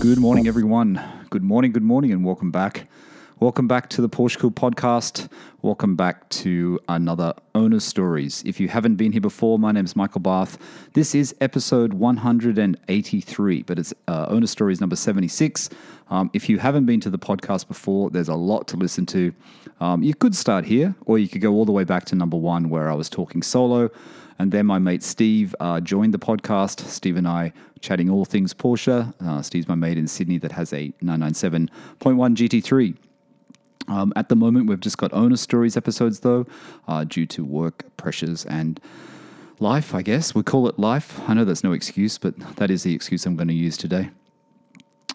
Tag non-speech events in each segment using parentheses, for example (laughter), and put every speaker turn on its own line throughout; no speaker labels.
Good morning, everyone. Good morning, good morning, and welcome back. Welcome back to the Porsche Cool podcast. Welcome back to another Owner Stories. If you haven't been here before, my name is Michael Barth. This is episode 183, but it's uh, Owner Stories number 76. Um, if you haven't been to the podcast before, there's a lot to listen to. Um, you could start here, or you could go all the way back to number one, where I was talking solo. And then my mate Steve uh, joined the podcast. Steve and I chatting all things Porsche. Uh, Steve's my mate in Sydney that has a 997.1 GT3. Um, at the moment, we've just got owner stories episodes though, uh, due to work pressures and life, I guess. We call it life. I know that's no excuse, but that is the excuse I'm going to use today.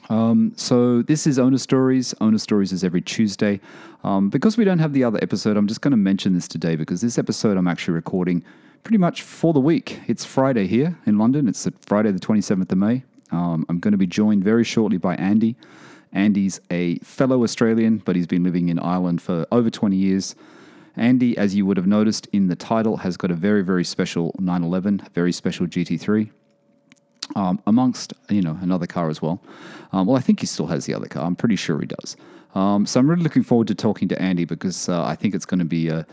Um, so this is Owner Stories. Owner Stories is every Tuesday. Um, because we don't have the other episode, I'm just going to mention this today because this episode I'm actually recording pretty much for the week. It's Friday here in London. It's Friday the 27th of May. Um, I'm going to be joined very shortly by Andy. Andy's a fellow Australian, but he's been living in Ireland for over 20 years. Andy, as you would have noticed in the title, has got a very, very special 911, a very special GT3, um, amongst you know another car as well. Um, well, I think he still has the other car. I'm pretty sure he does. Um, so I'm really looking forward to talking to Andy because uh, I think it's going to be a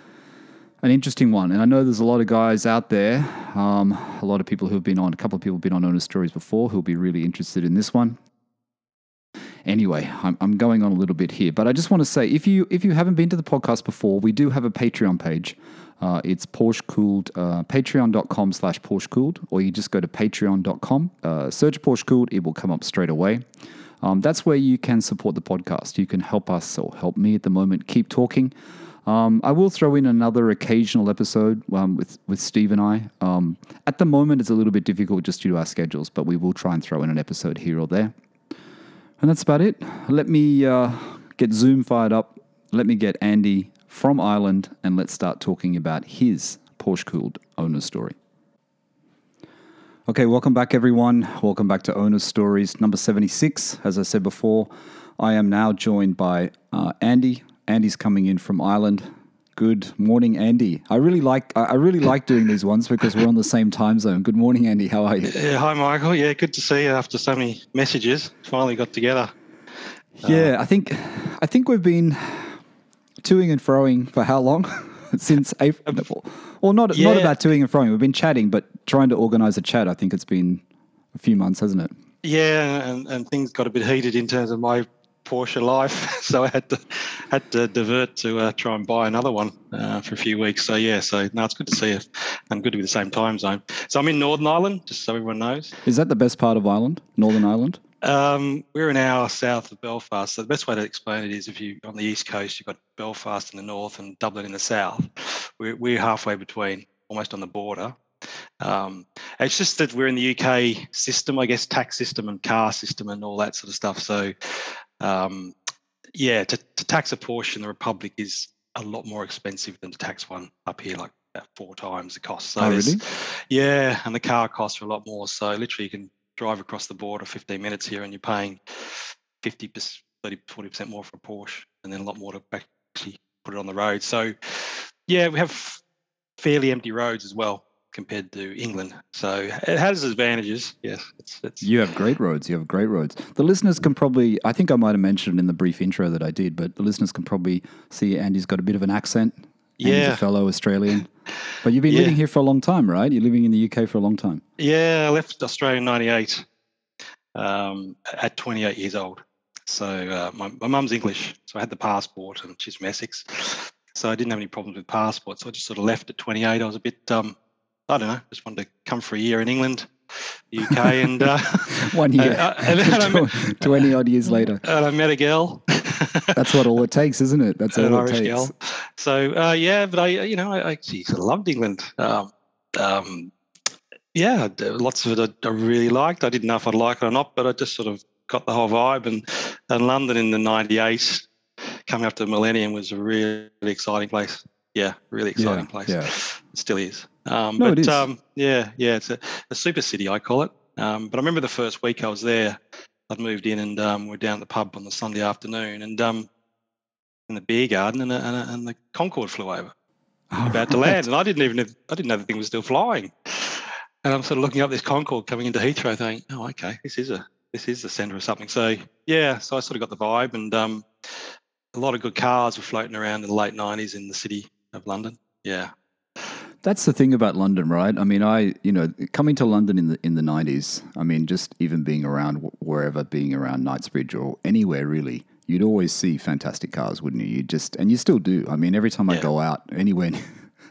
an interesting one. And I know there's a lot of guys out there, um, a lot of people who've been on, a couple of people have been on Owner Stories before who'll be really interested in this one. Anyway, I'm, I'm going on a little bit here, but I just want to say if you if you haven't been to the podcast before, we do have a Patreon page. Uh, it's Porsche Cooled, uh, patreon.com slash Porsche Cooled, or you just go to patreon.com, uh, search Porsche Cooled, it will come up straight away. Um, that's where you can support the podcast. You can help us or help me at the moment keep talking. Um, I will throw in another occasional episode um, with with Steve and I. Um, at the moment, it's a little bit difficult just due to our schedules, but we will try and throw in an episode here or there. And that's about it. Let me uh, get Zoom fired up. Let me get Andy from Ireland, and let's start talking about his Porsche cooled owner story. Okay, welcome back, everyone. Welcome back to Owner Stories number 76. As I said before, I am now joined by uh, Andy. Andy's coming in from Ireland. Good morning, Andy. I really like I really like doing these ones because we're on the same time zone. Good morning, Andy. How are you?
Yeah, hi, Michael. Yeah, good to see you after so many messages. Finally got together.
Yeah, uh, I think I think we've been toing and froing for how long? (laughs) Since April. Well, not yeah. not about toing and froing. We've been chatting, but trying to organise a chat. I think it's been a few months, hasn't it?
Yeah, and, and things got a bit heated in terms of my Porsche life, (laughs) so I had to had to divert to uh, try and buy another one uh, for a few weeks. So yeah, so no, it's good to see you, and good to be the same time zone. So I'm in Northern Ireland, just so everyone knows.
Is that the best part of Ireland, Northern Ireland?
Um, we're an hour south of Belfast. So the best way to explain it is if you on the east coast, you've got Belfast in the north and Dublin in the south. We're, we're halfway between, almost on the border. Um, it's just that we're in the UK system, I guess, tax system and car system and all that sort of stuff. So um, yeah, to, to tax a Porsche in the Republic is a lot more expensive than to tax one up here, like about four times the cost.
So oh, really?
Yeah, and the car costs are a lot more. So literally, you can drive across the border 15 minutes here, and you're paying 50, 30, 40 percent more for a Porsche, and then a lot more to actually put it on the road. So yeah, we have fairly empty roads as well compared to England. So it has advantages. Yes,
it's, it's you have great roads. You have great roads. The listeners can probably, I think I might have mentioned in the brief intro that I did, but the listeners can probably see Andy's got a bit of an accent. Andy's yeah, a fellow Australian. (laughs) But you've been yeah. living here for a long time, right? You're living in the UK for a long time.
Yeah, I left Australia in '98 um, at 28 years old. So uh, my my mum's English, so I had the passport, and she's from Essex. So I didn't have any problems with passport. So I just sort of left at 28. I was a bit um, I don't know, just wanted to come for a year in England, UK, and uh, (laughs)
one year, (laughs) uh, and, met, (laughs) twenty odd years later,
and I met a girl.
That's what all it takes, isn't it? That's all
an
it
Irish
takes.
Girl. So uh, yeah, but I, you know, I, I geez, I loved England. Um, um, yeah, lots of it I, I really liked. I didn't know if I'd like it or not, but I just sort of got the whole vibe. And and London in the '98, coming up to the millennium, was a really exciting place. Yeah, really exciting
yeah,
place.
Yeah.
It still is. Um,
no,
but
it is.
Um, yeah, yeah, it's a, a, super city, I call it. Um, but I remember the first week I was there, I'd moved in and um, we're down at the pub on the Sunday afternoon and um, in the beer garden and, a, and, a, and the Concorde flew over oh, about right. to land. And I didn't even have, I didn't know the thing was still flying. And I'm sort of looking up this Concorde coming into Heathrow thinking, oh, okay, this is a this is the centre of something. So yeah, so I sort of got the vibe, and um, a lot of good cars were floating around in the late '90s in the city of London. Yeah,
That's the thing about London, right? I mean, I you know coming to London in the in the nineties. I mean, just even being around wherever, being around Knightsbridge or anywhere really, you'd always see fantastic cars, wouldn't you? You just and you still do. I mean, every time I go out anywhere. (laughs)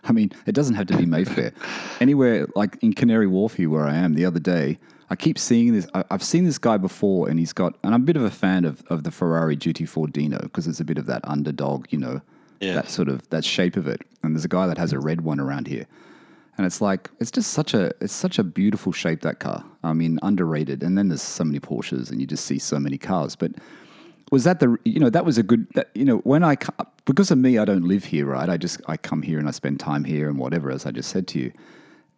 I mean, it doesn't have to be Mayfair. Anywhere like in Canary Wharf here, where I am the other day, I keep seeing this. I, I've seen this guy before, and he's got. And I'm a bit of a fan of, of the Ferrari GT4 Dino because it's a bit of that underdog, you know,
Yeah.
that sort of that shape of it. And there's a guy that has a red one around here, and it's like it's just such a it's such a beautiful shape that car. I mean, underrated. And then there's so many Porsches, and you just see so many cars, but was that the you know that was a good that, you know when I because of me I don't live here right I just I come here and I spend time here and whatever as I just said to you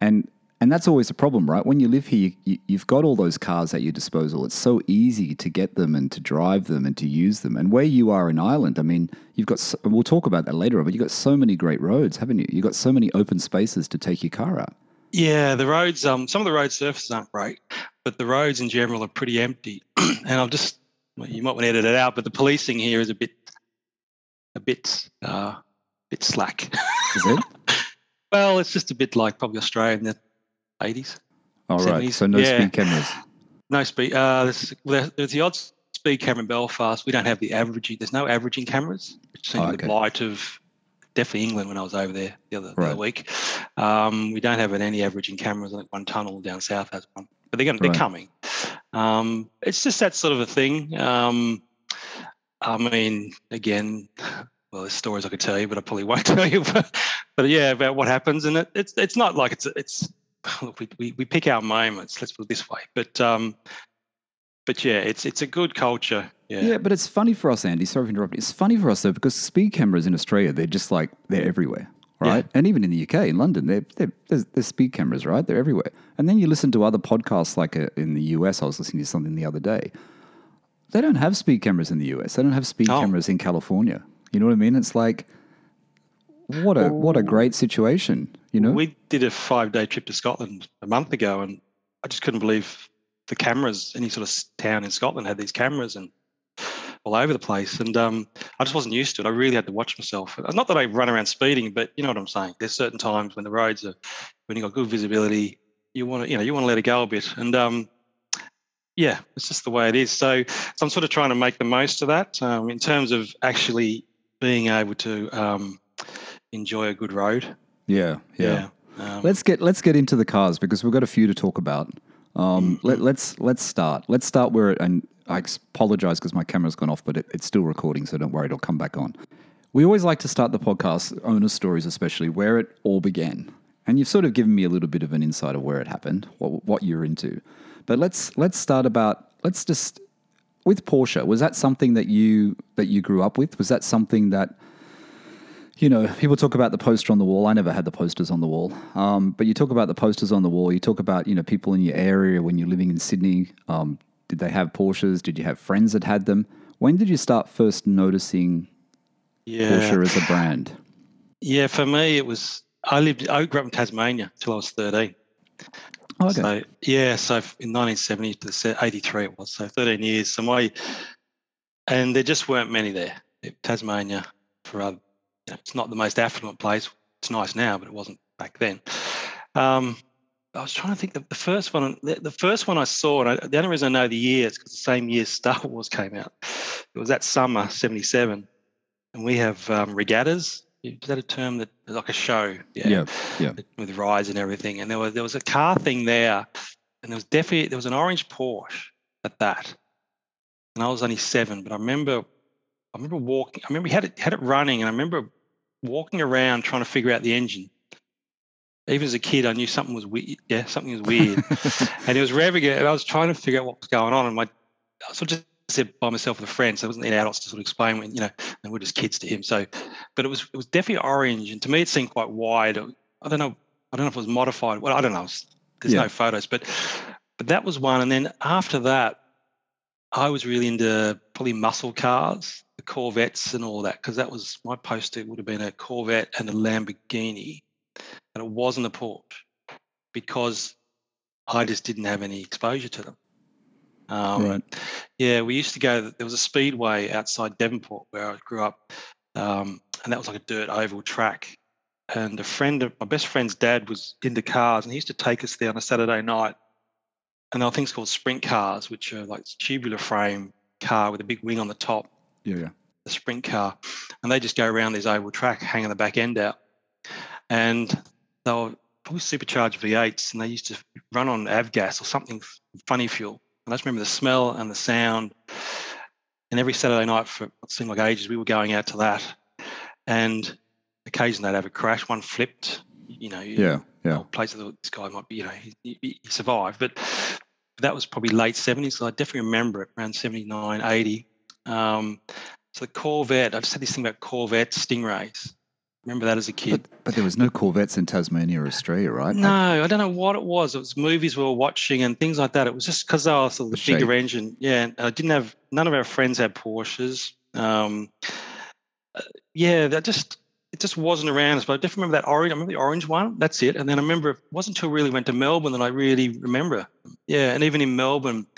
and and that's always a problem right when you live here you, you've got all those cars at your disposal it's so easy to get them and to drive them and to use them and where you are in Ireland I mean you've got so, we'll talk about that later but you've got so many great roads haven't you you've got so many open spaces to take your car out
Yeah, the roads. Um, some of the road surfaces aren't great, but the roads in general are pretty empty. (clears throat) and I'll just well, you might want to edit it out, but the policing here is a bit, a bit, uh, bit slack.
is it (laughs)
well, it's just a bit like probably Australia in the eighties.
all right
70s.
so no
Yeah.
speed cameras
No speed. Uh, there's, there's the odd speed camera in Belfast. We don't have the averaging. There's no averaging cameras, which seems
Oh, okay.
the blight of definitely England when I was over there the other, the
Right.
other week. Um, we don't have any averaging cameras. I think one tunnel down south has one, but they're going. They're
Right.
coming. Um, it's just that sort of a thing. Um, I mean, again, well, there's stories I could tell you, but I probably (laughs) won't tell you. But, but yeah, about what happens, and it, it's it's not like it's it's look, (laughs) we, we we pick our moments. Let's put it this way. But um, but yeah, it's it's a good culture. Yeah.
Yeah, but it's funny for us, Andy. Sorry for interrupting. It's funny for us though because speed cameras in Australia, they're just like they're everywhere, right? And even in the UK, in London, they're, they're, there's, there's speed cameras, right? They're everywhere. And then you listen to other podcasts, like uh, in the US. I was listening to something the other day. They don't have speed cameras in the US. They don't have speed
Oh.
cameras in California. You know what I mean? It's like what a what a great situation. You know?
We did a five day trip to Scotland a month ago, and I just couldn't believe the cameras. Any sort of town in Scotland had these cameras and all over the place. And um, I just wasn't used to it. I really had to watch myself. Not that I run around speeding, but you know what I'm saying. There's certain times when the roads are, when you've got good visibility, you want to, you know, you want to let it go a bit. And um, yeah, it's just the way it is. So, so I'm sort of trying to make the most of that um, in terms of actually being able to um, enjoy a good road.
Yeah, yeah.
Um,
Let's get let's get into the cars because we've got a few to talk about. Um, let, let's let's start. Let's start where it, and I apologize because my camera's gone off, but it, it's still recording, so don't worry, it'll come back on. We always like to start the podcast, owner stories especially, where it all began. And you've sort of given me a little bit of an insight of where it happened, what what you're into. But let's let's start about let's just with Porsche. Was that something that you that you grew up with? Was that something that you know, people talk about the poster on the wall. I never had the posters on the wall. Um, but you talk about the posters on the wall. You talk about, you know, people in your area when you're living in Sydney. Um, did they have Porsches? Did you have friends that had them? When did you start first noticing
yeah,
Porsche as a brand?
yeah. For me, it was I lived. I grew up in Tasmania till I was 13.
Oh, okay.
So yeah, so in 1970 to 83 it was. So 13 years. So my and there just weren't many there. Tasmania for other, you know, it's not the most affluent place. It's nice now, but it wasn't back then. Um, I was trying to think. The, the first one, the, first one I saw, and I, the only reason I know the year is because the same year Star (laughs) Wars came out. It was that summer '77, and we have um, regattas. Is that a term that like a show?
yeah, yeah.
with rides and everything. And there was there was a car thing there, and there was definitely there was an orange Porsche at that. And I was only seven, but I remember I remember walking. I remember he had it had it running, and I remember walking around trying to figure out the engine. Even as a kid, I knew something was weird. Yeah, something was weird, (laughs) and it was revving it. And I was trying to figure out what was going on, and my I sort of just said by myself with a friend, so it wasn't any adults to sort of explain when you know, and we're just kids to him. So, but it was it was definitely orange, and to me it seemed quite wide. I don't know. I don't know if it was modified. Well, I don't know. There's
Yeah.
no photos, but but that was one. And then after that, I was really into probably muscle cars, the Corvettes and all that, because that was my poster would have been a Corvette and a Lamborghini, and it wasn't a Porsche because I just didn't have any exposure to them. Um,
right.
Yeah, we used to go. There was a speedway outside Devonport where I grew up, um, and that was like a dirt oval track. And a friend of my best friend's dad was into cars, and he used to take us there on a Saturday night. And there are things called sprint cars, which are like tubular frame car with a big wing on the top,
Yeah, yeah.
the sprint car, and they just go around this oval track, hanging the back end out. And they were probably supercharged V8s, and they used to run on avgas or something funny fuel. And I just remember the smell and the sound. And every Saturday night for what seemed like ages, we were going out to that. And occasionally they'd have a crash. One flipped, you know,
Yeah, yeah.
place. Thought this guy might be, you know, he, he, he survived. But that was probably late 70s. So I definitely remember it around 79, 80. Um, so the Corvette, I just had this thing about Corvette Stingrays. Remember that as a kid?
But, but there was no Corvettes in Tasmania or Australia, right?
No, I don't know what it was. It was movies we were watching and things like that. It was just because they were sort of the,
The
bigger
shape.
engine. Yeah, I didn't have none of our friends had Porsches. Um, uh, yeah, that just it just wasn't around. But I definitely remember that orange. I remember the orange one. That's it. And then I remember it wasn't until really went to Melbourne that I really remember. Yeah, and even in Melbourne,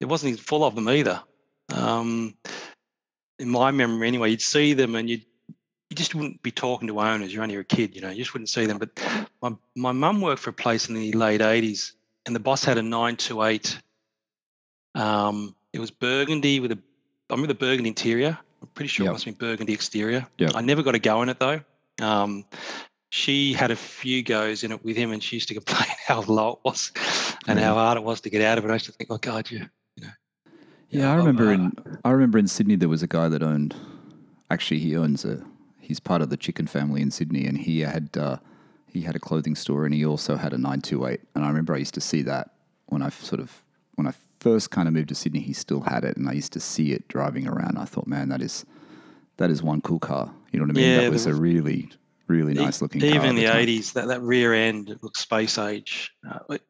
it wasn't full of them either. Um, in my memory, anyway, you'd see them and you'd you just wouldn't be talking to owners. You're only a kid, you know. You just wouldn't see them. But my my mum worked for a place in the late '80s, and the boss had a 928. Um, it was burgundy with a. I remember the burgundy interior. Pretty sure
Yep.
it must be burgundy exterior.
Yep.
I never got a go in it though. Um, she had a few goes in it with him, and she used to (laughs) complain how low it was and
Yeah.
how hard it was to get out of it. I used to think, oh God, you.
Yeah, I
I-
remember in I remember in Sydney there was a guy that owned. Actually, he owns a. He's part of the chicken family in Sydney, and he had uh, he had a clothing store, and he also had a nine two eight. And I remember I used to see that when I sort of when I first kind of moved to Sydney. He still had it, and I used to see it driving around. I thought, man, that is that is one cool car. You know what I mean?
Yeah,
that was, a really really nice looking. car
Even in the,
time.
80s, that, that rear end it looked space age. Uh, it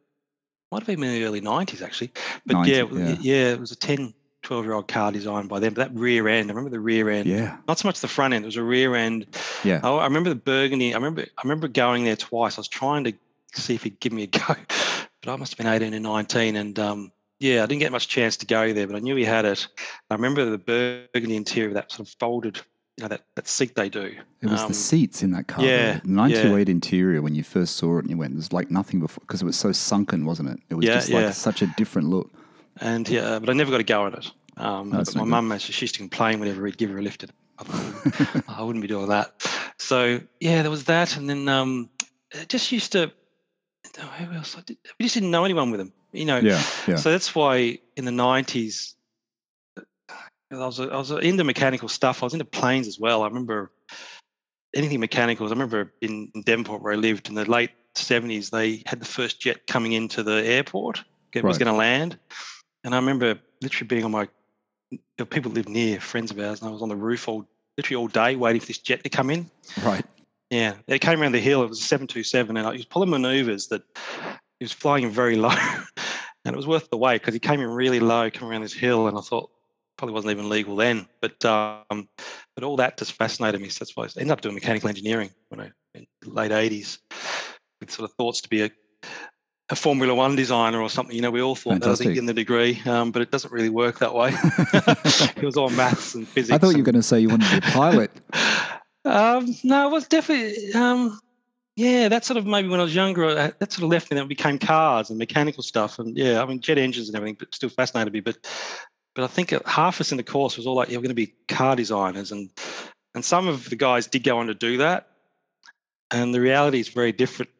might have been in the early 90s, actually. But
90,
yeah, it was-
yeah.
yeah, it was a 10, 12 year old car designed by them. But that rear end, I remember the rear end.
Yeah,
Not so much the front end, it was a rear end.
yeah.
Oh, I remember the burgundy. I remember I remember going there twice. I was trying to see if he'd give me a go, (laughs) but I must have been 18 and 19. And um, yeah, I didn't get much chance to go there, but I knew he had it. I remember the burgundy interior, that sort of folded, you know, that, that seat they do.
It was
Um,
the seats in that car.
yeah,
the 928 interior. When you first saw it, and you went, "There's like nothing before," because it was so sunken, wasn't it? It was
Yeah,
just
yeah.
like such a different look.
and yeah, but I never got a go at it. Um, but my
no good.
mum, she used to complain whenever we'd give her a lift. At, I, thought, (laughs) I wouldn't be doing that. So yeah, there was that, and then um, it just used to. Who else? I did, we just didn't know anyone with them, you know.
Yeah, yeah.
So that's why in the nineties, I was I was into mechanical stuff. I was into planes as well. I remember anything mechanical. I remember in, in Devonport where I lived in the late seventies, they had the first jet coming into the airport. It was
Right.
going to land, and I remember literally being on my. People lived near friends of ours, and I was on the roof all literally all day waiting for this jet to come in.
right.
Yeah, it came around the hill. It was a 727, and he was pulling maneuvers that he was flying very low, (laughs) and it was worth the wait because he came in really low, coming around this hill, and I thought probably wasn't even legal then. But um, but all that just fascinated me. So that's why I ended up doing mechanical engineering when I in the late 80s, with sort of thoughts to be a a Formula One designer or something. You know, we all thought that I
Fantastic.
in the degree, um, but it doesn't really work that way. (laughs) it was all maths and physics.
I thought you were going to say you wanted to be a pilot. (laughs)
um, no, it was definitely. Um, yeah, that sort of maybe when I was younger, uh, that sort of left me. Then it became cars and mechanical stuff, and yeah, I mean jet engines and everything, but still fascinated me. But but I think uh, half us in the course was all like, yeah, we're going to be car designers, and and some of the guys did go on to do that, and the reality is very different.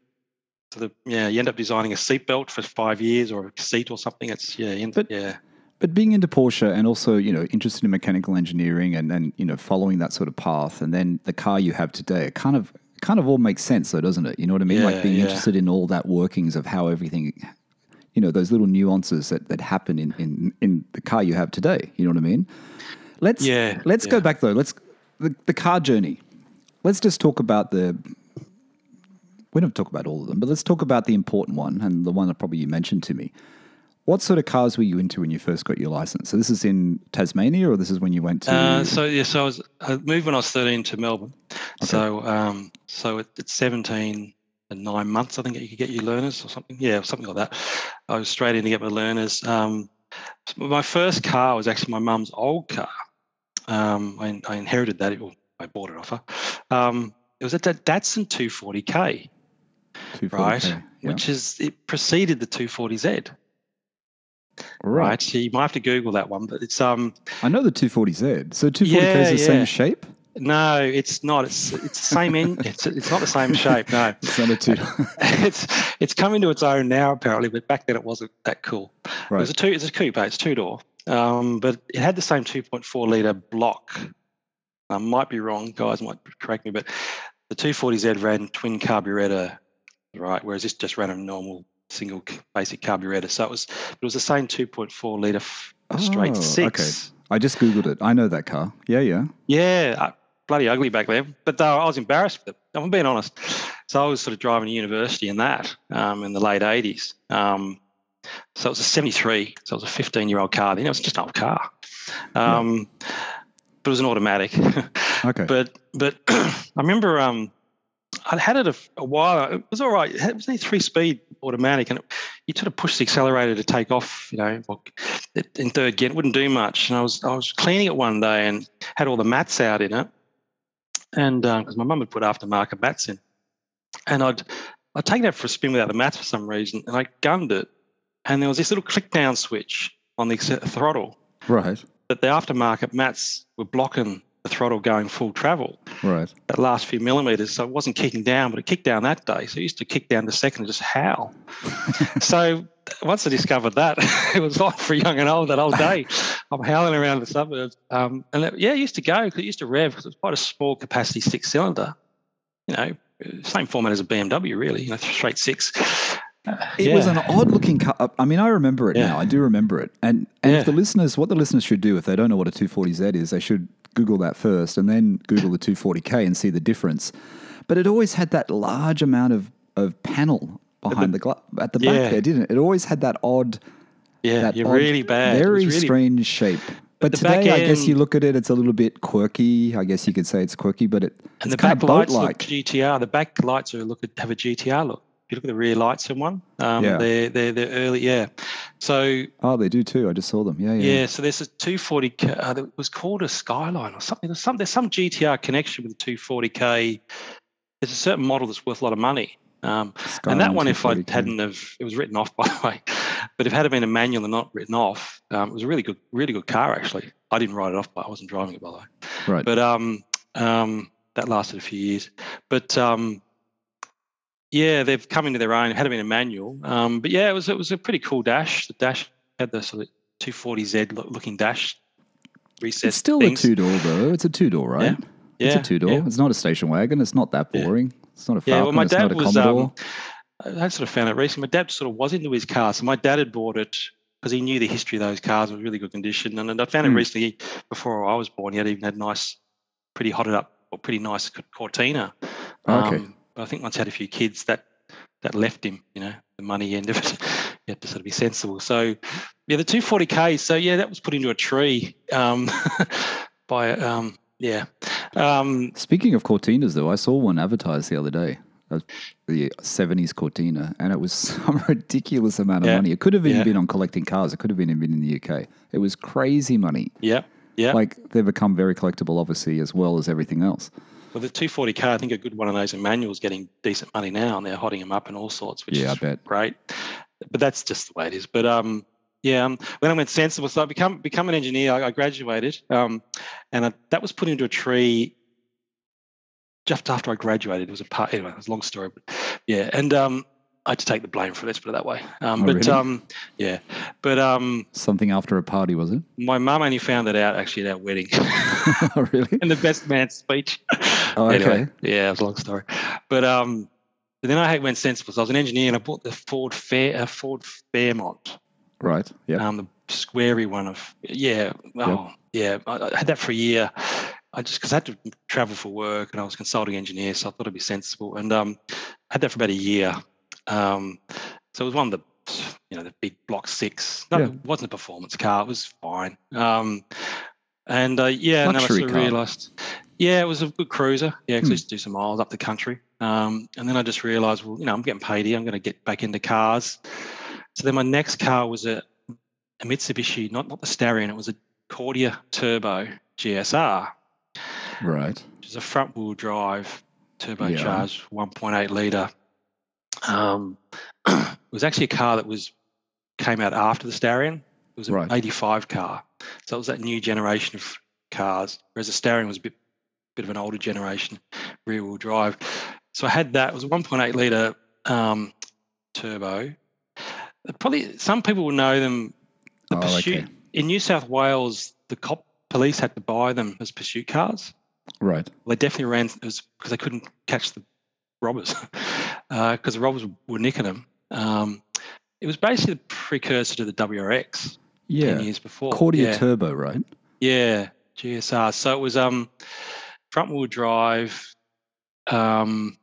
To the yeah, you end up designing a seatbelt for five years or a seat or something. It's yeah, end,
But-
yeah,
But being into Porsche and also, you know, interested in mechanical engineering and, and you know, following that sort of path and then the car you have today, it kind of kind of all makes sense though, doesn't it? You know what I mean? like being
yeah.
interested in all that workings of how everything you know, those little nuances that, that happen in, in, in the car you have today. You know what I mean? Let's
Yeah,
let's go back though. Let's the, the car journey. Let's just talk about the we don't talk about all of them, but let's talk about the important one and the one that probably you mentioned to me. What sort of cars were you into when you first got your license? So this is in Tasmania, or this is when you went to?
Uh, so yeah, so I was I moved when I was thirteen to Melbourne. So um, so at, at seventeen and nine months, I think you could get your learners or something. Yeah, something like that. I was straight in to get my learners. Um, my first car was actually my mum's old car. Um, I, I, inherited that. Or I bought it off her. Um, it was a Datsun 240k, 240K, right? Yeah. Which is it preceded the 240Z. Right. right. So you might have to Google that one, but it's um.
I know the 240Z. So 240k yeah, is the yeah. same shape.
No, it's not. It's it's the same in. It's it's not the same shape. No, (laughs)
it's not a two. (laughs)
it's it's coming to its own now apparently, but back then it wasn't that cool. Right. It was a two. It's a coupe. It's two door. Um, but it had the same 2.4 liter block. I might be wrong. Guys might correct me, but the 240Z ran twin carburetor, right? Whereas this just ran a normal single basic carburetor. So it was it was the same 2.4 liter straight oh, six.
Okay. I just googled it. I know that car. Yeah, yeah.
Yeah, uh, bloody ugly back then. But uh, I was embarrassed with it. I'm being honest. So I was sort of driving to university in that um, in the late 80s. Um, so it was a 73. So it was a 15 year old car. Then it was just an old car. Um, yeah. But it was an automatic. (laughs)
okay.
But but (clears throat) I remember um, I'd had it a, a, while. It was all right. It was only three speed automatic, and it, you sort of push the accelerator to take off. You know, in third gear, it wouldn't do much. And I was I was cleaning it one day and had all the mats out in it, and because um, my mum had put aftermarket mats in, and I'd I'd taken it for a spin without the mats for some reason, and I gunned it, and there was this little click down switch on the throttle.
Right.
But the aftermarket mats were blocking the throttle going full travel.
Right.
That last few millimeters. So it wasn't kicking down, but it kicked down that day. So it used to kick down the second and just howl. (laughs) so once I discovered that, (laughs) it was on for young and old that whole day. I'm howling around the suburbs. Um, and it, yeah, it used to go because it used to rev because it was quite a small capacity six cylinder. You know, same format as a BMW, really, you know, straight six.
it yeah. was an odd looking car. I mean, I remember it yeah. now. I do remember it. And and yeah. if the listeners, what the listeners should do if they don't know what a 240Z is, they should Google that first and then Google the 240K and see the difference. But it always had that large amount of, of panel behind the, the gla- at the back there, didn't it? It always had that odd,
yeah,
that
you're odd, really bad,
very
really,
strange shape. But today, I guess you look at it, it's a little bit quirky. I guess you could say it's quirky, but it, and
the
back lights
look GTR. The back lights are look have a GTR look. If you look at the rear lights in one, um, yeah. they're, they're, they're early, yeah. So
oh, they do too. I just saw them. Yeah, yeah.
Yeah. So there's a 240. Uh, that was called a Skyline or something. There's some there's some GTR connection with the 240k. There's a certain model that's worth a lot of money. Um, and that one, if I hadn't have, it was written off (laughs) by the way. But if it had been a manual and not written off, um, it was a really good, really good car actually. I didn't write it off, but I wasn't driving it by the way.
Right.
But um, um, that lasted a few years. But um, yeah, they've come into their own. It had it been a manual, um, but yeah, it was it was a pretty cool dash. The dash had the sort of 240Z looking dash.
Recessed it's still things. a two door though. It's a two door, right? Yeah. It's yeah, a two door. Yeah. It's not a station wagon. It's not that boring. Yeah. It's not a Falcon. Yeah, well, my dad was. Um,
I sort of found it recently. My dad sort of was into his car, so my dad had bought it because he knew the history of those cars was really good condition. And, I found mm. it hmm. recently before I was born. He had even had nice, pretty hotted up or pretty nice Cortina.
okay. Um,
but I think once he had a few kids, that that left him. You know, the money end of it. (laughs) you have to sort of be sensible. So, yeah, the 240k. So yeah, that was put into a tree um, (laughs) by um, yeah. Um,
Speaking of Cortinas, though, I saw one advertised the other day. The 70s Cortina, and it was (laughs) some ridiculous amount of yeah, money. It could have even yeah. been on collecting cars. It could have been even in the UK. It was crazy money.
Yeah, yeah.
Like they've become very collectible, obviously, as well as everything else.
Well, the 240k, I think a good one of those in manual is getting decent money now, and they're hotting them up and all sorts, which yeah, is I bet. great. But that's just the way it is. But um, yeah, um, when I went sensible, so I become become an engineer. I, I graduated, um, and I, that was put into a tree just after I graduated. It was a part. Anyway, it was a long story, but yeah, and um, I had to take the blame for it. Let's put it that way. Um, oh, but really? um, yeah, but um,
something after a party was it?
My mum only found it out actually at our wedding. (laughs)
oh, really?
In the best man speech. (laughs)
Oh, okay.
Anyway, yeah, it was a long story. But um, but then I went sensible. So I was an engineer and I bought the Ford Fair, uh, Ford Fairmont.
Right. Yeah.
Um, the squarey one of yeah. Oh, yep. yeah. I, I had that for a year. I just because I had to travel for work and I was a consulting engineer, so I thought it'd be sensible. And um, I had that for about a year. Um, so it was one of the you know the big block six. No, yeah. it wasn't a performance car. It was fine. Um, and uh, yeah, and then I sort of realised, yeah, it was a good cruiser. Yeah, because hmm. I used to do some miles up the country. Um, and then I just realised, well, you know, I'm getting paid here. I'm going to get back into cars. So then my next car was a a Mitsubishi, not not the Starion, it was a Cordia Turbo GSR,
Right.
which is a front wheel drive turbocharged 1.8 liter. Um, (clears throat) it was actually a car that was came out after the Starion. It was an
Right.
85 car, so it was that new generation of cars. Whereas the Starion was a bit bit of an older generation rear wheel drive. So I had that. It was a 1.8 liter um, turbo. Probably some people will know them. The
Oh,
pursuit
okay.
in New South Wales, the cop police had to buy them as pursuit cars.
Right.
They definitely ran it was because they couldn't catch the robbers (laughs) because the robbers were nicking them. Um, it was basically the precursor to the WRX
Yeah.
ten years before.
Cordia
yeah.
Turbo, right?
Yeah, GSR. So it was um front wheel drive, um,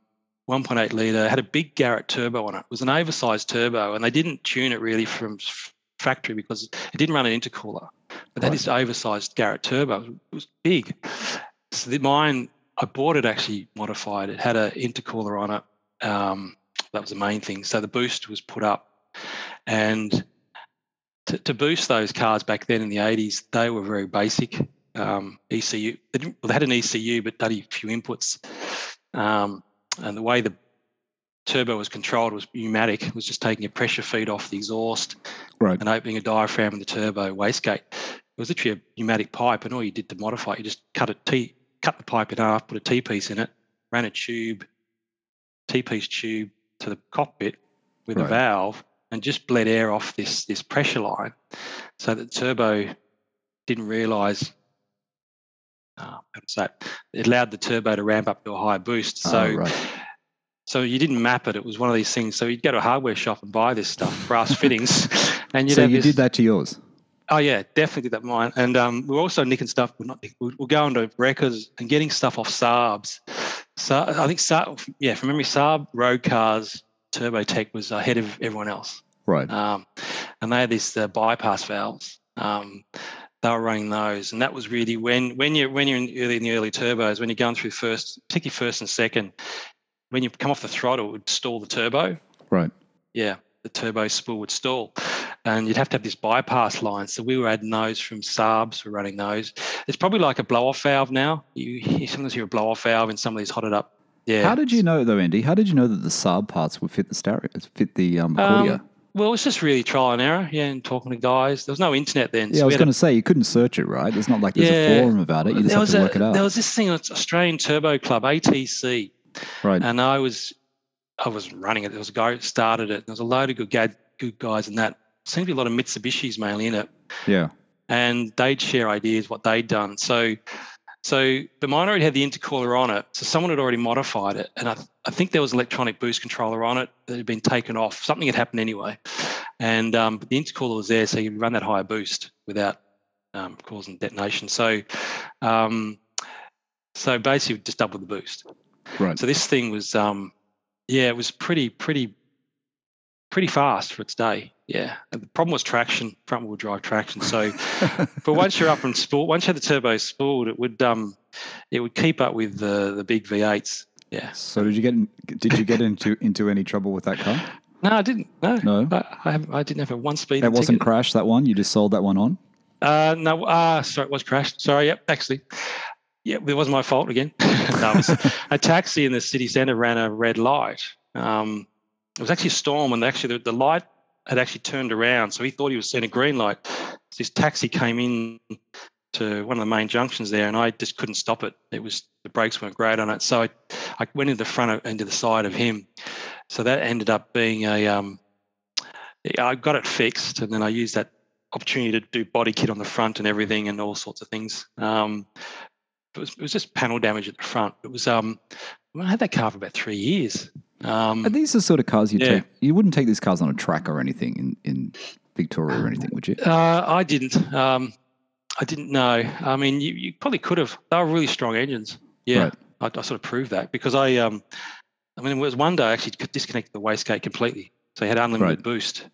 1.8 liter. Had a big Garrett turbo on it. It was an oversized turbo, and they didn't tune it really from f- factory because it didn't run an intercooler. But that
Right.
is oversized Garrett turbo. It was big. So the, mine, I bought it actually modified. It had an intercooler on it. Um, that was the main thing. So the boost was put up, and to, to boost those cars back then in the 80s, they were very basic. Um, ECU, they, didn't, well, they had an ECU, but only a few inputs. Um, and the way the turbo was controlled was pneumatic. It was just taking a pressure feed off the exhaust
Right.
and opening a diaphragm in the turbo wastegate. It was literally a pneumatic pipe, and all you did to modify it, you just cut a T, cut the pipe in half, put a T piece in it, ran a tube, T piece tube to the cockpit with a valve, and just bled air off this this pressure line, so that turbo didn't realise. Uh, how to say it? It allowed the turbo to ramp up to a higher boost. So
Oh, right.
so you didn't map it. It was one of these things. So you'd go to a hardware shop and buy this stuff, brass (laughs) fittings, and you'd
So you
this,
did that to yours?
Oh yeah, definitely did that mine. And um, we're also nicking stuff. We're not. We're, we're going to records and getting stuff off Saabs. So I think Saab, yeah, from memory, Saab road cars Turbo Tech was ahead of everyone else.
Right.
Um, and they had these uh, bypass valves. Um, they were running those, and that was really when when you when you're in early in the early turbos, when you're going through first, particularly first and second, when you come off the throttle, it would stall the turbo.
Right.
Yeah, the turbo spool would stall, and you'd have to have this bypass line. So we were adding those from Saabs. We're running those. It's probably like a blow-off valve now. You, you sometimes hear a blow-off valve in some of these hotted up. Yeah.
How did you know though, Andy? How did you know that the Saab parts would fit the stereo, fit the um,
Um, well, it's just really trial and error. Yeah, and talking to guys. There was no internet then.
yeah, I
so we
was going to say you couldn't search it, right? It's not like there's
Yeah.
a forum about it. You just have to
a,
work it out.
There was this thing, Australian Turbo Club, ATC,
right.
and I was I was running it. There was a guy who started it. There was a load of good gad, good guys in that. Seemed to be a lot of Mitsubishis mainly in it,
yeah.
and they'd share ideas what they'd done. So, so the mine already had the intercooler on it, so someone had already modified it, and I, I think there was an electronic boost controller on it that had been taken off. Something had happened anyway, and um, but the intercooler was there, so you run that higher boost without um, causing detonation. So, um, so basically, just double the boost.
Right.
So this thing was, um, yeah, it was pretty, pretty, pretty fast for its day. Yeah. And the problem was traction, front wheel drive traction. So, but once you're up and spooled, once you had the turbo spooled, it would, um, it would keep up with the the big V8s. Yeah.
so did you get did you get into into any trouble with that car?
No, I didn't. No,
No?
I, I, I didn't have a one speed.
That wasn't
ticket.
crashed. That one you just sold that one on.
Uh, no, uh, sorry, it was crashed. Sorry, yep, actually. Yeah, it wasn't my fault again. (laughs) no, was a taxi in the city centre ran a red light. Um, it was actually a storm, and actually the, the light had actually turned around, so he thought he was seeing a green light. This taxi came in to one of the main junctions there, and I just couldn't stop it. It was the brakes weren't great on it, so I, I went into the front of, into the side of him. So that ended up being a. Um, I got it fixed, and then I used that opportunity to do body kit on the front and everything and all sorts of things. Um, it, was, it was just panel damage at the front. It was um, I had that car for about three years. Um,
Are these the sort of cars you
Yeah.
take? You wouldn't take these cars on a track or anything in, in Victoria or anything, would you?
uh, I didn't. Um, I didn't know. I mean, you, you probably could have. They were really strong engines. Yeah,
Right.
I, I sort of proved that because I. Um, I mean, it was one day I actually disconnected the wastegate completely, so you had unlimited
Right.
boost.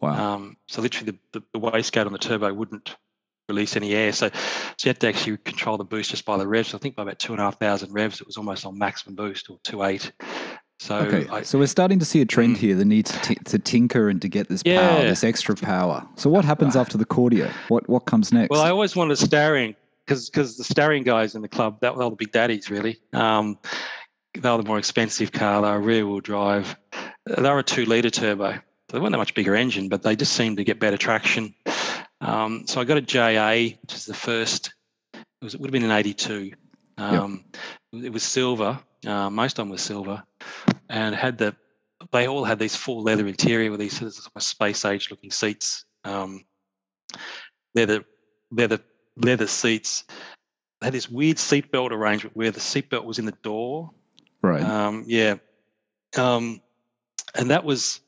Wow.
Um, so literally, the, the, the wastegate on the turbo wouldn't release any air. So, so you had to actually control the boost just by the revs. I think by about two and a half thousand revs, it was almost on maximum boost or two eight. So
Okay,
I,
so we're starting to see a trend here. The need to, t- to tinker and to get this power, this extra power. So what happens after the Cordia? What what comes next?
well, I always wanted a Starion because because the Starion guys in the club that were all the big daddies really. Um, they were the more expensive car. They were rear wheel drive. They were a two liter turbo. So they weren't that much bigger engine, but they just seemed to get better traction. Um, so I got a JA, which is the first. It was it would have been an '82. Um, It was silver. Uh, most of them were silver, and had the. They all had these full leather interior with these sort of space age looking seats. Um, leather, leather, leather seats. They had this weird seatbelt arrangement where the seatbelt was in the door.
right.
Um, yeah, um, and that was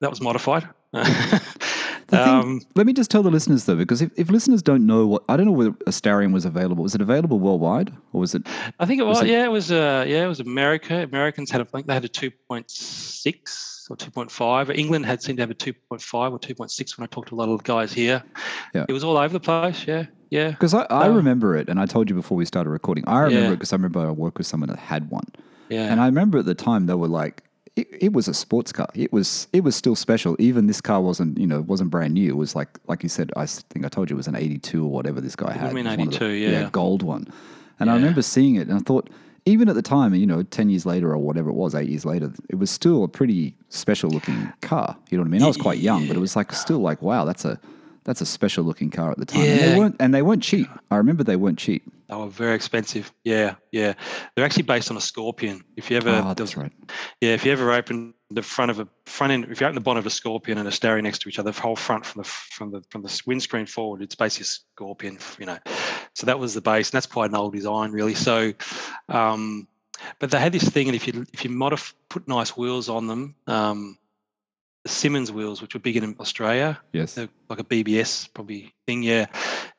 that was modified. (laughs)
Thing-
um,
Let me just tell the listeners though, because if, if listeners don't know what I don't know whether a Starion was available. Was it available worldwide, or was it?
I think it
Was
was.
it-
yeah, it was. Uh, yeah, it was America. Americans had. a- I think they had a two point six or two point five. England had seemed to have a two point five or two point six when I talked to a lot of guys here.
Yeah.
It was all over the place. Yeah, yeah.
Because I, I
Um,
remember it, and I told you before we started recording. I remember
Yeah.
it because I remember I worked with someone that had one,
Yeah.
and I remember at the time they were like, it, it was a sports car. It was it was still special. Even this car wasn't you know wasn't brand new. It was like like you said. I think I told you it was an eighty two or whatever this guy had.
been
It was one
82, yeah.
gold one. And I remember seeing it, and I thought. Even at the time, you know, 10 years later or whatever it was, eight years later, it was still a pretty special looking car. You know what I mean? I was quite young, but it was like still like, wow, that's a that's a special looking car at the time. And they
Yeah.
weren't and they weren't cheap. I remember they weren't cheap.
They were very expensive. Yeah, yeah. They're actually based on a Scorpion. If you ever, there
that's right.
yeah, if you ever open the front of a front end, if you open the bonnet of a Scorpion and a Starion next to each other, the whole front from the from the from the windscreen forward, it's basically a Scorpion. You know, so that was the base, and that's quite an old design, really. So, um, but they had this thing, and if you if you modif- put nice wheels on them, um, Simmons wheels, which were big in Australia,
Yes.
they're like a BBS probably thing. Yeah,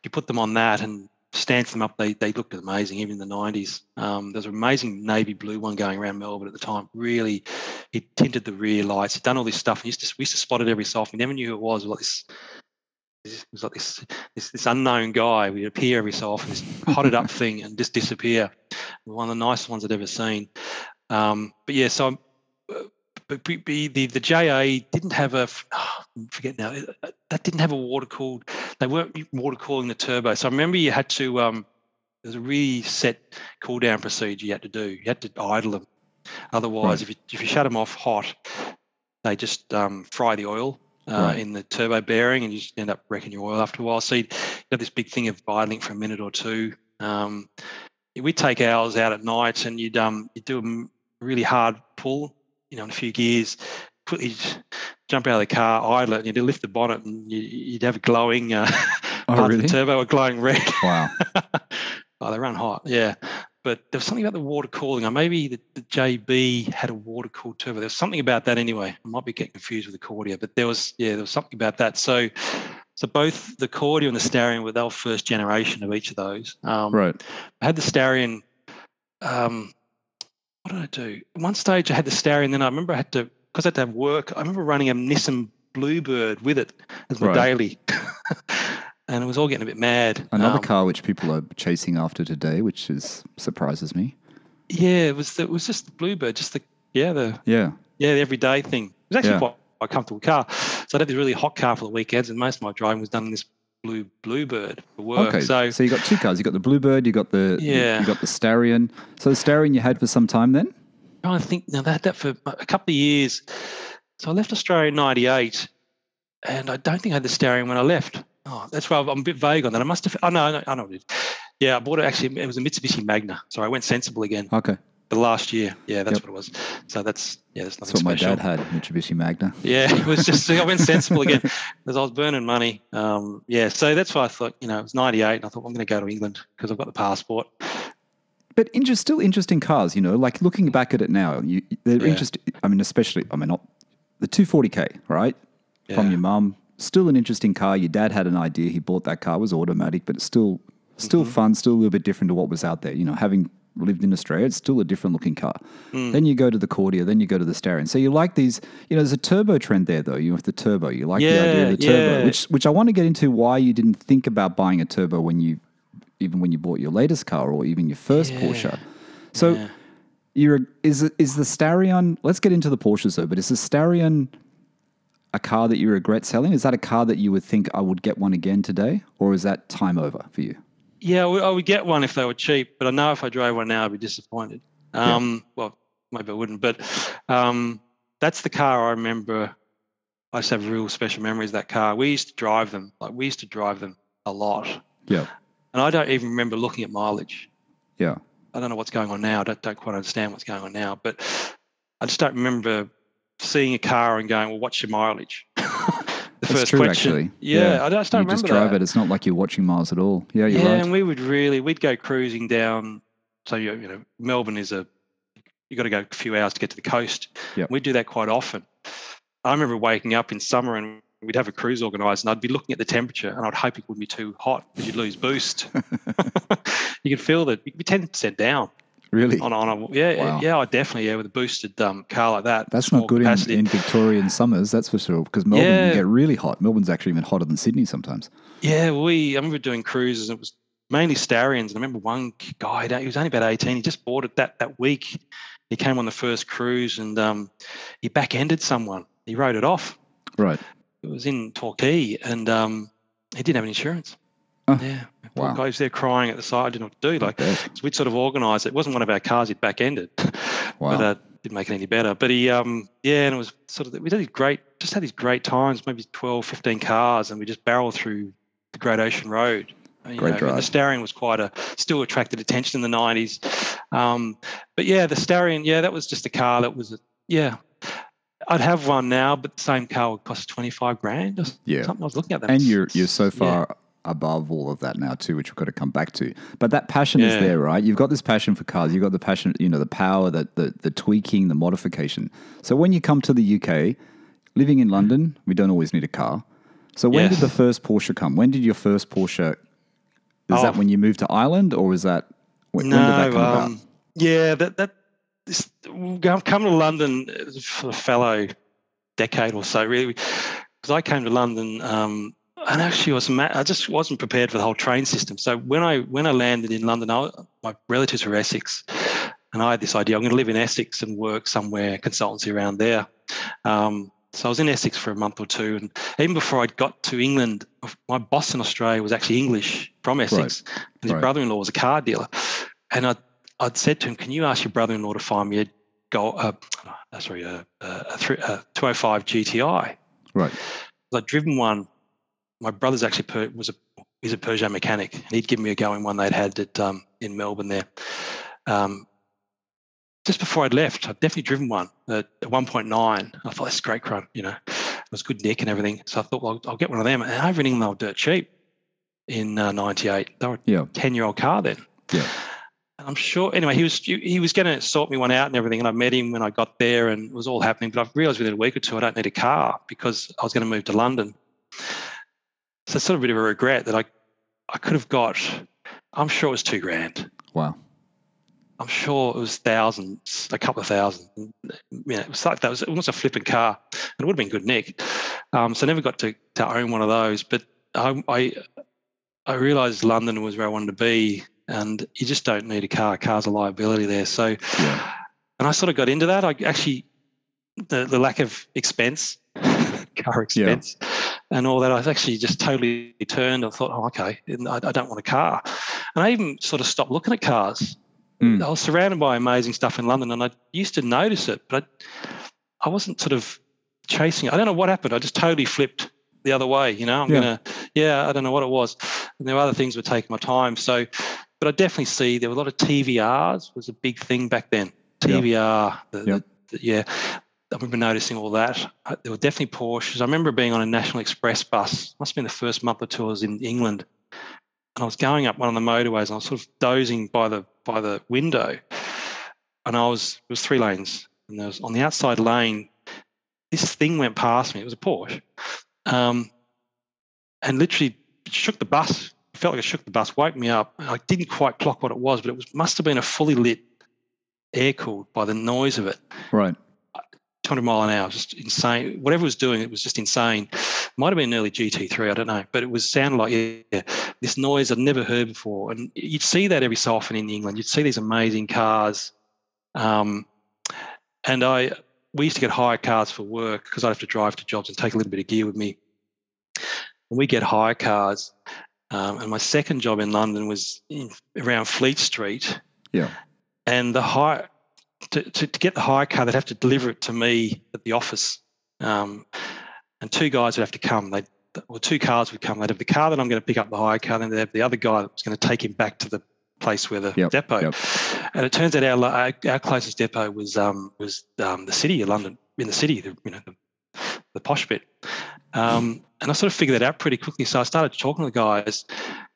you put them on that and stamped them up. They they looked amazing, even in the nineties. Um, there's an amazing navy blue one going around Melbourne at the time. Really, he tinted the rear lights. He'd done all this stuff. He used to we used to spot it every so often. We never knew who it was. It was like this. It was like this, this this unknown guy. We'd appear every so often, this hotted up (laughs) thing, and just disappear. One of the nicest ones I'd ever seen. Um, but yeah, so I'm, but b- the the JA didn't have a I forget now uh, that didn't have a water cooled. They weren't water cooling the turbo. So I remember you had to um, there's a really set cool down procedure you had to do. You had to idle them. Otherwise,
Right.
if you if you shut them off hot, they just um, fry the oil. Uh,
Right.
In the turbo bearing, and you just end up wrecking your oil after a while. So you'd you'd have this big thing of idling for a minute or two. Um, we'd take ours out at night, and you'd um, you'd do a really hard pull, you know, in a few gears, quickly jump out of the car, idle it, and you'd lift the bonnet, and you, you'd have a glowing uh, (laughs)
Oh, really?
the turbo a glowing red. (laughs)
Wow. (laughs)
oh, they run hot, yeah. But there was something about the water cooling. Or maybe the, the JB had a water cooled turbo. There was something about that anyway. I might be getting confused with the Cordia, but there was yeah, there was something about that. So, so both the Cordia and the Starion were they were first generation of each of those. Um,
Right.
I had the Starion. Um, what did I do? At one stage, I had the Starry, and Then I remember I had to because I had to have work. I remember running a Nissan Bluebird with it as my
Right.
daily, (laughs) and it was all getting a bit mad.
Another
Um,
car which people are chasing after today, which is surprises me.
Yeah, it was. The, it was just the Bluebird, just the yeah the
Yeah.
yeah the everyday thing. It was actually
Yeah.
quite a comfortable car. So I had this really hot car for the weekends, and most of my driving was done in this blue Bluebird for work.
Okay.
So
So, you got two cars. You got the Bluebird. You got the
Yeah.
You got the Starion. So the Starion you had for some time then.
I think now they had that for a couple of years. So I left Australia in '98, and I don't think I had the Starion when I left. Oh, that's why I'm a bit vague on that. I must have. Oh no, I know, I know what it is. Yeah, I bought it actually. It was a Mitsubishi Magna. So I went sensible again.
Okay.
The last year. Yeah, that's
Yep.
what it was. So that's yeah, that's
That's
nothing
what my dad had. Mitsubishi Magna.
Yeah, it was just I went (laughs) sensible again because I was burning money. Um, yeah, so that's why I thought you know it was '98, and I thought I'm going to go to England because I've got the passport.
But inter- still interesting cars, you know, like looking back at it now, you, they're
Yeah.
interesting. I mean, especially, I mean, not the 240K, right? From your mum. Still an interesting car. Your dad had an idea. He bought that car. It was automatic, but it's still, still
Mm-hmm.
fun, still a little bit different to what was out there. You know, having lived in Australia, it's still a different looking car.
Mm.
Then you go to the Cordia, then you go to the Starion. So you like these, you know, there's a turbo trend there though. You have the turbo. You like the idea of the turbo,
yeah.
which, which I want to get into why you didn't think about buying a turbo when you, even when you bought your latest car or even your first
Yeah.
Porsche. So
Yeah.
You're is is the Starion? Let's get into the Porsches though. But is the Starion a car that you regret selling? Is that a car that you would think I would get one again today, or is that time over for you?
Yeah, I would- get one if they were cheap, but I know if I drove one now, I'd be disappointed.
Yeah.
Um, Well, maybe I wouldn't, but um, that's the car I remember. I just have real special memories of that car. We used to drive them, like we used to drive them a lot,
Yeah,
and I don't even remember looking at mileage.
yeah,
I don't know what's going on now. I don't, don't quite understand what's going on now, but I just don't remember seeing a car and going, "Well, what's your mileage?" The
That's true, actually.
Yeah,
Yeah.
I just don't
you just drive
that.
it. It's not like you're watching miles at all. Yeah, you're
yeah,
right.
and we would really we'd go cruising down. So you you know, Melbourne is a you got to go a few hours to get to the coast.
Yep.
We'd do that quite often. I remember waking up in summer and we'd have a cruise organised, and I'd be looking at the temperature, and I'd hope it wouldn't be too hot because you'd lose boost. (laughs) (laughs) you could feel that you'd be ten percent down
Really,
on on a yeah
Wow.
yeah I definitely yeah with a boosted um, car like that.
that's not good in, in Victorian summers. That's for sure. Because Melbourne
Yeah.
can get really hot. Melbourne's actually even hotter than Sydney sometimes.
Yeah, we. I remember doing cruises. And it was mainly Starions. And I remember one guy. He was only about eighteen. He just bought it that that week. He came on the first cruise and um, he back-ended someone. He wrote it off.
Right.
It was in Torquay, and um, he didn't have any insurance.
Oh,
yeah,
wow.
guy was there crying at the side. I didn't know what to do. Like so we'd sort of organised. It wasn't one of our cars. He'd back-ended, (laughs)
Wow.
but uh, didn't make it any better. But he, um, yeah, and it was sort of we did these great, just had these great times. Maybe 12, 15 cars, and we just barreled through the Great Ocean Road. You
Great
know, and the
drive.
Starion was quite a still attracted attention in the nineties. Um, but yeah, the Starion, yeah, that was just a car that was, a, yeah. I'd have one now, but the same car would cost twenty five grand or
Yeah.
something. I was looking at that.
and you're you're so
Yeah.
Above all of that now too, which we've got to come back to. But that passion is there, right? You've got this passion for cars. You've got the passion, you know, the power, the the, the tweaking, the modification. So when you come to the UK, living in London, we don't always need a car. So when did the first Porsche come? When did your first Porsche? Is that
Oh.
when you moved to Ireland, or is that when, when did that come about?
um, yeah, that that this, coming to London uh, for a fellow decade or so, really, because I came to London um, and actually was I just wasn't prepared for the whole train system. So when I when I landed in London, I, my relatives were Essex, and I had this idea: I'm going to live in Essex and work somewhere consultancy around there. Um, so I was in Essex for a month or two, and even before I'd got to England, my boss in Australia was actually English from Essex, and his
right.
brother-in-law was a car dealer. And I, I'd said to him, "Can you ask your brother-in-law to find me a go, uh, sorry, a, a, a, a 205 GTI?"
Right.
I'd driven one. My brother's actually per, was a he's a Peugeot mechanic, and he'd given me a go in one they'd had at um, in Melbourne there. Um, just before I'd left, I'd definitely driven one at 1.9. I thought that's great run, you know, it was good nick and everything. So I thought, well, I'll get one of them. And over in England, they were dirt cheap in uh, '98. They were
Yeah.
a 10 year old car then.
Yeah.
And I'm sure. Anyway, he was he was going to sort me one out and everything. And I met him when I got there, and it was all happening. But I've realised within a week or two, I don't need a car because I was going to move to London. So it's sort of a bit of a regret that I I could have got. I'm sure it was two grand.
Wow.
I'm sure it was thousands, a couple of thousand. You know, it was like that It was almost a flipping car, and it would have been good nick. Um, so I never got to, to own one of those. But I, I I realised London was where I wanted to be, and you just don't need a car. A Car's a liability there. So,
Yeah.
and I sort of got into that. I actually the the lack of expense, (laughs) car expense, and all that. I actually just totally turned. I thought, oh, okay, I, I don't want a car, and I even sort of stopped looking at cars.
Mm.
I was surrounded by amazing stuff in London, and I used to notice it, but I, I wasn't sort of chasing it. I don't know what happened. I just totally flipped the other way. You know, I'm
Yeah.
gonna, yeah, I don't know what it was. And there were other things that were taking my time. So, but I definitely see there were a lot of TVRs was a big thing back then.
Yeah.
TVR, the,
Yeah.
the, the, yeah. I remember noticing all that. Uh, There were definitely Porsches. I remember being on a National Express bus. Must have been the first month or two I was in England, and I was going up one of the motorways, and I was sort of dozing by the by the window, and I was it was three lanes, and there was on the outside lane, this thing went past me. It was a Porsche, um, and literally shook the bus. It felt like it shook the bus, woke me up. I didn't quite clock what it was, but it was must have been a fully lit, air cooled by the noise of it.
Right.
200 mile an hour, just insane. Whatever it was doing, it was just insane. Might have been an early GT3, I don't know, but it was sounded like yeah, this noise I'd never heard before. And you'd see that every so often in England. You'd see these amazing cars Um, and I we used to get hire cars for work because I'd have to drive to jobs and take a little bit of gear with me. And we get hire cars. Um, and my second job in London was in, around Fleet Street.
Yeah.
And the hire to, to, to, get the hire car, they'd have to deliver it to me at the office. Um, and two guys would have to come. They or two cars would come. They'd have the car that I'm going to pick up the hire car, then they'd have the other guy that was going to take him back to the place where the
Yep,
depot.
yep.
And it turns out our our, our closest depot was um, was um, the city of London, in the city, the, you know, the, the posh bit. Um, and I sort of figured that out pretty quickly. So I started talking to the guys.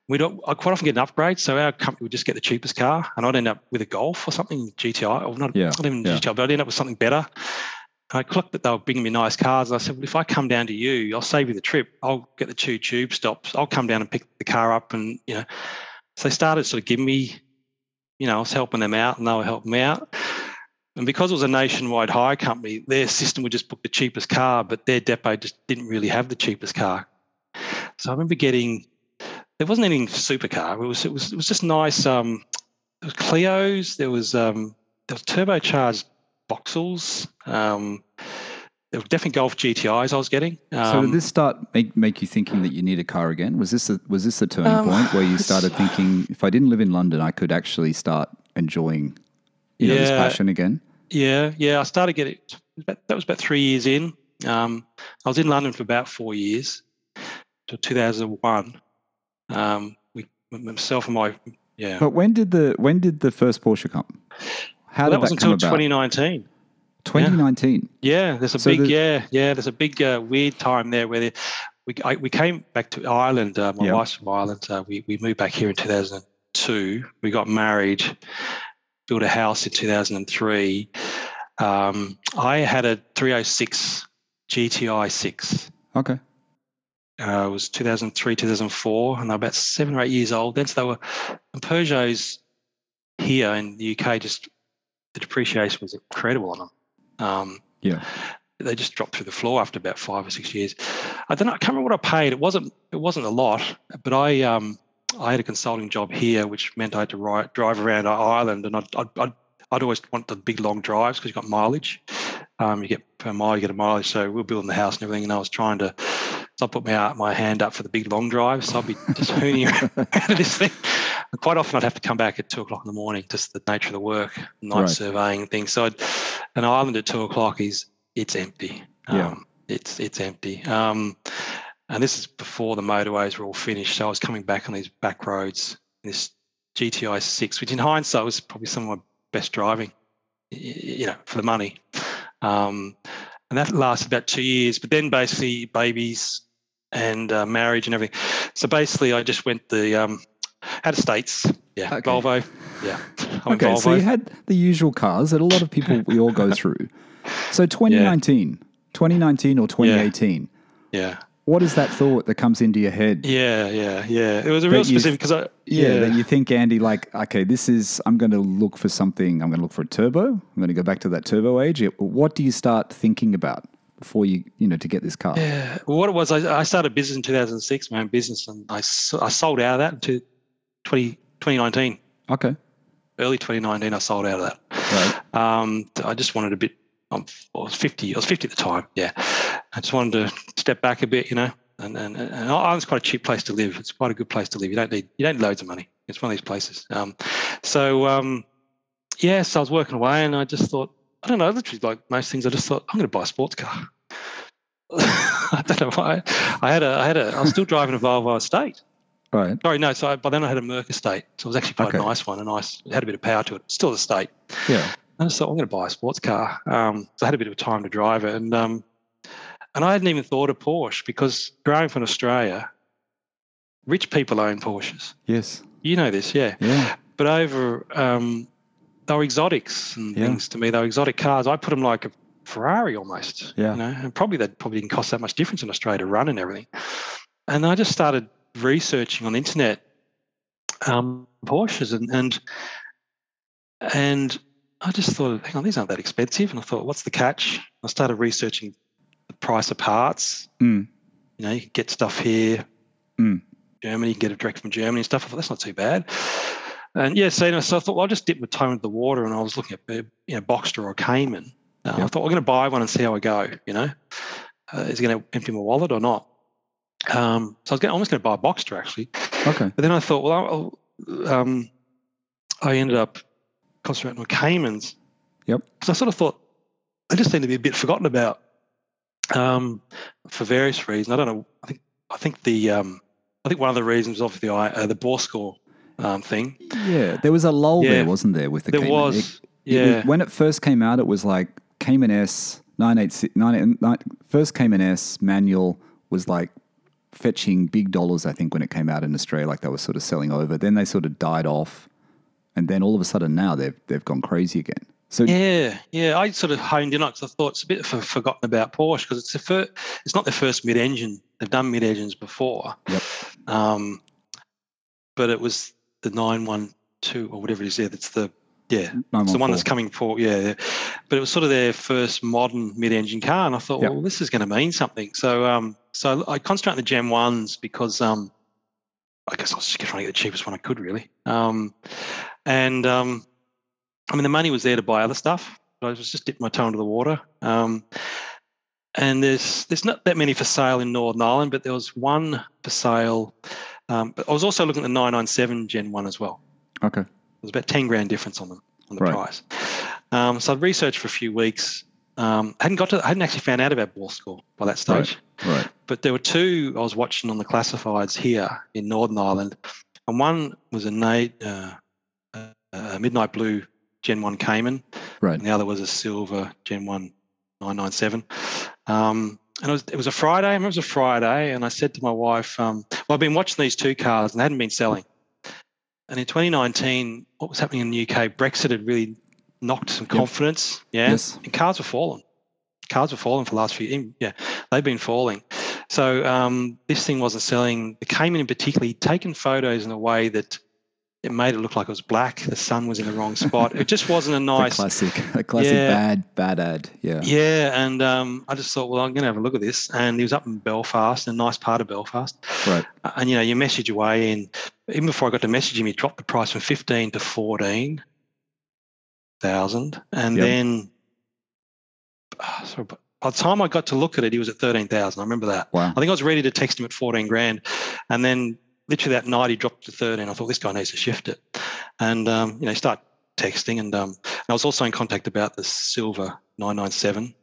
We don't. I quite often get an upgrade, so our company would just get the cheapest car, and I'd end up with a Golf or something GTI, or not,
Yeah,
not even
yeah.
GTI, but I'd end up with something better. And I clocked that they were bringing me nice cars. And I said, well, if I come down to you, I'll save you the trip. I'll get the two tube stops. I'll come down and pick the car up, and you know. So they started sort of giving me, you know, I was helping them out, and they were helping me out. And because it was a nationwide hire company, their system would just book the cheapest car, but their depot just didn't really have the cheapest car. So I remember getting there wasn't anything supercar. It was it was it was just nice. Um, there was Clio's. There was um, there was turbocharged Vauxhalls. Um, there were definitely Golf GTIs I was getting. Um,
so did this start make, make you thinking that you need a car again? Was this a, was this the turning
Um,
point where you (sighs) started thinking if I didn't live in London, I could actually start enjoying you know this passion again?
Yeah, yeah. I started getting it. That that was about three years in. Um, I was in London for about four years, till 2001. Um, we, myself and my yeah.
But when did the when did the first Porsche come? How
Well,
did
that was
that
until 2019.
2019.
Yeah, there's a
So
big
the-
yeah yeah. There's a big uh, weird time there where the, we I, we came back to Ireland. Uh, my
Yeah.
wife's from Ireland. Uh, we we moved back here in 2002. We got married, built a house in 2003. Um, I had a 306 GTI six.
Okay.
Uh, it was 2003, 2004, and they were about seven or eight years old then. So they were, and Peugeots here in the UK, just the depreciation was incredible on them. Um,
Yeah.
they just dropped through the floor after about five or six years. I don't know. I can't remember what I paid. It wasn't. It wasn't a lot, but I um I had a consulting job here, which meant I had to ri drive around Ireland, and I'd I'd, I'd, I'd always want the big long drives because you've got mileage. Um, you get per mile, you get a mileage. So we are building the house and everything, and I was trying to. So I put my my hand up for the big long drives. So I'd be just hooning (laughs) (laughs) out of this thing. And quite often I'd have to come back at two o'clock in the morning, just the nature of the work, night
Right.
surveying things. So I'd, an island at two o'clock is it's empty.
Yeah.
Um, it's it's empty. Um, and this is before the motorways were all finished. So I was coming back on these back roads, this GTI six, which in hindsight was probably some of my best driving, you know, for the money. Um, and that lasted about two years. But then basically babies and uh, marriage and everything. So basically, I just went the um, had estates. Yeah,
Okay.
Volvo. Yeah, I went
Okay, so you had the usual cars that a lot of people we all go (laughs) through. So 2019, 2019 or 2018.
yeah,
What is that thought that comes into your head?
yeah, yeah, yeah. It was a real specific because I
Yeah,
yeah
that you think, Andy, like, okay, this is, I'm going to look for something. I'm going to look for a turbo. I'm going to go back to that turbo age. What do you start thinking about before you, you know, to get this car?
Yeah. Well, what it was, I, I started business in 2006, my own business, and I I sold out of that into 20, 2019.
Okay.
Early 2019, I sold out of that.
Right.
Um, I just wanted a bit. I'm, I was 50. I was 50 at the time. Yeah. I just wanted to step back a bit, you know. And and, and Ireland's quite a cheap place to live. It's quite a good place to live. You don't need you don't need loads of money. It's one of these places. Um, so um, yes, I was working away, and I just thought, I don't know, literally like most things, I just thought I'm going to buy a sports car. (laughs) I don't know why. I had a I had a I was still driving a Volvo Estate.
Right.
Sorry, no. So I, by then I had a Merc Estate, so it was actually quite
Okay.
a nice one, a nice. It had a bit of power to it. Still a state.
Yeah.
I just thought I'm going to buy a sports car. Um, so I had a bit of time to drive it, and um, and I hadn't even thought of Porsche because growing up in Australia, rich people own Porsches.
Yes.
You know this, yeah.
Yeah.
But over, um, they were exotics and
Yeah.
things to me. They were exotic cars. I put them like a Ferrari almost.
Yeah.
You know, and probably that probably didn't cost that much difference in Australia to run and everything. And I just started researching on the internet um, Porsches and and and I just thought, hang on, these aren't that expensive. And I thought, what's the catch? I started researching the price of parts.
Mm.
You know, you can get stuff here,
Mm.
Germany, you can get it direct from Germany and stuff. I thought that's not too bad. And yeah, so, you know, so I thought, well, I'll just dip my toe into the water, and I was looking at you know Boxster or Cayman. Uh, I thought we're going to buy one and see how I go. You know, uh, is it going to empty my wallet or not? Um, so I was going, almost going to buy a Boxster actually.
Okay.
But then I thought, well, I'll, um, I ended up concentrating on Caymans.
Yep.
So I sort of thought they just seem to be a bit forgotten about um, for various reasons. I don't know. I think I think the um, I think one of the reasons was obviously the uh, the bore score um, thing.
Yeah, there was a lull
Yeah.
there, wasn't there, with the
There
Cayman?
was,
It- it
yeah,
was- when it first came out, it was like Cayman S 986, 9, nine- first Cayman S manual was like fetching big dollars, I think, when it came out in Australia, like they were sort of selling over. Then they sort of died off. And then all of a sudden now they've, they've gone crazy again. So,
yeah, yeah. I sort of honed in on because I thought it's a bit for, forgotten about Porsche because it's the first, it's not their first mid-engine. They've done mid-engines before.
Yep.
Um, but it was the 912 or whatever it is there. That's the yeah, It's the one that's coming for yeah, yeah. but it was sort of their first modern mid-engine car, and I thought,
Yep.
well, this is going to mean something. So, um, so I concentrate on the Gen ones because, um, I guess I was just trying to get the cheapest one I could, really. Um, and um, I mean, the money was there to buy other stuff, but I was just dipping my toe into the water. Um, and there's there's not that many for sale in Northern Ireland, but there was one for sale. Um, but I was also looking at the 997 Gen one as well.
okay.
There's about 10 grand difference on them on the
Right.
price. Um, so I'd researched for a few weeks. Um, hadn't got to, hadn't actually found out about bore score by that stage.
Right.
But there were two I was watching on the classifieds here in Northern Ireland, and one was a Nate, uh, a midnight blue Gen One Cayman,
Right.
and the other was a silver Gen One 997. Um, and it was, it was a Friday. I remember it was a Friday, and I said to my wife, um, "Well, I've been watching these two cars, and they hadn't been selling." And in 2019, what was happening in the UK? Brexit had really knocked some confidence. Yeah,
Yes.
and cars were falling. Cars were falling for the last few. Yeah, they've been falling. So um, this thing wasn't selling. The Cayman in particular, he'd taken photos in a way that it made it look like it was black. The sun was in the wrong spot. It just wasn't a (laughs) nice.
classic, a classic
Yeah.
bad, bad ad. Yeah.
Yeah, and um, I just thought, well, I'm going to have a look at this. And he was up in Belfast, a nice part of Belfast.
Right.
Uh, And you know, you message away, and even before I got to message him, he dropped the price from fifteen to fourteen thousand, and
Yep.
then uh, sorry, by the time I got to look at it, he was at thirteen thousand. I remember that.
Wow.
I think I was ready to text him at fourteen grand, and then literally that night he dropped to thirteen. I thought this guy needs to shift it, and um, you know, start texting, and um, and I was also in contact about the silver nine nine seven.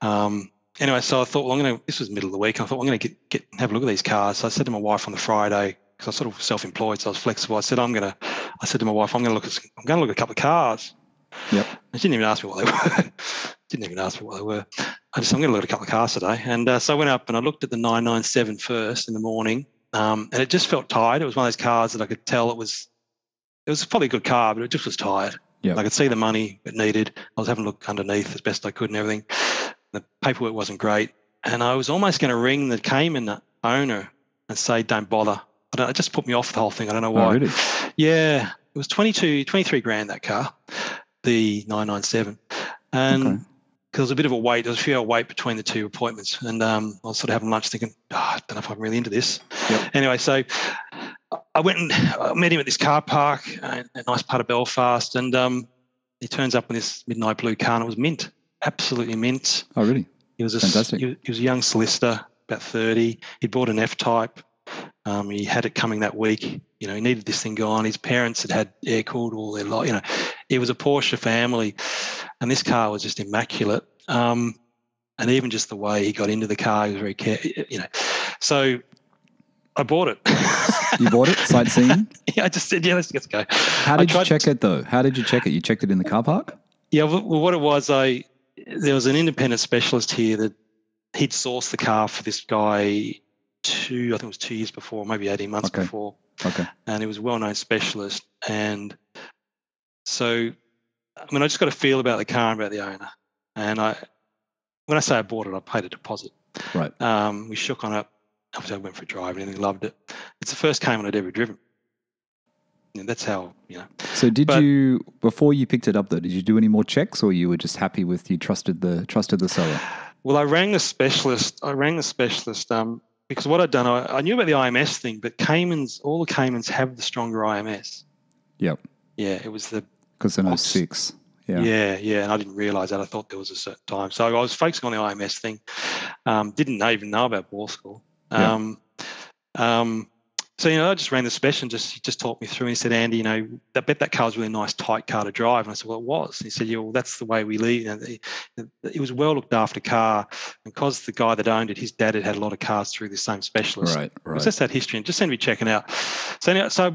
Um, anyway, so I thought, well, I'm going to. This was middle of the week. I thought well, I'm going to get, get have a look at these cars. So I said to my wife on the Friday because I was sort of self-employed, so I was flexible. I said, I'm going to. I said to my wife, I'm going to look at. I'm going to look at a couple of cars.
Yep.
She didn't even ask me what they (laughs) were. didn't even ask me what they were. I just, I'm going to look at a couple of cars today. And uh, so I went up and I looked at the 997 first in the morning, um, and it just felt tired. It was one of those cars that I could tell it was. It was probably a good car, but it just was tired.
Yep.
I could see the money it needed. I was having a look underneath as best I could and everything. The paperwork wasn't great. And I was almost going to ring the Cayman owner and say, don't bother. I don't, it just put me off the whole thing. I don't know why.
Oh, really?
Yeah, it was 22, 23 grand that car, the 997. And
Okay.
because there was a bit of a wait, there was a few hour wait between the two appointments. And um, I was sort of having lunch thinking, oh, I don't know if I'm really into this.
Yep.
Anyway, so I went and I met him at this car park, a nice part of Belfast. And um, he turns up in this midnight blue car and it was mint, absolutely mint.
Oh, really?
He was a,
Fantastic.
He, was- he was a young solicitor, about 30. He'd bought an F type. Um, he had it coming that week. You know, he needed this thing gone. His parents had had air cooled all their life. You know, it was a Porsche family, and this car was just immaculate. Um, and even just the way he got into the car, he was very care. You know, so I bought it.
You bought it (laughs) sightseeing?
yeah, I just said, yeah, let's, let's go.
How did you check it though? How did you check it? You checked it in the car park?
Yeah, well, well, what it was, I there was an independent specialist here that he'd sourced the car for this guy two, I think it was two years before, maybe eighteen months
Okay.
before,
Okay.
and he was a well-known specialist. And so, I mean, I just got a feel about the car and about the owner. And I, when I say I bought it, I paid a deposit.
Right.
Um, we shook on it. Obviously, I went for a drive and he loved it. It's the first Cayman I'd ever driven. Yeah, that's how you know.
So did
But-
you before you picked it up though? Did you do any more checks, or you were just happy with you trusted the trusted the seller?
Well, I rang the specialist. I rang the specialist um, because what I'd done, I, I knew about the IMS thing, but Caymans, all the Caymans have the stronger IMS.
Yep.
yeah, it was the
Because in
Ops.
06.
yeah.
Yeah.
yeah, and I didn't realise that. I thought there was a certain time, so I was focusing on the IMS thing. Um, didn't even know about bore score.
Yeah.
Um, um, so you know, I just ran the special and just he just talked me through. And he said, Andy, you know, I bet that car's a really nice tight car to drive. And I said, well, it was. And he said, yeah, well, that's the way we leave. And it, was a well looked after car, and because the guy that owned it, his dad had had a lot of cars through the same specialist.
Right,
It was just that history, and just seemed to be checking out. So, anyway, so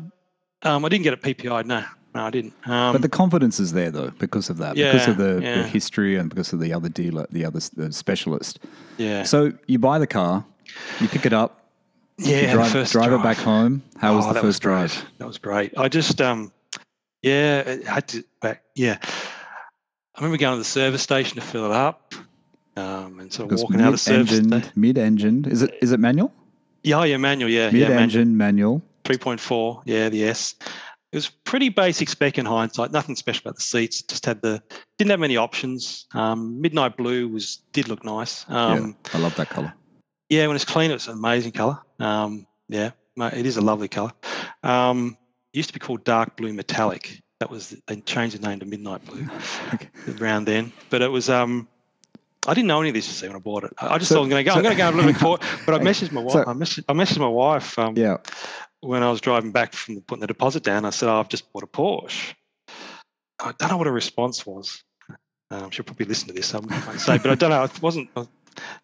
um, I didn't get a PPI. No, no, I didn't. Um,
But the confidence is there though because of that, because of
Yeah,
the, the history and because of the other dealer, the other the specialist.
yeah,
So you buy the car, you pick it up,
yeah.
drive,
first
drive it back home. How was
Oh,
the first
great.
drive?
That was great. I just, um, yeah, it had to back. Yeah, I remember going to the service station to fill it up, um, and sort of walking out of service.
mid-engined, mid-engined. Is it is it manual?
Yeah, oh, yeah, manual. Yeah, yeah.
Mid-engine manual.
Three point four. Yeah, the S. It was pretty basic spec in hindsight. Nothing special about the seats. Just had the didn't have many options. Um, Midnight blue was did look nice. Um,
yeah, I love that color.
Yeah, when it's clean, it's an amazing color. Um, yeah, it is a lovely color. Um, it used to be called dark blue metallic. That was they changed the name to midnight blue (laughs)
Okay.
around then. But it was um, I didn't know any of this see when I bought it. I just
So-
thought I'm going to go.
so-
I'm going to go a little bit forward. But I messaged my wife.
so-
I, messaged, I messaged my wife um,
Yeah,
when I was driving back from putting the deposit down. I said, oh, "I've just bought a Porsche." I don't know what her response was. Um, she'll probably listen to this. I won't say, but I don't know. It wasn't.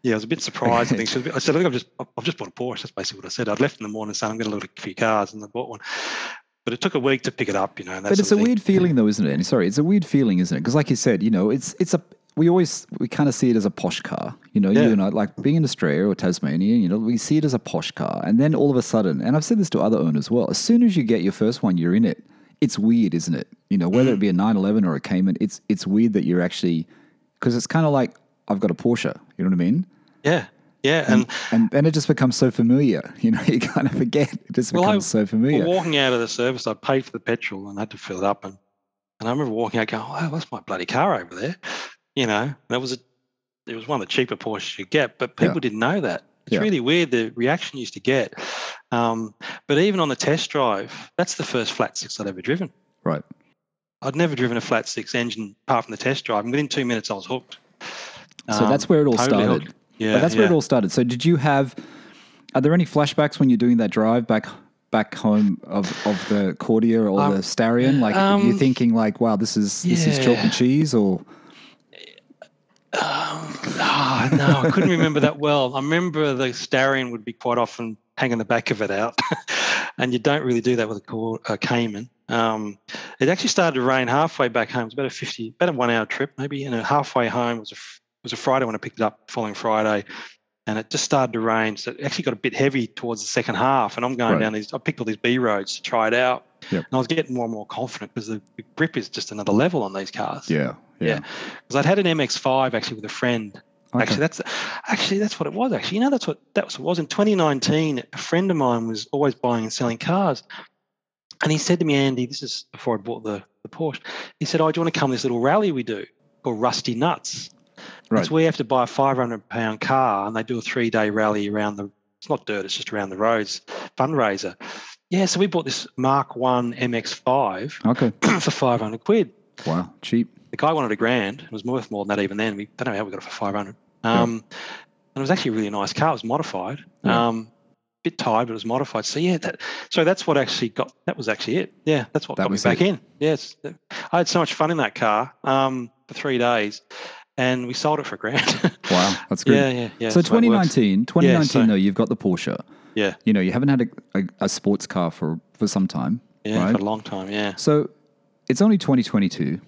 Yeah, I was a bit surprised. I think she was bit, I said, "I think I've just I've just bought a Porsche." That's basically what I said. I'd left in the morning saying I'm going to look at a few cars, and I bought one. But it took a week to pick it up, you know.
But it's a
thing.
weird feeling though, isn't it? And sorry, it's a weird feeling, isn't it? Because like you said, you know, it's it's a we always we kind of see it as a posh car. You know,
Yeah.
you and I like being in Australia or Tasmania, you know, we see it as a posh car. And then all of a sudden, and I've said this to other owners as well, as soon as you get your first one, you're in it. It's weird, isn't it? You know, whether mm. it be a 911 or a Cayman, it's it's weird that you're actually because it's kind of like I've got a Porsche. You know what I mean?
Yeah, yeah, and
And then it just becomes so familiar. (laughs) You know, you kind of forget. It just
Well, I-
becomes so familiar.
Well, walking out of the service, I paid for the petrol and had to fill it up. And, and I remember walking out going, oh, that's my bloody car over there. You know, and it was a, it was one of the cheaper Porsches you get, but people
Yeah.
didn't know that. It's
Yeah.
really weird the reaction you used to get. Um, but even on the test drive, that's the first flat six I'd ever driven.
right.
I'd never driven a flat six engine apart from the test drive. And within two minutes, I was hooked.
So
Um,
that's where it all
totally
started.
hooked. Yeah,
But that's where it all started. So did you have? Are there any flashbacks when you're doing that drive back back home of, of the Cordia or
Um,
the Starion? Like you're
um,
thinking like, wow, this is this is chalk and cheese, or
Um, ah, no, I couldn't remember that well. I remember the Starion would be quite often hanging the back of it out, (laughs) and you don't really do that with a, Cor- a Cayman. Um, it actually started to rain halfway back home. It was about a fifty, about a one-hour trip, maybe. And halfway home was a f- was a Friday when I picked it up, following Friday, and it just started to rain. So it actually got a bit heavy towards the second half. And I'm going
Right.
down these. I picked all these B roads to try it out,
Yep.
and I was getting more and more confident because the grip is just another level on these cars
yeah, yeah.
Yeah. because I'd had an MX5 actually with a friend.
Okay.
Actually, that's actually that's what it was. Actually, you know, that's what that was. It was in 2019. A friend of mine was always buying and selling cars, and he said to me, Andy, this is before I bought the the Porsche. He said, "Oh, do you want to come to this little rally we do called Rusty Nuts?
Right.
Where you have to buy a 500 pound car, and they do a three day rally around the. It's not dirt; it's just around the roads. Fundraiser. Yeah, so we bought this Mark One MX5
Okay. (clears throat)
for 500 quid
Wow. Cheap.
the guy wanted a grand. It was worth more than that even then. We don't know how we got it for 500. Um, And it was actually a really nice car. It was modified.
Yeah.
Um, bit tired, but it was modified. So yeah, that, so that's what actually got. That was actually it. Yeah, that's what
That
got me back
it.
in. Yes, I had so much fun in that car um, for three days, and we sold it for a grand. (laughs)
Wow. That's good.
yeah, yeah, yeah.
so
that's the way it works.
2019, 2019
so-
though, you've got the Porsche.
Yeah,
You know, you haven't had a, a, a sports car for for some time.
yeah,
Right.
for a long time. Yeah.
So it's only 2022.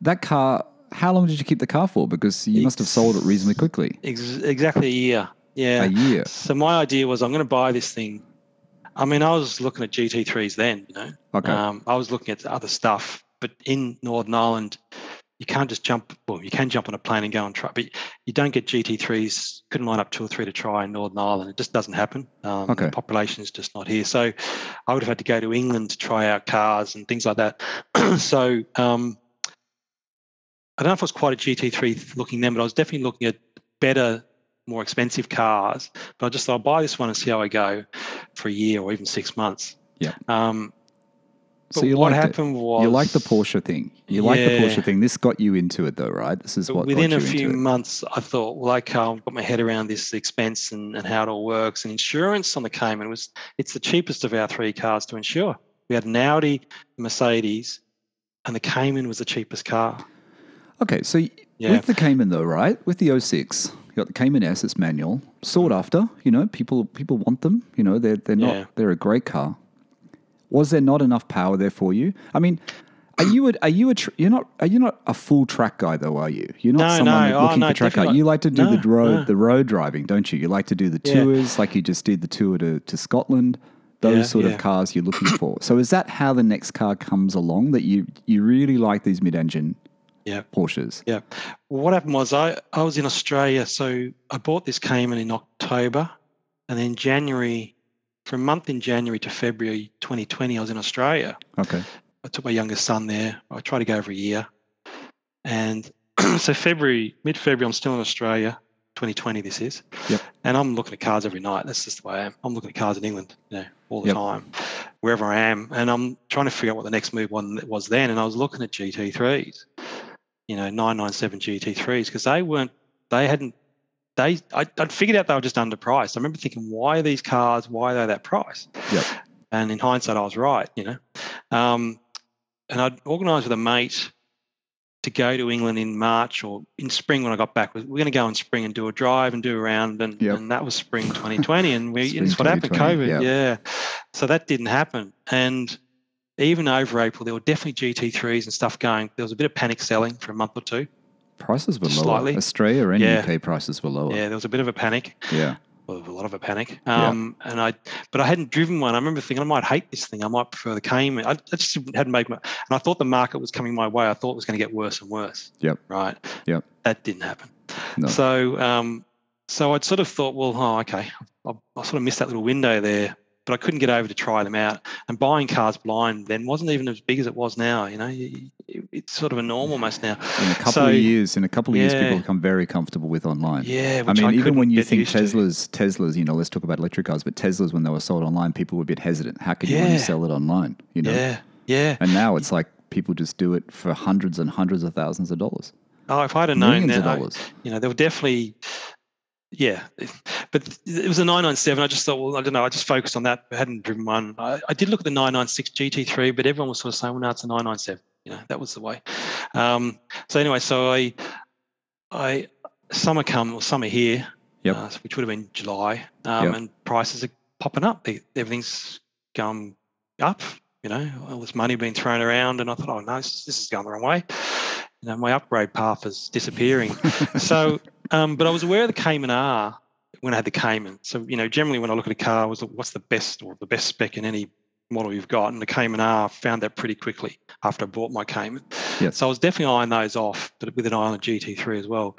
That car, how long did you keep the car for? Because you must have sold it reasonably quickly.
Ex- exactly a year. Yeah.
A year.
So my idea was I'm going to buy this thing. I mean, I was looking at GT3s then, you know.
Okay.
Um, I was looking at other stuff, but in Northern Ireland, you can't just jump. Well, you can jump on a plane and go and try, but you don't get GT3s. Couldn't line up two or three to try in Northern Ireland. It just doesn't happen. Um,
Okay.
The population is just not here. So I would have had to go to England to try out cars and things like that. (clears throat) so um, I don't know if it was quite a GT3 looking then, but I was definitely looking at better, more expensive cars. But I just thought I'll buy this one and see how I go for a year or even six months.
Yeah.
Um, but
So you
what
liked it.
happened was
You like the Porsche thing. You like the Porsche thing. This got you into it, though, right? This is
But
what
within a few months, I thought, well, okay, I've got my head around this expense and, and how it all works. And insurance on the Cayman was it's the cheapest of our three cars to insure. We had an Audi, Mercedes, and the Cayman was the cheapest car.
Okay, so
Yeah.
with the Cayman, though, right? With the 06, you got the Cayman S. It's manual, sought after. You know, people people want them. You know, they're they're not
Yeah.
they're a great car. Was there not enough power there for you? I mean. Are you a, are you a tr- you're not are you not a full track guy though are you you're not
No,
someone
no. Oh,
looking
no,
for track guy
definitely
you like to do the
No,
road
no.
the road driving don't you you like to do the
Yeah.
tours like you just did the tour to, to Scotland those
Yeah,
sort
yeah.
of cars you're looking for so is that how the next car comes along that you you really like these mid-engine
Yeah.
Porsches
Yeah. Well, what happened was I, I was in Australia. So I bought this Cayman in October. And then January, for a month in January to February 2020, I was in Australia.
okay
I took my youngest son there. I try to go every year. And (clears throat) so February, mid February, I'm still in Australia. 2020, this is.
Yep.
And I'm looking at cars every night. That's just the way I am. I'm looking at cars in England, you know, all the
Yep.
time, wherever I am. And I'm trying to figure out what the next move one was then. And I was looking at GT3s, you know, 997 GT3s, because they weren't, they hadn't, they, I, I'd figured out they were just underpriced. I remember thinking, why are these cars, why are they that price?
Yep.
And in hindsight, I was right, you know. Um, and I'd organised with a mate to go to England in March or in spring when I got back. We're going to go in spring and do a drive and do a round, and,
Yep.
and that was spring 2020. And we,
Spring
it's what happened, COVID.
yeah.
Yeah, so that didn't happen. And even over April, there were definitely GT3s and stuff going. There was a bit of panic selling for a month or two.
Prices were lower
Slightly.
Australia and
Yeah.
UK prices were lower
Yeah, there was a bit of a panic.
yeah
well, a lot of a panic.
Yeah.
Um, and I, but I hadn't driven one. I remember thinking I might hate this thing. I might prefer the Cayman. I, I just hadn't made my, and I thought the market was coming my way. I thought it was going to get worse and worse.
Yep.
Right.
Yep.
That didn't happen.
No.
So, um, so I'd sort of thought, well, oh, okay, I, I sort of missed that little window there, but I couldn't get over to try them out. And buying cars blind then wasn't even as big as it was now. You know, You- you- it's sort of a norm almost now.
in a couple
So-
of years in a couple of years people become very comfortable with online
Yeah.
I mean, even when you think
used to.
Teslas, Teslas, you know, let's talk about electric cars, but Teslas, when they were sold online, people were a bit hesitant. How could you
Yeah.
to sell it online? You know,
Yeah. Yeah.
and now it's like people just do it for hundreds and hundreds of thousands of dollars,
Oh, if I'd have known that, you know, there were definitely, yeah, but it was a 997. I just thought, well, I don't know. I just focused on that. I hadn't driven one. I, I did look at the 996 GT3, but everyone was sort of saying, well, no, it's a 997. You know, that was the way. Um, so anyway, so I, I, summer come or summer here,
Yep.
uh, which would have been July, um,
Yep.
and prices are popping up. They, everything's going up. You know, all this money being thrown around, and I thought, oh no, this, this is going the wrong way. You know, my upgrade path is disappearing. (laughs) so, um, but I was aware of the Cayman R when I had the Cayman. So, you know, generally when I look at a car, I was what's the best or the best spec in any model you've got, and the Cayman R found that pretty quickly after I bought my Cayman.
Yes.
So I was definitely eyeing those off, but with an eye on a GT3 as well.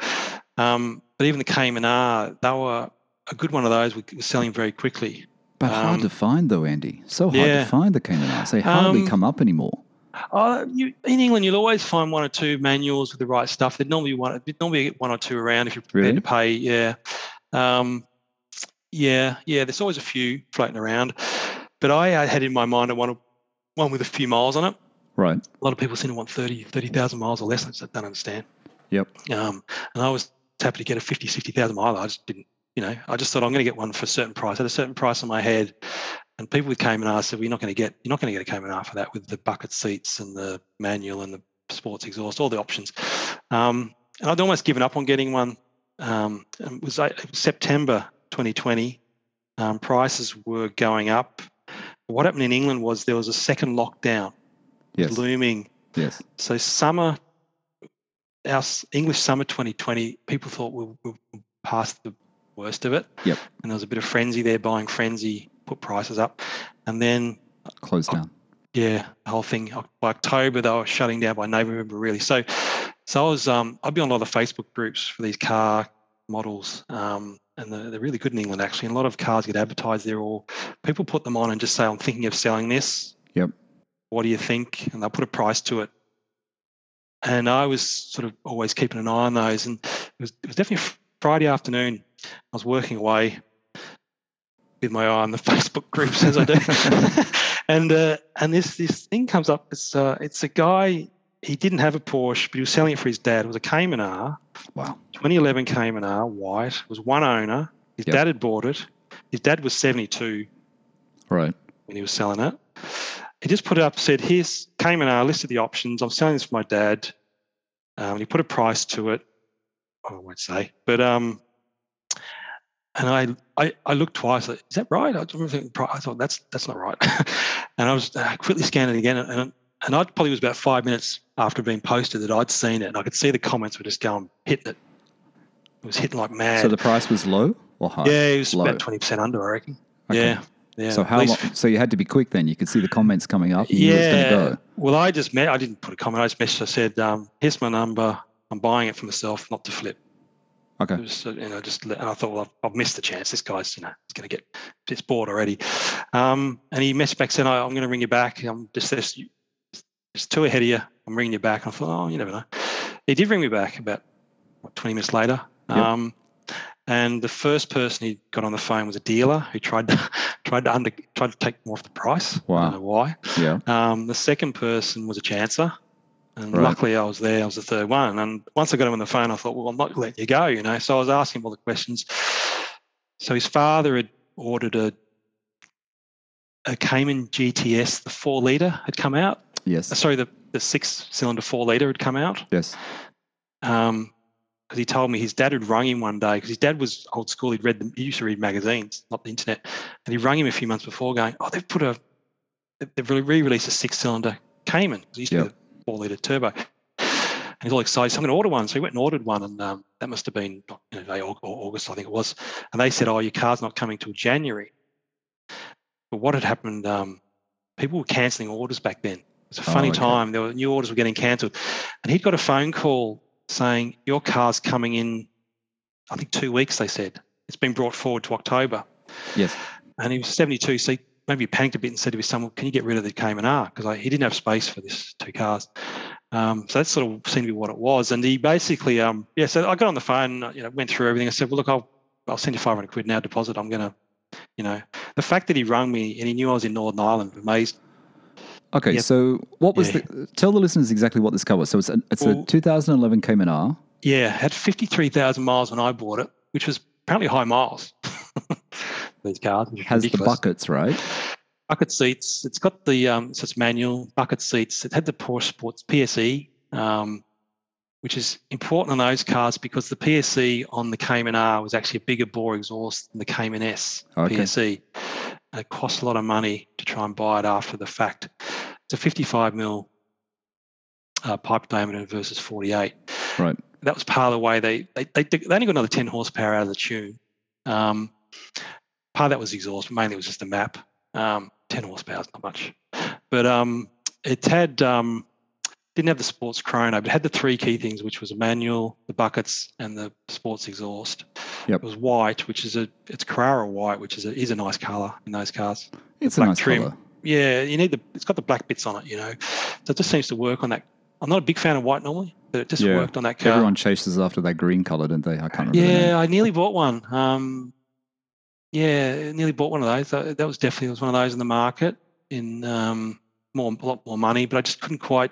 Um, but even the Cayman R, they were a good one of those. Was selling very quickly.
But hard
Um,
to find though, Andy. So hard
yeah.
to find the Cayman R. They hardly
Um,
come up anymore.
Uh, you, in England, you'll always find one or two manuals with the right stuff. There'd normally one, there'd normally be one or two around if you're prepared
Really?
to pay. Yeah, um, yeah, yeah. There's always a few floating around, but I uh, had in my mind a one, one with a few miles on it.
Right.
A lot of people seem to want 30 30,000 miles or less. I just don't understand.
Yep.
Um, and I was happy to get a 50, 60,000 mile. I just didn't, you know, I just thought I'm going to get one for a certain price. I had a certain price in my head. And people with Cayman R said, well, you're not going to get, you're not going to get a Cayman R for that with the bucket seats and the manual and the sports exhaust, all the options. Um, and I'd almost given up on getting one. Um, it was uh, September 2020. Um, prices were going up. What happened in England was there was a second lockdown
Yes.
looming
Yes.
so summer, our English summer 2020, people thought we'll, we'll past the worst of it.
Yep.
And there was a bit of frenzy there, buying frenzy, put prices up, and then
Closed down.
yeah, the whole thing by October they were shutting down by November really. So, so I was um, I'd be on a lot of Facebook groups for these car models. Um, and they're, they're really good in England actually. And a lot of cars get advertised there, or people put them on and just say, "I'm thinking of selling this."
Yep.
What do you think? And they'll put a price to it. And I was sort of always keeping an eye on those. And it was, it was definitely Friday afternoon. I was working away with my eye on the (laughs) Facebook groups as I do. (laughs) and uh, and this this thing comes up. It's uh, it's a guy. He didn't have a Porsche, but he was selling it for his dad. It was a Cayman R.
Wow.
2011 Cayman R, white. It was one owner. His
Yep.
dad had bought it. His dad was 72
Right.
when he was selling it. He just put it up, said, "Here's Cayman R. Listed the options. I'm selling this for my dad." Um, and he put a price to it. I won't say, but um, and I I, I looked twice. Like, Is that right? I, don't remember thinking, pri- I thought that's that's not right. (laughs) and I was I quickly scanned it again, and and I probably was about five minutes after being posted that I'd seen it, and I could see the comments were just going hitting it. It was hitting like mad.
So the price was low or high?
yeah, it was
low.
about twenty percent under, I reckon.
Okay.
Yeah, yeah.
So how long? So you had to be quick then. You could see the comments coming up. And you knew it was
yeah.
go.
Well, I just met. I didn't put a comment. I just messaged. I said, um, "Here's my number. I'm buying it for myself, not to flip."
Okay.
Was, uh, you know, just let- and I thought, well, I've, I've missed the chance. This guy's, you know, he's going to get it's bought already. Um, and he messaged back saying, "I'm going to ring you back. I'm just there's, there's two ahead of you. I'm ringing you back." And I thought, oh, you never know. He did ring me back about what, 20 minutes later.
Yep.
Um, and the first person he got on the phone was a dealer who tried to (laughs) tried to under tried to take more off the price. I don't know why.
Yeah.
Um, the second person was a chancer. And
Right.
luckily I was there, I was the third one. And once I got him on the phone, I thought, well, I'm not letting you go, you know. So I was asking him all the questions. So his father had ordered a a Cayman GTS, the four litre had come out. Uh,
Yes.
Sorry, the, the six cylinder four litre had come out.
Yes.
Um, because he told me his dad had rung him one day because his dad was old school. He'd read them. He used to read magazines, not the internet. And he rung him a few months before, going, "Oh, they've put a, they've re- re-released a six-cylinder Cayman. It used to be a four-liter turbo." And he's all excited. So I'm going to order one. So he went and ordered one, and um, that must have been you know, Au- Au- August, I think it was. And they said, "Oh, your car's not coming till January." But what had happened? Um, people were cancelling orders back then. It was a
Oh,
funny
okay.
time. There were new orders were getting cancelled, and he'd got a phone call saying your car's coming in. I think two weeks. They said it's been brought forward to October,
Yes.
and he was 72. So he maybe he panicked a bit and said to his son, well, "Can you get rid of the Cayman R?" Because he didn't have space for this two cars. Um, so that sort of seemed to be what it was. And he basically, um, yeah. So I got on the phone, you know, went through everything. I said, "Well, look, I'll I'll send you 500 quid now deposit. I'm gonna, you know, the fact that he rung me and he knew I was in Northern Ireland amazed.
Okay.
Yep.
So what was
Yeah.
the? Tell the listeners exactly what this car was. So it's a, it's a 2011 Cayman R.
Yeah, had 53,000 miles when I bought it, which was apparently high miles. (laughs) These cars
Has the buckets, right?
bucket seats. It's got the um, so it's manual bucket seats. It had the Porsche Sports PSE, um, which is important on those cars because the PSE on the Cayman R was actually a bigger bore exhaust than the Cayman S
Okay.
PSE. And it cost a lot of money to try and buy it after the fact. It's a 55 mil uh, pipe diameter versus 48
Right.
that was part of the way they they, they, they only got another 10 horsepower out of the tune. Um, part of that was exhaust, but mainly it was just the map. Um, 10 horsepower is not much. But um, it had um, didn't have the sports chrono, but it had the three key things, which was a manual, the buckets, and the sports exhaust.
Yep.
It was white, which is a it's Carrara white, which is a is a nice color in those cars.
It's a nice
trim.
color.
Yeah, you need the it's got the black bits on it, you know. So it just seems to work on that. I'm not a big fan of white normally, but it just
Yeah.
worked on that car.
Everyone chases after that green color, didn't they? I can't remember.
Yeah, I nearly bought one. Um, yeah, nearly bought one of those. That, that was definitely was one of those in the market in um, more a lot more money, but I just couldn't quite.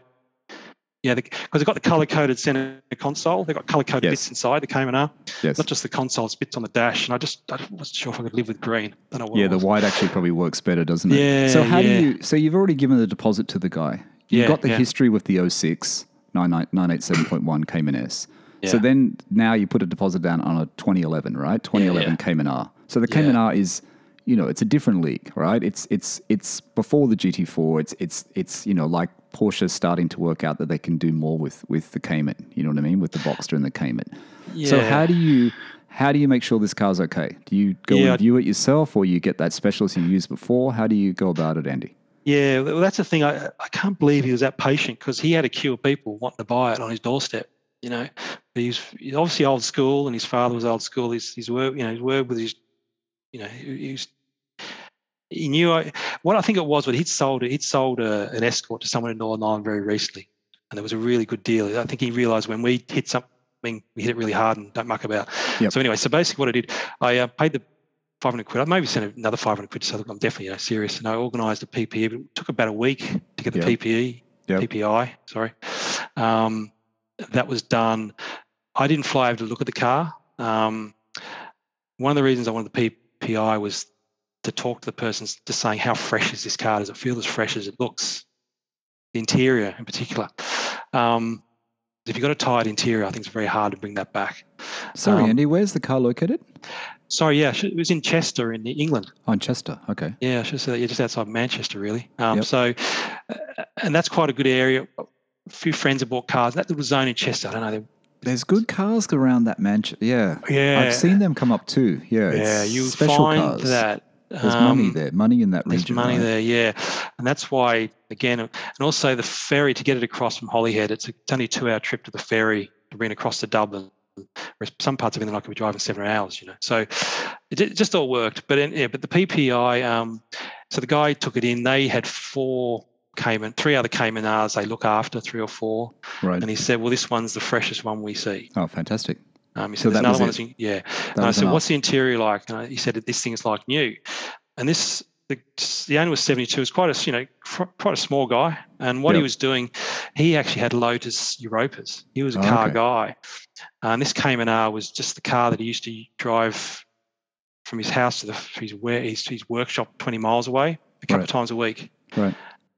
Yeah, because they've got the color coded center console. They've got color coded
Yes.
bits inside the Cayman R,
Yes.
not just the console, it's bits on the dash. And I just I wasn't sure if I could live with green. Don't know what
Yeah, the white actually probably works better, doesn't it?
Yeah,
So how
yeah.
do you? So you've already given the deposit to the guy. You've
Yeah,
got the
yeah.
history with the 06 987.1 Cayman S. So then now you put a deposit down on a 2011, right? 2011
yeah.
Cayman R. So the Cayman
Yeah.
R is, you know, it's a different league, right? It's it's it's before the GT4. It's it's it's you know like Porsche starting to work out that they can do more with with the Cayman. You know what I mean? With the Boxster and the Cayman. So how do you how do you make sure this car's okay? Do you go
Yeah.
and view it yourself, or you get that specialist you used before? How do you go about it, Andy?
Yeah, well, that's the thing. I, I can't believe he was that patient because he had a queue of people wanting to buy it on his doorstep. You know, he's, he's obviously old school, and his father was old school. He's his work, you know, his worked with his, you know, he, he knew I, what I think it was. But he'd sold. He'd sold a, an escort to someone in Northern Ireland very recently, and there was a really good deal. I think he realised when we hit something, we hit it really hard and don't muck about.
Yep.
So anyway, so basically what I did, I uh, paid the 500 quid. I maybe sent another 500 quid. So I'm definitely you know, serious. And I organised a PPE, but it took about a week to get the
Yep.
PPE,
Yep.
PPI, sorry. Um, that was done. I didn't fly over to look at the car. Um, one of the reasons I wanted the PPI was to talk to the person, just saying how fresh is this car? Does it feel as fresh as it looks? The interior, in particular. Um, if you've got a tired interior, I think it's very hard to bring that back.
Sorry,
Um,
Andy, where's the car located?
Sorry, yeah, it was in Chester, in England.
Oh, in Chester. Okay.
Yeah, I should say that. Yeah, just outside Manchester, really. Um,
Yep.
So, uh, and that's quite a good area. A few friends have bought cars. That little zone in Chester, I don't know.
There's good cars around that mansion. Yeah.
Yeah,
I've seen them come up too. Yeah.
Yeah, you
special
find
cars.
that
There's money
um,
there, money in that region.
There's money
right?
there, yeah, and that's why again, and also the ferry to get it across from Holyhead. It's, a, it's only a two-hour trip to the ferry to bring it across to Dublin. Whereas some parts of England I could be driving seven hours, you know. So it, ju- just all worked. But in, yeah, but the PPI. Um, so the guy took it in. They had four Cayman, three other Cayman R's they look after, three or four,
Right.
and he said, "Well, this one's the freshest one we see."
Oh, fantastic.
Um, he
So
said, "There's
that was
another one."
it.
That's in, yeah,
That
and I said,
enough.
"What's the interior like?" And I, he said, "This thing is like new." And this, the, the owner was 72. Was quite a you know fr- quite a small guy. And what he was doing, he actually had Lotus Europas. He was a
Oh,
car
okay.
guy. And this Cayman R was just the car that he used to drive from his house to the his where his, his workshop 20 miles away a couple
Right.
of times a week.
Right.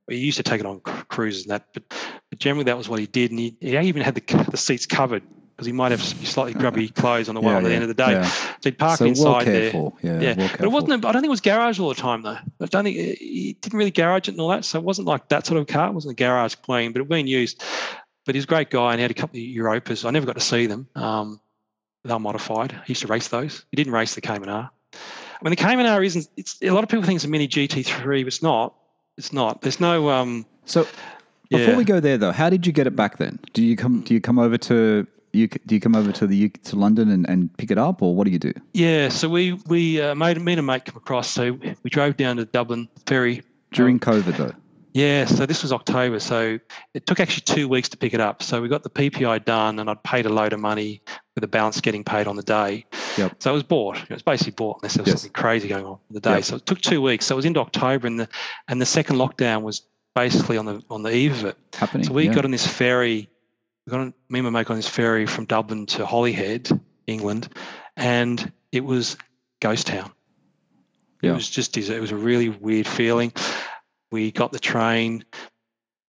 He used to take it on cruises and that, but, but generally that was what he did. And he, he even had the, the seats covered because he might have slightly grubby clothes on the way
Yeah,
at the
yeah,
end of the day.
yeah.
So he'd park
so
inside
well
there.
Yeah.
Yeah, but it wasn't. I don't think it was garage all the time though. I don't think he didn't really garage it and all that. So it wasn't like that sort of car. It wasn't a garage clean, but it been used. But he's a great guy and he had a couple of Europas. I never got to see them. Um, they were modified. He used to race those. He didn't race the Cayman R. I mean, the Cayman R isn't. It's a lot of people think it's a mini GT3, but it's not. It's not. There's no. Um,
So before
yeah.
we go there, though, how did you get it back then? Do you come? Do you come over to you? Do you come over to the U- to London and, and pick it up, or what do you do?
yeah. So we we uh, made me and a mate come across. So we drove down to Dublin ferry
During COVID, though.
Yeah, so this was October. So it took actually two weeks to pick it up. So we got the PPI done and I'd paid a load of money with the balance getting paid on the day.
Yep.
So it was bought. It was basically bought unless there was
Yes.
something crazy going on the day.
Yep.
So it took two weeks. So it was into October and the and the second lockdown was basically on the on the eve of it.
Happening.
So we
yeah.
got on this ferry, we got on, me and my mate on this ferry from Dublin to Holyhead, England, and it was ghost town. It was just it was a really weird feeling. We got the train,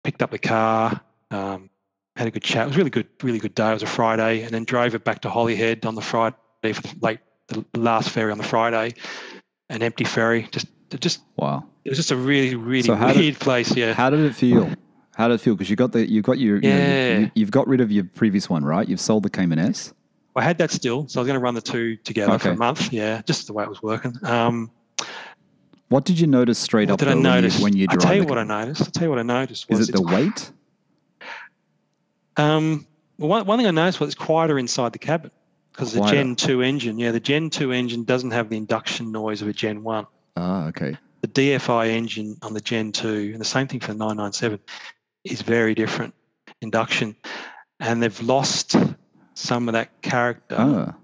picked up the car, um, had a good chat. It was really good, really good day. It was a Friday, and then drove it back to Holyhead on the Friday for the late the last ferry on the Friday, an empty ferry. Just, just
Wow.
it was just a really, really
So
weird
did-
place. Yeah.
How did it feel? How did it feel? Because you got the you got your you know,
Yeah.
you, you've got rid of your previous one, right? You've sold the Cayman S.
I had that still, so I was going to run the two together for a month. Yeah, just the way it was working. Um,
What did you notice straight
what
up
did I
though, when you-
notice?
when you
I
drive?
tell you what I noticed. I tell you what I noticed. Was
Is it the weight?
Um, well, one, one thing I noticed was it's quieter inside the cabin because the Gen 2 engine, yeah, the Gen 2 engine doesn't have the induction noise of a Gen 1.
Ah, okay.
The DFI engine on the Gen 2, and the same thing for the 997, is very different induction. And they've lost some of that character.
Ah.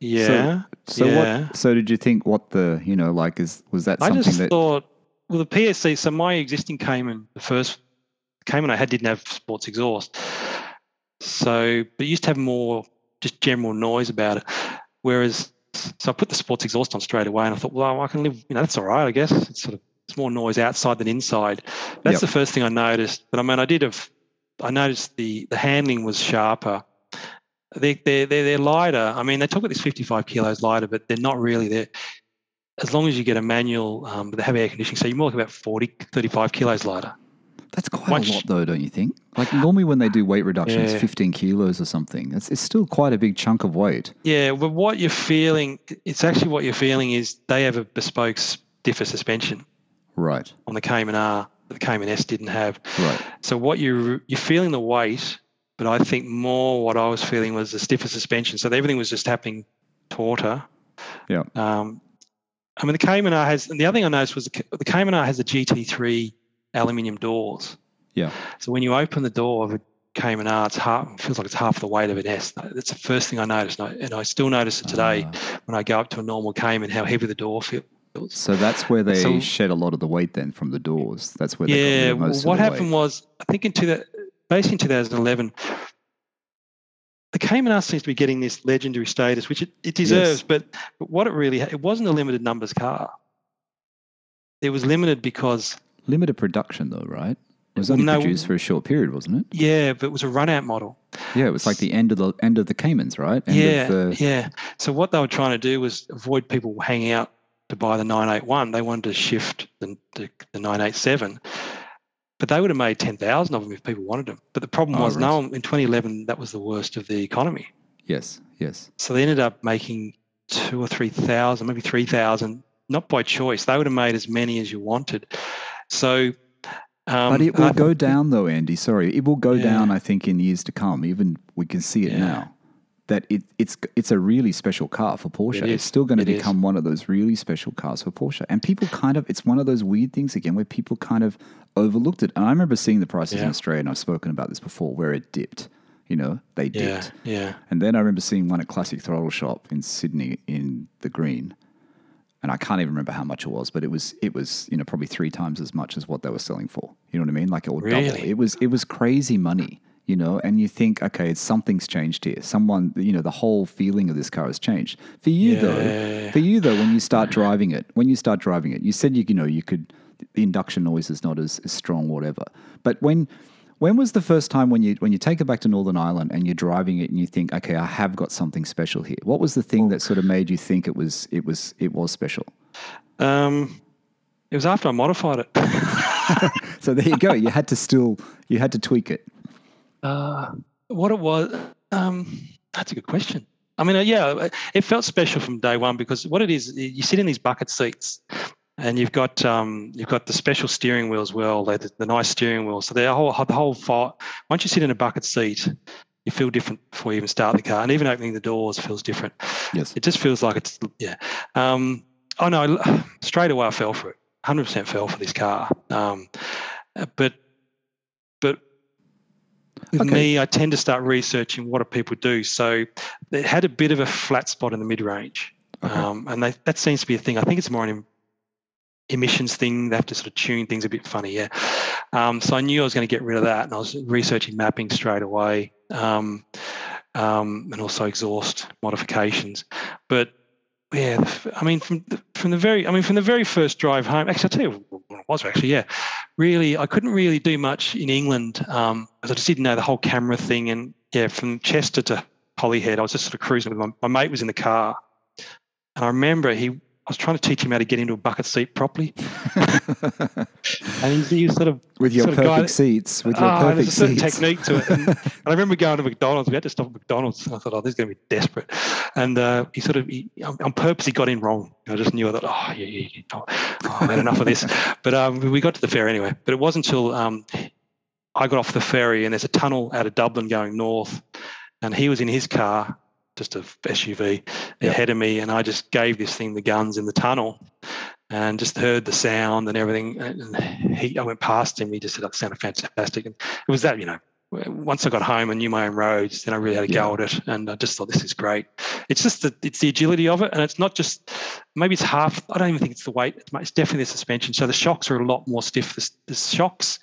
Yeah.
So
Yeah.
what? So did you think what the you know like is was that something I
just
that
thought, well, the PSC, so my existing Cayman, the first Cayman I had didn't have sports exhaust. So, but it used to have more just general noise about it. Whereas, so I put the sports exhaust on straight away and I thought, well, I can live, you know, that's all right, I guess. It's sort of, it's more noise outside than inside. That's
Yep.
the first thing I noticed. But I mean, I did have, I noticed the, the handling was sharper. They, they're, they're, they're lighter. I mean, they talk about this 55 kilos lighter, but they're not really. They're, as long as you get a manual, um, but they have air conditioning, so you're more like about 40, 35 kilos lighter.
that's quite
once-
a lot though, don't you think? Like normally when they do weight reduction, it's 15 kilos or something. It's it's still quite a big chunk of weight.
Yeah, but what you're feeling, it's actually what you're feeling is they have a bespoke stiffer suspension
Right.
on the Cayman R that the Cayman S didn't have.
Right.
So what you you're feeling the weight, but I think more what I was feeling was the stiffer suspension. So everything was just happening tauter.
Yeah.
Um, I mean, the Cayman R has, and the other thing I noticed was the, Ca- the Cayman R has the GT3 aluminium doors.
Yeah.
So when you open the door of a Cayman R, it's half feels like it's half the weight of an S. That's the first thing I noticed, and I, and I still notice it today
Ah.
when I go up to a normal Cayman how heavy the door feels.
So that's where they
So-
shed a lot of the weight then from the doors. That's where they
Yeah,
rid of
well, what happened
weight.
was I think in two that basically in 2011, the Cayman R seems to be getting this legendary status, which it, it deserves. But, but what it really it wasn't a limited numbers car. It was limited because
Limited production though, right? It was only
no-
produced for a short period, wasn't it?
yeah, but it was a run out model.
Yeah, it was like the end of the end of the Caymans, right? End
yeah,
of the,
yeah. So what they were trying to do was avoid people hanging out to buy the 981. They wanted to shift the, the, the 987. But they would have made 10,000 of them if people wanted them. But the problem
Oh,
was,
right.
no, one- in 2011, that was the worst of the economy.
Yes, yes.
So they ended up making two or 3,000, maybe 3,000, not by choice. They would have made as many as you wanted. So, um,
but it
and I
will go down though, Andy. Sorry, it will go
Yeah.
down. I think in years to come. Even we can see it
Yeah.
now. That it, it's it's a really special car for Porsche.
It
It's still going to
It is.
become one of those really special cars for Porsche. And people kind of it's one of those weird things again where people kind of overlooked it. And I remember seeing the prices in Australia, and I've spoken about this before, where it dipped. You know, they
yeah,
dipped.
yeah.
And then I remember seeing one at Classic Throttle Shop in Sydney in the green. And I can't even remember how much it was, but it was it was, you know, probably three times as much as what they were selling for. You know what I mean? Like it would double. It was it was crazy money, you know, and you think, okay, something's changed here. Someone you know, the whole feeling of this car has changed. For you though, for you though, when you start driving it, when you start driving it, you said you you know, you could the induction noise is not as, as strong, whatever. But when when was the first time when you when you take it back to Northern Ireland and you're driving it and you think, okay, I have got something special here? What was the thing that sort of made you think it was it was it was special?
Um, it was after I modified it. (laughs)
So there you go. You had to still you had to tweak it.
Uh, what it was, um, that's a good question. I mean, uh, yeah, it felt special from day one because what it is, you sit in these bucket seats, and you've got um, you've got the special steering wheel as well, the, the nice steering wheel. So the whole the whole fi- once you sit in a bucket seat, you feel different before you even start the car, and even opening the doors feels different.
Yes.
It just feels like it's yeah. Um, oh no, (sighs) straight away I fell for it. Hundred percent fell for this car. Um, uh, but with
Okay.
me, I tend to start researching what do people do. So it had a bit of a flat spot in the mid range,
Okay.
um, and they, that seems to be a thing. I think it's more an em- emissions thing. They have to sort of tune things a bit funny. Yeah. Um, so I knew I was going to get rid of that, and I was researching mapping straight away, um, um, and also exhaust modifications. But yeah, I mean, from the, from the very, I mean, from the very first drive home. Actually, I'll tell you what it was actually. Yeah, really, I couldn't really do much in England um, because I just didn't know the whole camera thing. And yeah, from Chester to Holyhead, I was just sort of cruising with my, my mate was in the car, and I remember he. I was trying to teach him how to get into a bucket seat properly, (laughs) and he's, he sort of
with your perfect
guy-
seats, with your
Ah,
perfect
there's a certain
seats.
technique to it. And, (laughs) and I remember going to McDonald's. We had to stop at McDonald's. I thought, oh, this is going to be desperate. And uh, he sort of, he, on on purpose, he got in wrong. I just knew. I thought, oh, yeah, yeah, yeah. Oh, oh, I've had enough of this. (laughs) But um, we got to the ferry anyway. But it wasn't until um, I got off the ferry and there's a tunnel out of Dublin going north, and he was in his car, just a SUV
Yeah.
ahead of me, and I just gave this thing the guns in the tunnel. And just heard the sound and everything. And he, I went past him. He just said, "That sounded fantastic." And it was that, you know, once I got home and knew my own roads, then I really had a go at it, and I just thought this is great. It's just the it's the agility of it, and it's not just maybe it's half. I don't even think it's the weight. It's, definitely the suspension. So the shocks are a lot more stiff. The, the shocks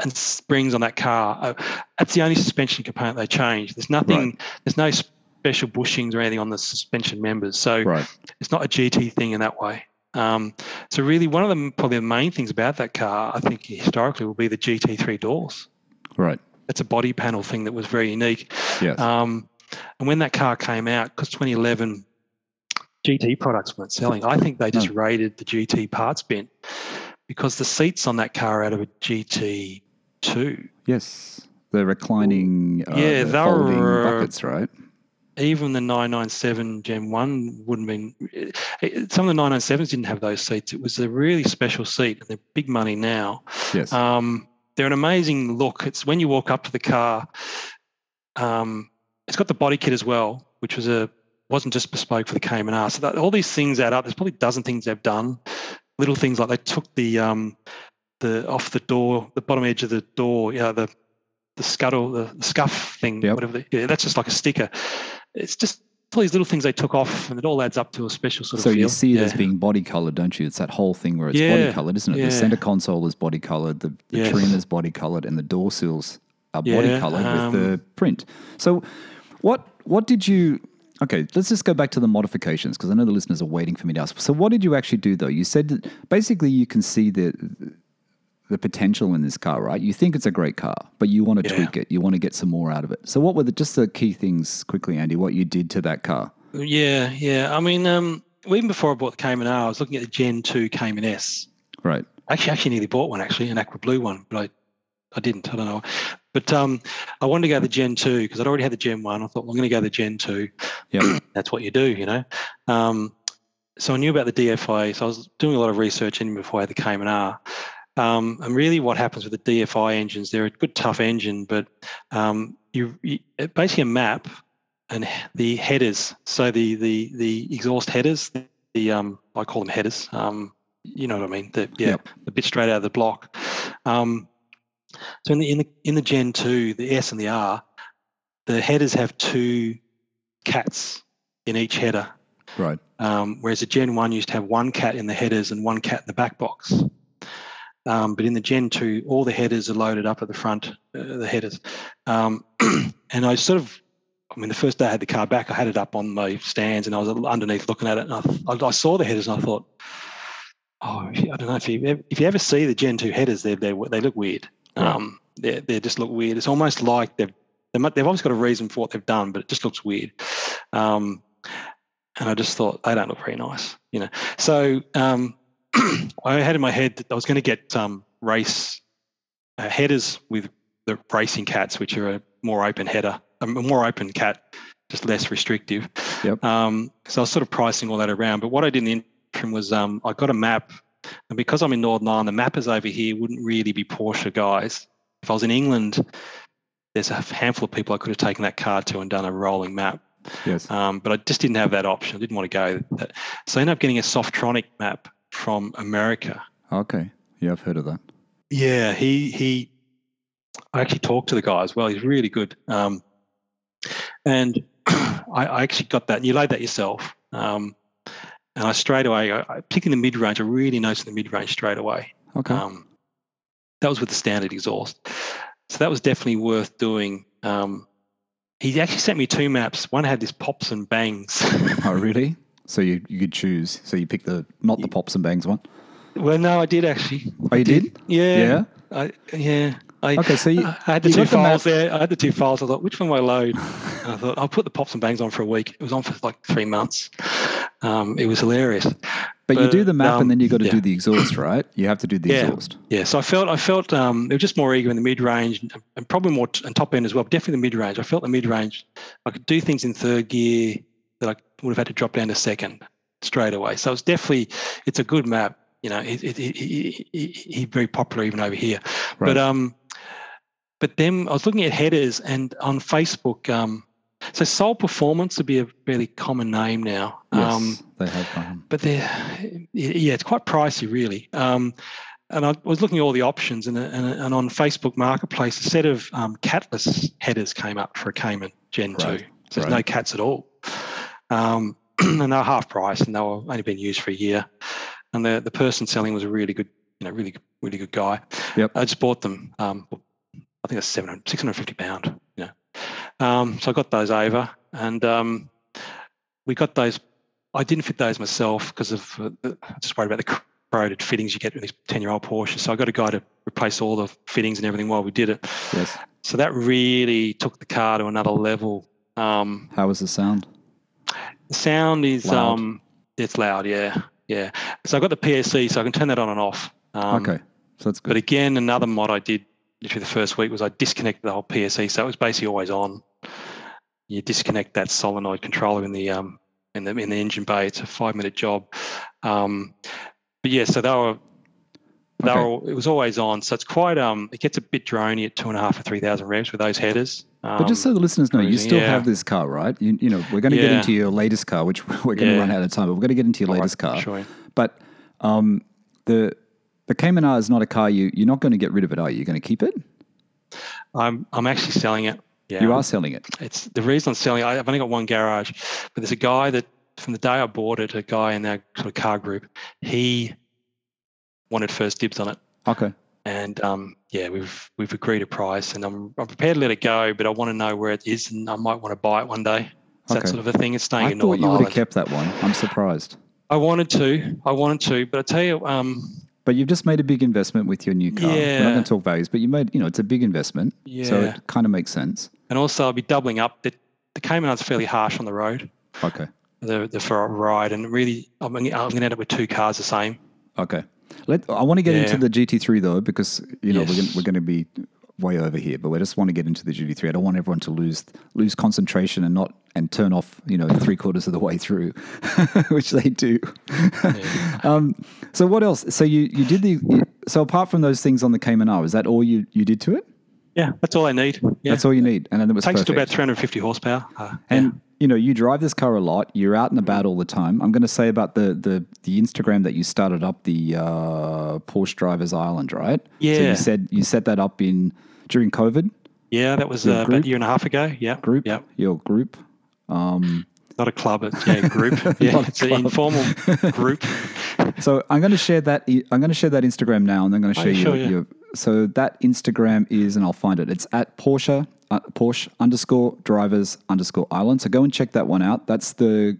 and springs on that car. Uh, that's the only suspension component they changed. There's nothing. There's no special bushings or anything on the suspension members. So
Right.
it's not a GT thing in that way. Um, so really, one of the probably the main things about that car, I think historically, will be the GT3 doors.
Right.
That's a body panel thing that was very unique.
Yes.
Um, and when that car came out, because 2011 GT products weren't selling, I think they just raided the GT parts bin because the seats on that car are out of a GT2.
yes. The reclining, uh,
Yeah,
the
they
folding
were-
buckets, right?
Even the 997 Gen 1 wouldn't have been. it- Some of the 997s didn't have those seats. It was a really special seat, and they're big money now.
Yes.
Um, they're an amazing look. It's when you walk up to the car. Um, it's got the body kit as well, which was a wasn't just bespoke for the Cayman R. So that, all these things add up. There's probably a dozen things they've done. Little things like they took the um, the off the door, the bottom edge of the door, you know, the the scuttle, the, the scuff thing,
Yep.
whatever. The, yeah, that's just like a sticker. It's just all these little things they took off, and it all adds up to a special sort
So
of feel.
you see it
yeah.
as being body colored, don't you? It's that whole thing where it's body colored, isn't it? The center console is body colored, the, the
Yes.
trim is body colored, and the door sills are body colored
um,
with the print. So, what what did you? Okay, let's just go back to the modifications because I know the listeners are waiting for me to ask. So, what did you actually do though? You said that basically you can see the the potential in this car, right? You think it's a great car, but you want to
Yeah.
tweak it. You want to get some more out of it. So, what were the, just the key things quickly, Andy? What you did to that car?
Yeah, yeah. I mean, um, even before I bought the Cayman R, I was looking at the Gen 2 Cayman S.
Right.
Actually, actually nearly bought one, actually, an aqua blue one, but I, I didn't. I don't know. But um, I wanted to go to the Gen 2 because I'd already had the Gen 1. I thought, well, I'm going to go to the Gen 2.
Yeah. (clears throat)
That's what you do, you know. Um, so I knew about the DFI. So I was doing a lot of research even before I had the Cayman R. Um, and really, what happens with the DFI engines? They're a good, tough engine, but um, you, you basically a map and the headers. So the the the exhaust headers, the um, I call them headers. Um, you know what I mean? The, yeah,
Yep.
the bit straight out of the block. Um, so in the in the in the Gen two, the S and the R, the headers have two cats in each header.
Right.
Um, whereas the Gen 1 used to have one cat in the headers and one cat in the back box. Um, but in the Gen 2, all the headers are loaded up at the front, uh, the headers. Um, (clears throat) and I sort of, I mean, the first day I had the car back, I had it up on my stands and I was underneath looking at it. And I, I saw the headers and I thought, oh, I don't know if you ever, if you ever see the Gen 2 headers, they they they look weird. Um, they they just look weird. It's almost like they've they've obviously got a reason for what they've done, but it just looks weird. Um, and I just thought they don't look very nice, you know. So um, (clears throat) I had in my head that I was going to get um, race uh, headers with the racing cats, which are a more open header, a more open cat, just less restrictive.
Yep.
Um, so I was sort of pricing all that around. But what I did in the interim was um, I got a map, and because I'm in Northern Ireland, the mappers over here wouldn't really be Porsche guys. If I was in England, there's a handful of people I could have taken that car to and done a rolling map.
Yes.
Um, but I just didn't have that option. I didn't want to go. So I ended up getting a Softronic map from America.
Okay. Yeah, I've heard of that.
Yeah, he he. I actually talked to the guy as well. He's really good. Um, and (clears throat) I, I actually got that. You laid that yourself. Um, and I straight away, I, I- in the mid range, I really noticed the mid range straight away.
Okay.
Um, that was with the standard exhaust. So that was definitely worth doing. Um, he actually sent me two maps. One had this pops and bangs.
oh, really? (laughs) So you, you could choose. So you pick the not the pops and bangs one.
well, no, I did actually.
Oh, you did?
Yeah.
Yeah.
I, yeah. I,
Okay, so you-
I had the two
got the
files there. I had the two files. I thought, which one will I load? (laughs) I thought, I'll put the pops and bangs on for a week. It was on for like three months. Um, it was hilarious.
But, you do the map
um,
and then you got to
yeah.
do the exhaust, right? You have to do the
Yeah.
exhaust.
Yeah, so I felt I felt um, they were just more eager in the mid range and probably more t- and top end as well. But definitely the mid range. I felt the mid range. I could do things in third gear that I would have had to drop down to second straight away. So it's definitely it's a good map. You know, it, it, it, it, he's very popular even over here.
Right.
But um, but then I was looking at headers and on Facebook. Um, so Soul Performance would be a fairly common name now.
Yes,
Um,
they have. Um,
but they're yeah, it's quite pricey, really. Um, and I was looking at all the options, and, and, and on Facebook Marketplace, a set of um, catless headers came up for a Cayman Gen
Right,
2. So there's no cats at all. Um, (clears throat) and they're half price, and they were only been used for a year. And the, the person selling was a really good, you know, really, really good guy.
Yep.
I just bought them. Um, I think it's 700, 650 pound. You know, um, so I got those over, and um, we got those. I didn't fit those myself because of uh, the, I just worried about the corroded fittings you get with these 10 year old Porsches. So I got a guy to replace all the fittings and everything while we did it.
yes.
So that really took the car to another level. Um,
How was the sound?
The sound is
Loud.
um, it's loud, yeah, yeah. So I've got the PSC, so I can turn that on and off. Um,
okay. So that's good.
But again, another mod I did literally the first week was I disconnected the whole PSE, so it was basically always on. You disconnect that solenoid controller in the um in the in the engine bay. It's a five minute job. Um, but yeah, so they were they
Okay.
were it was always on. So it's quite um it gets a bit drony at two and a half or three thousand revs with those headers. Um,
But just so the listeners know, you still
yeah.
have this car, right? You, you know, we're going to get into your latest car, which (laughs) we're going to
Yeah.
run out of time, but we're going to get into your
all right,
latest car.
Sure.
But um, the the Cayman R is not a car you you're not going to get rid of it, are you? You're going to keep it?
I'm I'm actually selling it. Yeah,
You are selling it.
It's the reason I'm selling. it, I've only got one garage, but there's a guy that from the day I bought it, a guy in our sort of car group, he wanted first dibs on it,
Okay.
And um, yeah, we've we've agreed a price, and I'm I'm prepared to let it go, but I want to know where it is, and I might want to buy it one day. It's
Okay.
That sort of a thing. It's staying
I
in
thought
Northern
you would have kept that one. I'm surprised.
I wanted to, I wanted to, but I tell you, um,
But you've just made a big investment with your new car. Yeah. We're not going to talk values, but you made, you know, it's a big investment.
yeah,
So it kind of makes sense.
and also I'll be doubling up. The, the Cayman is fairly harsh on the road.
Okay.
The the for a ride, and really, I'm, I'm going to end up with two cars the same.
Okay. Let, I want to get into the GT3 though, because you know we're gonna, we're going to be way over here, but we just want to get into the GT3. I don't want everyone to lose lose concentration and not and turn off, you know, three quarters of the way through, (laughs) which they do.
Yeah. (laughs)
um, so what else? So you you did the you, so apart from those things on the Cayman R, is that all you you did to it?
Yeah, that's all I need. Yeah.
That's all you need, and then it was
takes
perfect.
to about 350 horsepower. Uh,
And
yeah.
You know, you drive this car a lot. You're out and about all the time. I'm going to say about the the the Instagram that you started up, the uh, Porsche Drivers Island, right? So
Yeah.
you said you set that up in during COVID
yeah, that was uh, about a year and a half ago. Yeah,
group.
Yeah,
Your group. Um,
not a club, it's yeah, group. (laughs) yeah, it's an informal (laughs) group.
so I'm going to share that. I'm going to share that Instagram now, and I'm going to
Oh,
share
sure,
your,
yeah.
your. So that Instagram is, and I'll find it. It's at Porsche uh, Porsche underscore drivers underscore island. So go and check that one out. That's the.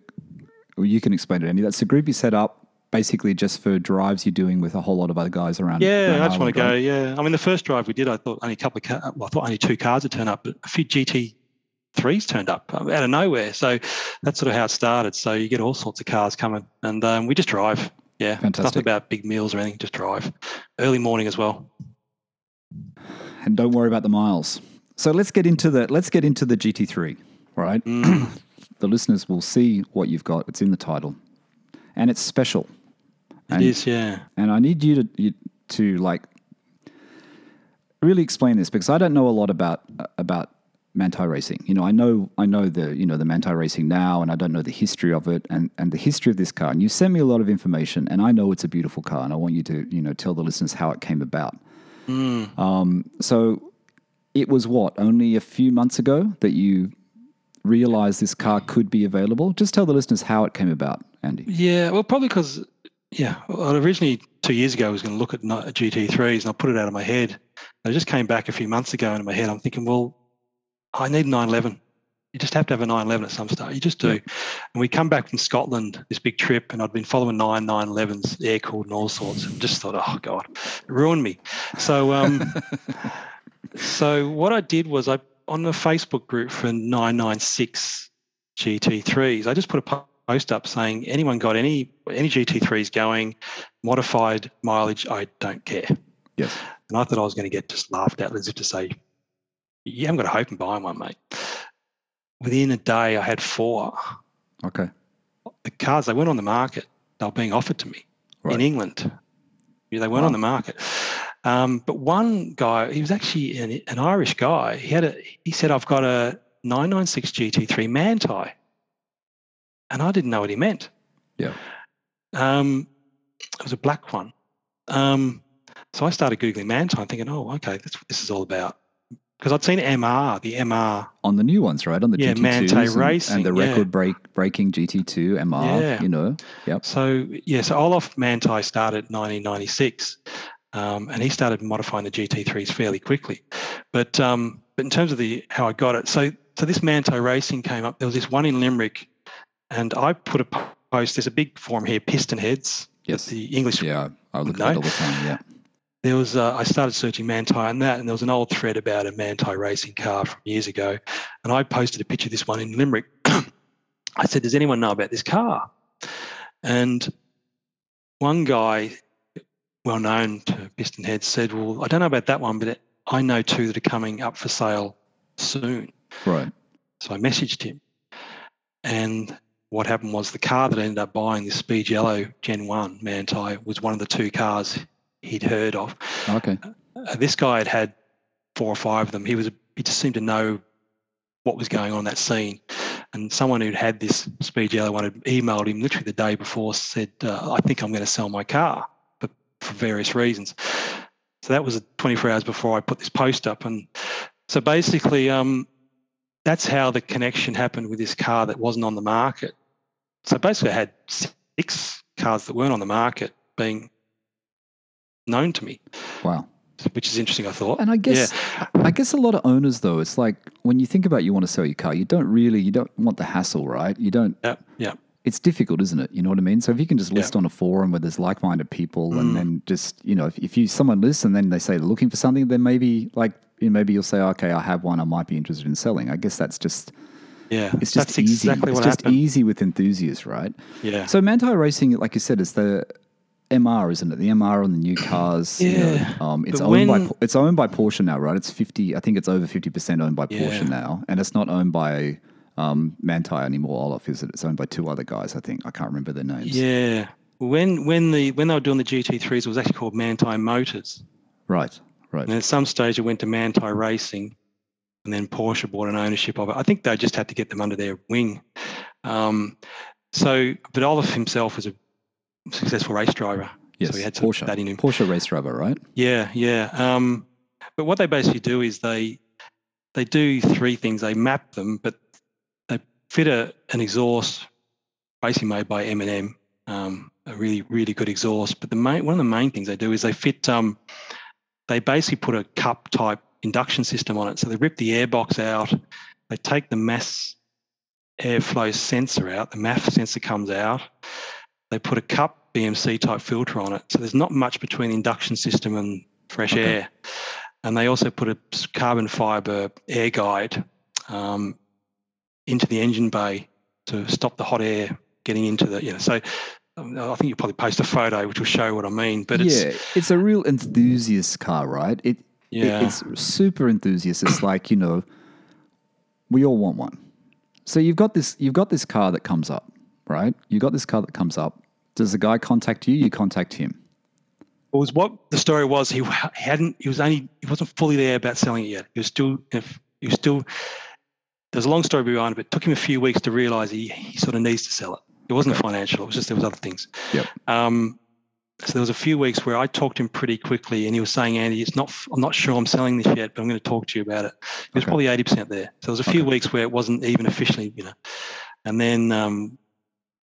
Well, you can explain it, Andy. That's the group you set up basically just for drives you're doing with a whole lot of other guys around.
Yeah,
around
I just want to go.
right?
Yeah, I mean, the first drive we did, I thought only a couple of cars. Well, I thought only two cars had turned up, but a few GT3s turned up out of nowhere. So that's sort of how it started. So you get all sorts of cars coming, and um, we just drive. Yeah,
Fantastic.
nothing about big meals or anything. Just drive. Early morning as well.
And don't worry about the miles. So let's get into the let's get into the GT3, right?
Mm. (clears throat)
the listeners will see what you've got. It's in the title, and it's special.
It
And-
is, yeah.
And I need you to you, to like really explain this because I don't know a lot about about Manthey racing. You know, I know I know the you know the Manthey racing now, and I don't know the history of it and and the history of this car. And you sent me a lot of information, and I know it's a beautiful car, and I want you to you know tell the listeners how it came about.
Mm.
Um, so it was what only a few months ago that you realized this car could be available. Just tell the listeners how it came about, Andy.
Yeah, well, probably because, yeah, well, originally two years ago I was going to look at GT3s and I put it out of my head. I just came back a few months ago into my head. I'm thinking, well, I need 911. You just have to have a 911 at some stage. You just do.
Yeah.
And we come back from Scotland, this big trip, and I'd been following nine 911s, air cooled and all sorts, and just thought, oh God, it ruined me. So, um, (laughs) so what I did was I on the Facebook group for 996 GT3s, I just put a post up saying anyone got any any GT3s going, modified mileage, I don't care.
Yes.
And I thought I was going to get just laughed at as if to say, you haven't got a hope in buying one, mate. Within a day, I had four.
Okay.
The cars, they weren't on the market. They were being offered to me
Right.
in England. Yeah, They weren't
Wow.
on the market. Um, but one guy, he was actually an, an Irish guy. He had a. He said, "I've got a 996 GT3 Manthey," and I didn't know what he meant.
Yeah.
Um, it was a black one. Um, so I started googling Manthey, thinking, "Oh, okay, what this is all about." Because I'd seen MR, the MR.
on the new ones, right? On the
Yeah,
GT2s
Manthey
and,
Racing,
and the
yeah.
record break breaking GT2 MR.
Yeah.
You know, yep.
So yeah, so Olaf Manthey started 1996, um, and he started modifying the GT3s fairly quickly. But um, but in terms of the how I got it, so so this Manthey Racing came up. There was this one in Limerick, and I put a post. There's a big forum here, PistonHeads.
Yes.
The English.
Yeah, I look at that all the time. Yeah.
There was uh, I started searching Manthey on that, and there was an old thread about a Manthey racing car from years ago, and I posted a picture of this one in Limerick. (clears throat) I said, "Does anyone know about this car?" And one guy, well known to PistonHeads, said, "Well, I don't know about that one, but I know two that are coming up for sale soon."
Right.
So I messaged him, and what happened was the car that I ended up buying, this Speed Yellow Gen One Manthey, was one of the two cars he'd heard of.
Okay.
Uh, this guy had had four or five of them. He was he just seemed to know what was going on in that scene. And someone who'd had this speed yellow one had emailed him literally the day before, said, uh, "I think I'm going to sell my car, but for various reasons." So that was 24 hours before I put this post up, and So basically, um, that's how the connection happened with this car that wasn't on the market. So basically, I had six cars that weren't on the market being known to me.
Wow.
Which is interesting, I thought.
And I guess yeah. I guess a lot of owners though, it's like when you think about you want to sell your car, you don't really you don't want the hassle, right? You don't
Yeah. Yeah.
It's difficult, isn't it? You know what I mean? So if you can just list yeah. on a forum where there's like-minded people, mm. and then just you know, if, if you someone lists and then they say they're looking for something, then maybe like you know, maybe you'll say, okay, I have one, I might be interested in selling. I guess that's just
yeah,
it's just easy.
Exactly
it's just
happened.
easy with enthusiasts, right?
Yeah.
So Manthey Racing, like you said, is the MR, isn't it? The MR on the new cars.
Yeah.
You know, um, it's
But
owned
when-
by it's owned by Porsche now, right? It's fifty. I think it's over fifty percent owned by Porsche now, and it's not owned by um, Manthey anymore. Olaf is it? It's owned by two other guys. I think I can't remember their names.
Yeah. When when the when they were doing the GT3s, it was actually called Manthey Motors.
Right. Right.
And at some stage, it went to Manthey Racing, and then Porsche bought an ownership of it. I think they just had to get them under their wing. Um, so, but Olaf himself was a successful race driver.
Yes.
So he had
Porsche.
that in him.
Porsche race driver, right?
Yeah, yeah. Um, but what they basically do is they they do three things. They map them, but they fit a, an exhaust, basically made by M&M, um, a really really good exhaust. But the main one of the main things they do is they fit. Um, they basically put a cup type induction system on it. So they rip the airbox out. They take the mass airflow sensor out. The MAF sensor comes out. They put a cup BMC type filter on it. So there's not much between the induction system and fresh
Okay.
air. And they also put a carbon fiber air guide um, into the engine bay to stop the hot air getting into the, you know, so um, I think you'll probably post a photo which will show what I mean. But it's,
yeah, it's a real enthusiast car, right? It, it- it's super enthusiast. It's like you know, we all want one. So you've got this, you've got this car that comes up, right? You've got this car that comes up. Does the guy contact you? You contact him.
It was what the story was. He hadn't. He was only. He wasn't fully there about selling it yet. He was still. If he was still. There's a long story behind it. But it took him a few weeks to realise he, he sort of needs to sell it. It wasn't financial. It was just there was other things.
Yep.
Um, so there was a few weeks where I talked to him pretty quickly, and he was saying, "Andy, it's not. I'm not sure I'm selling this yet, but I'm going to talk to you about it." He was
Okay.
probably eighty percent there. So there was a few
Okay.
weeks where it wasn't even officially, you know. And then um,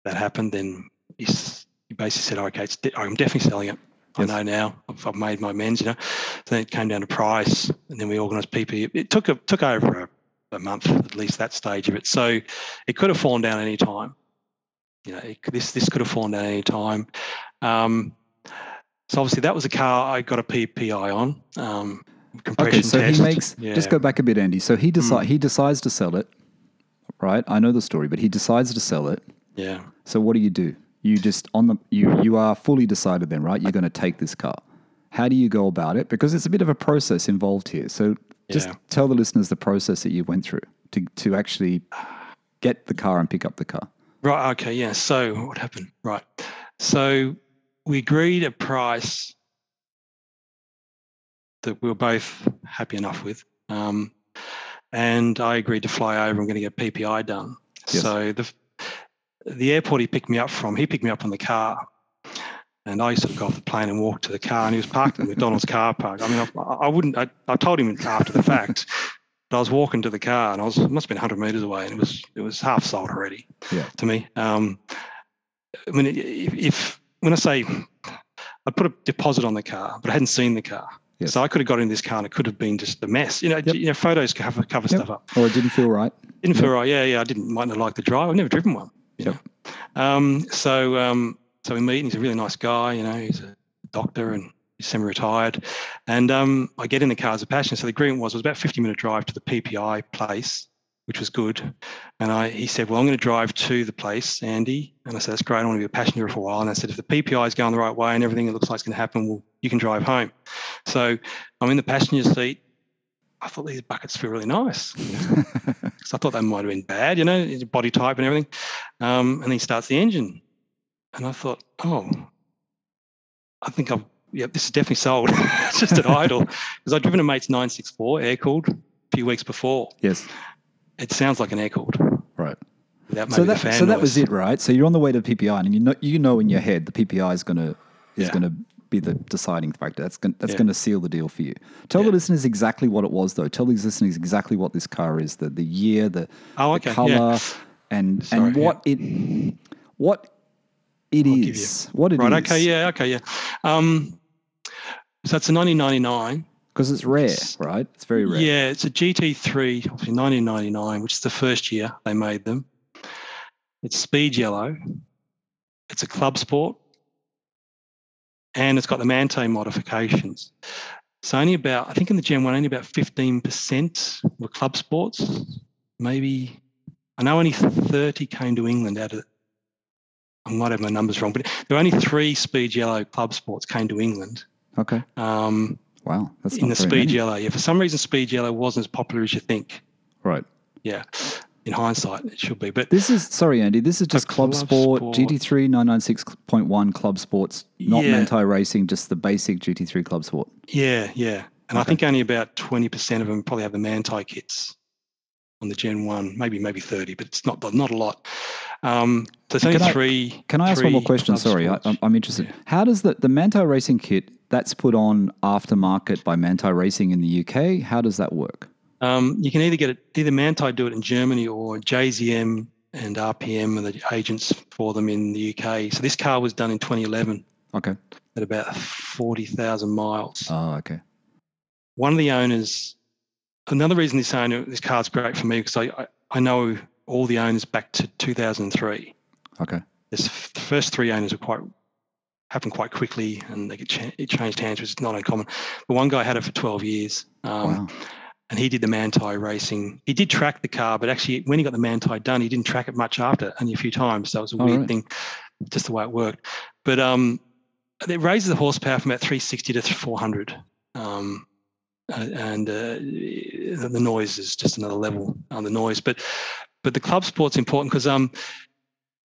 that happened. Then he, s- he basically said, "Okay, it's de- I'm definitely selling it.
Yes.
I know now. I've, I've made my amends." You know. So then it came down to price, and then we organised PP. It took a, took over a, a month at least that stage of it. So it could have fallen down any time. You know, it, this this could have fallen down any time. Um, so obviously that was a car I got a PPI on. Um, compression
Okay, so
test.
he makes.
Yeah.
Just go back a bit, Andy. So he decide
Mm.
he decides to sell it, right? I know the story, but he decides to sell it.
Yeah.
So what do you do? You just on the you you are fully decided then, right? You're going to take this car. How do you go about it? Because it's a bit of a process involved here. So just
Yeah.
tell the listeners the process that you went through to to actually get the car and pick up the car.
Right. Okay. Yeah. So what happened? Right. So we agreed a price that we were both happy enough with. Um, and I agreed to fly over. I'm going to get PPI done.
Yes.
So the the airport he picked me up from, he picked me up in the car, and I sort of got off the plane and walked to the car, and he was parked in McDonald's car park. I mean, I, I wouldn't. I, I told him after the fact, (laughs) but I was walking to the car, and I was it must have been 100 meters away, and it was it was half sold already
Yeah.
to me. Um, I mean, if, if when I say I put a deposit on the car, but I hadn't seen the car,
Yes.
so I could have got in this car and it could have been just a mess. You know,
Yep.
you know, photos cover cover
Yep.
stuff up.
Or it didn't feel right.
Didn't
Yep.
feel right. Yeah, yeah. I didn't might not like the drive. I've never driven one. Know. Um, so um, so we meet. And he's a really nice guy. You know, he's a doctor and he's semi-retired. And um, I get in the car as a passenger. So the agreement was it was about 50 minute drive to the PPI place, which was good. And I he said, well, I'm going to drive to the place, Andy. And I said, that's great. I want to be a passenger for a while. And I said, if the PPI is going the right way and everything it looks like it's going to happen, well, you can drive home. So I'm in the passenger seat. I thought these buckets feel really nice. (laughs) I thought that might have been bad, you know, his body type and everything. Um, and he starts the engine. And I thought, oh, I think I've, yeah, this is definitely sold. (laughs) it's just an idle. Because (laughs) I'd driven a mate's 964 air cooled a few weeks before.
yes.
It sounds like an air cooled
Right.
maybe
So that so that was it, right? So you're on the way to PPI, and you know you know in your head the PPI is gonna is
Yeah.
gonna be the deciding factor. That's going, that's
Yeah.
going to seal the deal for you. Tell the listeners exactly what it was, though. Tell the listeners exactly what this car is, the the year, the,
Oh,
the
okay, yeah.
color, and
Sorry,
and
yeah.
what it what it
you-
is. What it is.
right. Okay. Yeah. Okay. Yeah. Um, so it's a 1999.
Because it's rare,
It's-
right? It's very rare.
Yeah, it's a GT3, obviously 1999, which is the first year they made them. It's speed yellow. It's a club sport, and it's got the Manthey modifications. So only about, I think in the Gen One, only about 15% were club sports. Maybe I know only 30 came to England out of. I might have my numbers wrong, but there were only three speed yellow club sports came to England.
Okay.
Um,
Wow. That's
in the speed
many.
yellow. Yeah, for some reason, speed yellow wasn't as popular as you think.
Right.
Yeah, in hindsight, it should be. But
This is sorry, Andy. This is just Club,
Club
Sport,
Sport.
GT3 996.1 Club Sports, not
Yeah.
Manthey Racing, just the basic GT3 Club Sport.
yeah, yeah, and I think only about twenty percent of them probably have the Manthey kits on the Gen One. Maybe maybe thirty, but it's not not a lot. Um, so
Can I-
three.
Can I ask one more question? Sorry, I,
sports.
I'm interested. How does the the Manthey Racing kit that's put on aftermarket by Manthey Racing in the UK? How does that work?
Um, you can either get it, either Manthey do it in Germany or JZM and RPM are the agents for them in the UK. So this car was done in 2011
Okay.
at about 40,000 miles.
Oh, okay.
one of the owners another reason this owner this car's great for me because I, I I know all the owners back to 2003
Okay.
this the first three owners are quite happened quite quickly and they get cha- it changed hands which is not uncommon but one guy had it for 12 years um,
wow.
And he did the Manthey racing he did track the car but actually when he got the Manthey done he didn't track it much after only a few times so it was a
Oh,
weird
right.
thing just the way it worked but um it raises the horsepower from about 360 to 400 um uh, and uh, the the noise is just another level on the noise but but the club sport's important because um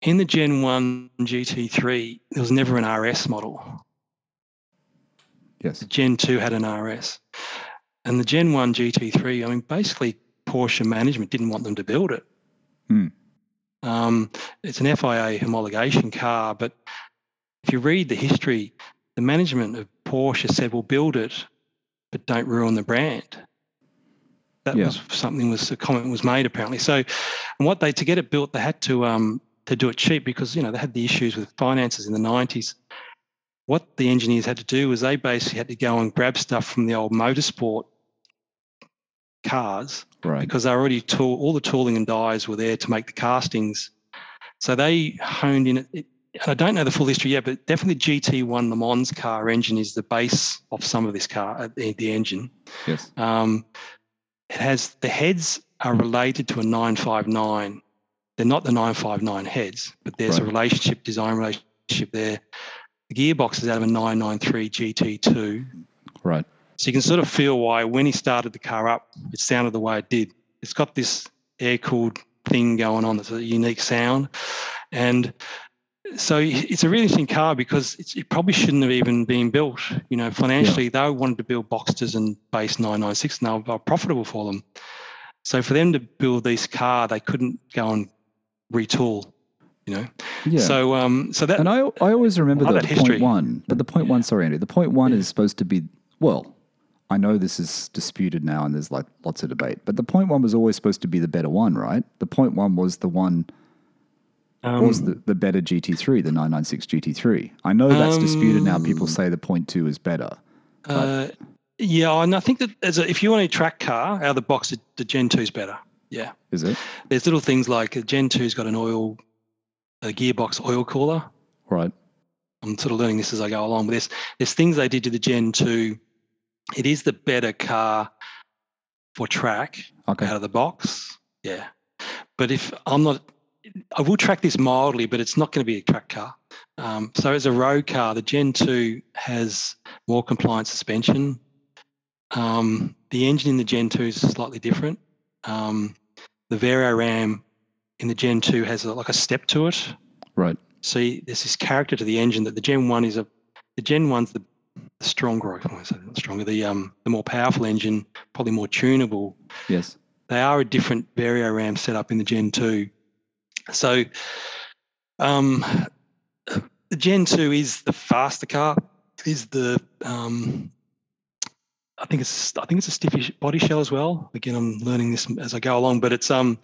in the gen 1 gt3 there was never an rs model
Yes.
the Gen 2 had an RS. And the Gen 1 GT3, I mean, basically, Porsche management didn't want them to build it.
Hmm.
Um, it's an FIA homologation car, but if you read the history, the management of Porsche said, "We'll build it, but don't ruin the brand." That
Yeah.
was something was a comment was made apparently. So, and what they to get it built, they had to um, to do it cheap because you know they had the issues with finances in the nineties what the engineers had to do was they basically had to go and grab stuff from the old motorsport cars
Right.
because they already tool all the tooling and dies were there to make the castings. So they honed in it. I don't know the full history yet, but definitely GT1 Le Mans car engine is the base of some of this car, uh, the, the engine.
Yes.
Um, it has the heads are related to a 959. They're not the 959 heads, but there's a relationship, design relationship there. The gearbox is out of a 993 GT2.
Right.
So you can sort of feel why when he started the car up, it sounded the way it did. It's got this air cooled thing going on that's a unique sound. And so it's a really interesting car because it's, it probably shouldn't have even been built. You know, financially, they wanted to build Boxsters and base 996 and they were profitable for them. So for them to build this car, they couldn't go and retool, you know.
Yeah.
So um so that
and I, I always remember
Love
the
that
point one, but the point one, sorry, Andy, the point one is supposed to be, well, I know this is disputed now and there's like lots of debate, but the point one was always supposed to be the better one, right? The point one was the one,
um,
was the, the better GT3, the 996 GT3. I know that's disputed now. People
Um,
say the point two is better.
Uh, yeah, and I think that as a, if you want a track car out of the box, the, the Gen 2 is better. Yeah,
Is it?
there's little things like a Gen 2's got an oil, a gearbox oil cooler.
Right.
I'm sort of learning this as I go along. But there's there's things they did to the Gen 2. It is the better car for track
Okay.
out of the box. Yeah, but if I'm not, I will track this mildly, but it's not going to be a track car. Um, so as a road car, the Gen 2 has more compliant suspension. Um, the engine in the Gen 2 is slightly different. Um, the Vario Ram in the Gen 2 has a, like a step to it.
Right.
See, there's this character to the engine that the Gen 1 is a, the Gen 1's the, stronger, I want to say stronger, the, um, the more powerful engine, probably more tunable
Yes.
they are a different Vario RAM setup in the Gen 2. So um, the Gen 2 is the faster car. is the um, I think it's I think it's a stiffy body shell as well. Again, I'm learning this as I go along, but it's um,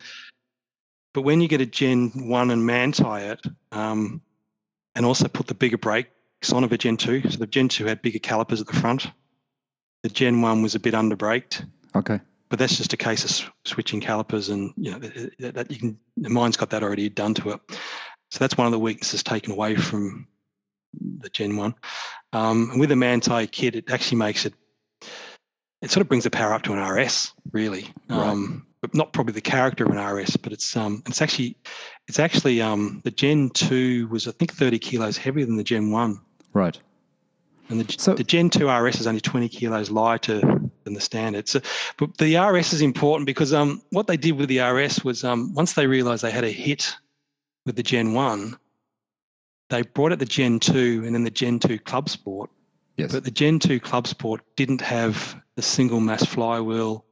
but when you get a Gen One and Manthey it, um, and also put the bigger brakes on of a Gen Two. So the Gen Two had bigger calipers at the front. The Gen One was a bit underbraked.
Okay.
But that's just a case of switching calipers, and you know that, that you can. Mine's got that already done to it. So that's one of the weaknesses taken away from the Gen One. Um, and with the Manthey kit, it actually makes it. It sort of brings the power up to an RS, really.
Right.
Um, not probably the character of an RS, but it's um, it's actually, it's actually um, the Gen Two was I think 30 kilos heavier than the Gen One,
Right.
and the,
So-
the Gen Two RS is only 20 kilos lighter than the standard. So, but the RS is important because um, what they did with the RS was um, once they realised they had a hit with the Gen One, they brought out the Gen Two and then the Gen Two Club Sport.
Yes.
But the Gen 2 Club Sport didn't have the single mass flywheel.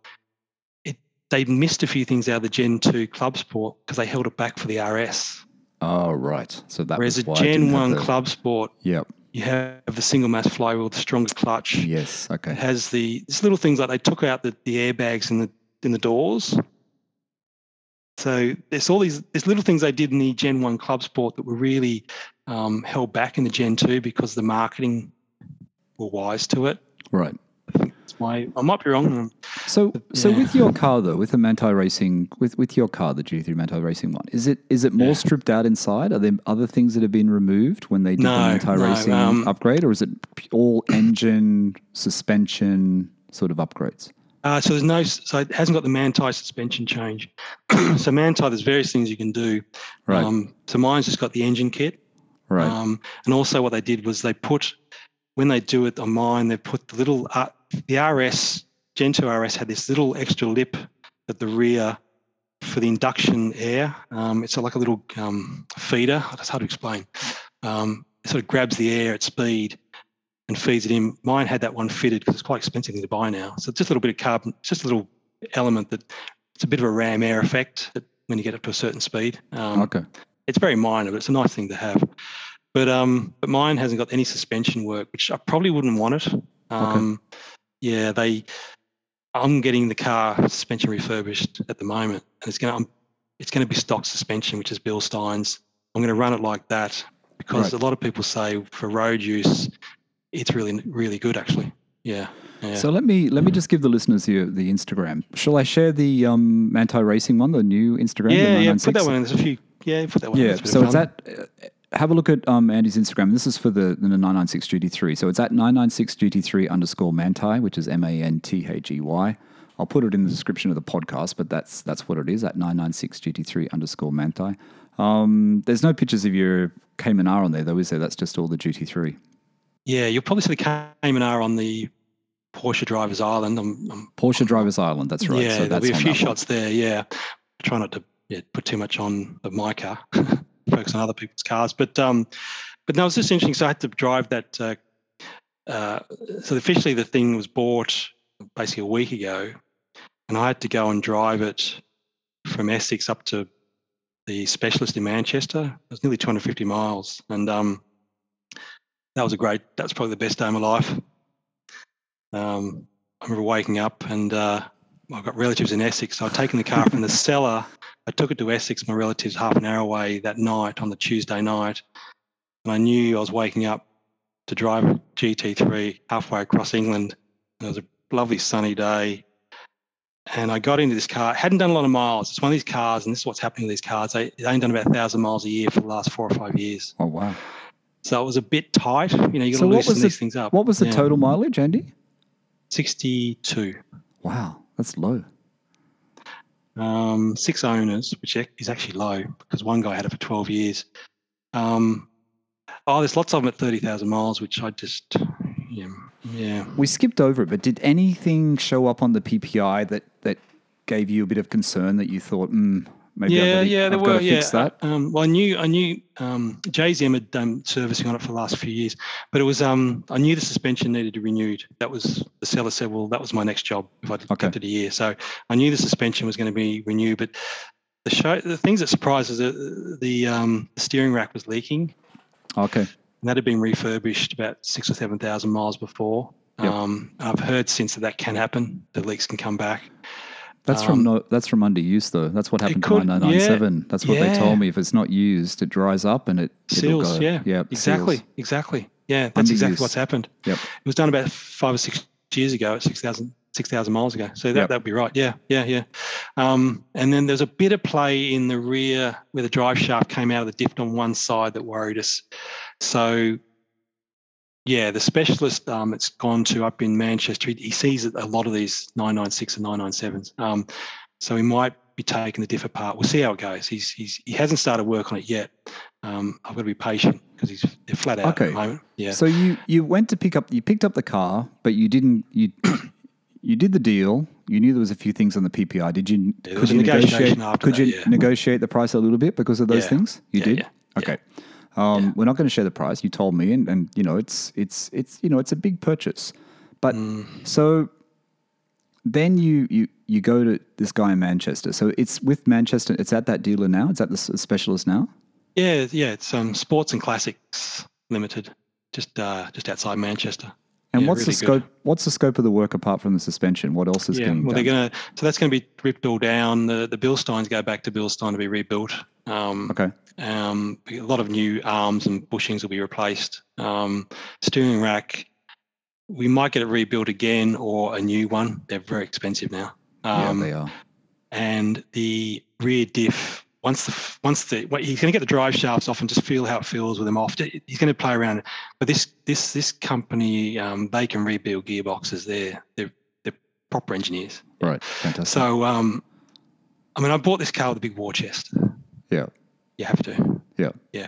It they missed a few things out of the Gen 2 Club Sport because they held it back for the RS.
oh, right. So that
Whereas
was
the
why it
Gen 1
the-
Club Sport,
Yep.
you have the single mass flywheel, the stronger clutch.
Yes.
It
Okay.
has the it's little things like they took out the, the airbags in the in the doors. So there's all these there's little things they did in the Gen 1 Club Sport that were really um, held back in the Gen 2 because the marketing were wise to it.
Right.
That's why I might be wrong.
So, (laughs) so
Yeah.
with your car though, with the Manthey Racing, with with your car, the GT Manthey Racing one, is it is it more
Yeah.
stripped out inside? Are there other things that have been removed when they did
No,
the Manthey
no,
Racing
um,
upgrade, or is it all engine, suspension sort of upgrades?
Uh, so there's no, so it hasn't got the Manthey suspension change. (clears throat) so Manthey, there's various things you can do.
Right.
Um, so mine's just got the engine kit.
right.
Um, and also what they did was they put, when they do it on mine, they put the little, uh, the RS, Gen 2 RS had this little extra lip at the rear for the induction air. Um, it's like a little um, feeder. That's hard to explain. Um, it sort of grabs the air at speed and feeds it in. Mine had that one fitted because it's quite expensive to buy now. So it's just a little bit of carbon, it's just a little element that it's a bit of a ram air effect when you get up to a certain speed. Um,
okay.
it's very minor, but it's a nice thing to have. But um, but mine hasn't got any suspension work, which I probably wouldn't want it. Um, Yeah, they. I'm getting the car suspension refurbished at the moment, and it's going to it's going to be stock suspension, which is Bilstein's. I'm going to run it like that because
Right.
a lot of people say for road use, it's really really good actually. Yeah. Yeah.
So let me let me just give the listeners the the Instagram. Shall I share the um, Manthey Racing one, the new Instagram? the
yeah, yeah. Put that one in. There's a few. Yeah, put that one.
Yeah, so it's at. Have a look at um, Andy's Instagram. This is for the, the 996 GT3. So it's at 996 GT3 underscore Manthey, which is M A N T H E Y. I'll put it in the description of the podcast, but that's that's what it is at 996 GT3 underscore Manthey. Um, there's no pictures of your Cayman R on there, though, is there? That's just all the GT3.
Yeah, you'll probably see the Cayman R on the Porsche Drivers Island. I'm, I'm
Porsche Drivers Island, that's right.
Yeah,
so
there'll
that's
be a few
that one.
shots there. Yeah, try not to yeah, put too much on of my car, focus on other people's cars. But um, but no, it's just interesting. So I had to drive that. Uh, uh, so officially, the thing was bought basically a week ago, and I had to go and drive it from Essex up to the specialist in Manchester. It was nearly 250 miles, and um, that was a great. That's probably the best day of my life. Um, I remember waking up and uh, I've got relatives in Essex. So I'd taken the car from the (laughs) cellar. I took it to Essex, my relatives half an hour away that night on the Tuesday night. And I knew I was waking up to drive a GT3 halfway across England. It was a lovely sunny day. And I got into this car. hadn't done a lot of miles. It's one of these cars, and this is what's happening with these cars. They, they ain't done about 1,000 miles a year for the last four or five years.
Oh, wow.
So it was a bit tight. You know, you got
So
to
what
loosen
was the-
these things up.
What was the
Yeah.
total mileage, Andy?
62.
Wow, that's low.
Um, six owners, which is actually low because one guy had it for 12 years. Um, oh, there's lots of them at 30,000 miles, which I just, yeah, yeah.
We skipped over it, but did anything show up on the PPI that, that gave you a bit of concern that you thought, hmm, maybe
yeah, yeah, there were. Yeah,
that?
Um, well, I knew, I knew um, JZM had done servicing on it for the last few years, but it was. Um, I knew the suspension needed to be renewed. That was the seller said. Well, that was my next job if I
Okay.
kept it a year. So I knew the suspension was going to be renewed, but the show, the things that surprised us, uh, the um, steering rack was leaking.
Okay.
and that had been refurbished about six or seven thousand miles before.
Yep.
Um, I've heard since that that can happen. The leaks can come back.
That's from
Um,
no, that's from underuse though. That's what happened
could-
to my 997. that's what they told me. If it's not used, it dries up and it
Seals, yeah,
yeah,
exactly,
seals.
exactly. Yeah, that's exactly what's happened.
Yep.
It was done about five or six years ago, at 6,000 6,000 miles ago. So that
Yep.
that'd be right. Yeah, yeah, yeah. Um, and then there's a bit of play in the rear where the drive shaft came out of the diff on one side that worried us. So. Yeah, the specialist um, that's gone to up in Manchester, he, he sees a lot of these 996 and 997s. Um, so he might be taking the diff apart. We'll see how it goes. He's, he's he hasn't started work on it yet. Um, I've got to be patient because he's they're flat out at
Okay.
the moment. Yeah.
So you you went to pick up you picked up the car, but you didn't you (coughs) you did the deal. You knew there was a few things on the PPI. Did you
there
could you negotiate could
that,
you
yeah.
negotiate the price a little bit because of those
Yeah.
things? You
Yeah,
did?
yeah, yeah.
Okay. Um,
Yeah.
we're not going to share the price. You told me and, and you know it's it's it's you know it's a big purchase. But
Mm.
so then you you you go to this guy in Manchester. So it's with Manchester. It's at that dealer now. It's at the specialist now.
Yeah, yeah. It's um, Sports and Classics Limited, just uh, just outside Manchester.
And
Yeah,
what's
really
the
good.
scope? What's the scope of the work apart from the suspension? What else is
Yeah,
getting
well,
done?
they're gonna. So that's going to be ripped all down. The the Bilsteins go back to Bilstein to be rebuilt. Um,
okay.
Um, a lot of new arms and bushings will be replaced. Um, steering rack, we might get it rebuilt again or a new one. They're very expensive now. Um,
yeah, they are.
and the rear diff once the once the well, he's going to get the drive shafts off and just feel how it feels with them off. He's going to play around. But this this this company um, they can rebuild gearboxes. They're they're they're proper engineers.
Right. Fantastic.
So um, I mean, I bought this car with a big war chest.
yeah.
You have to.
Yeah.
Yeah.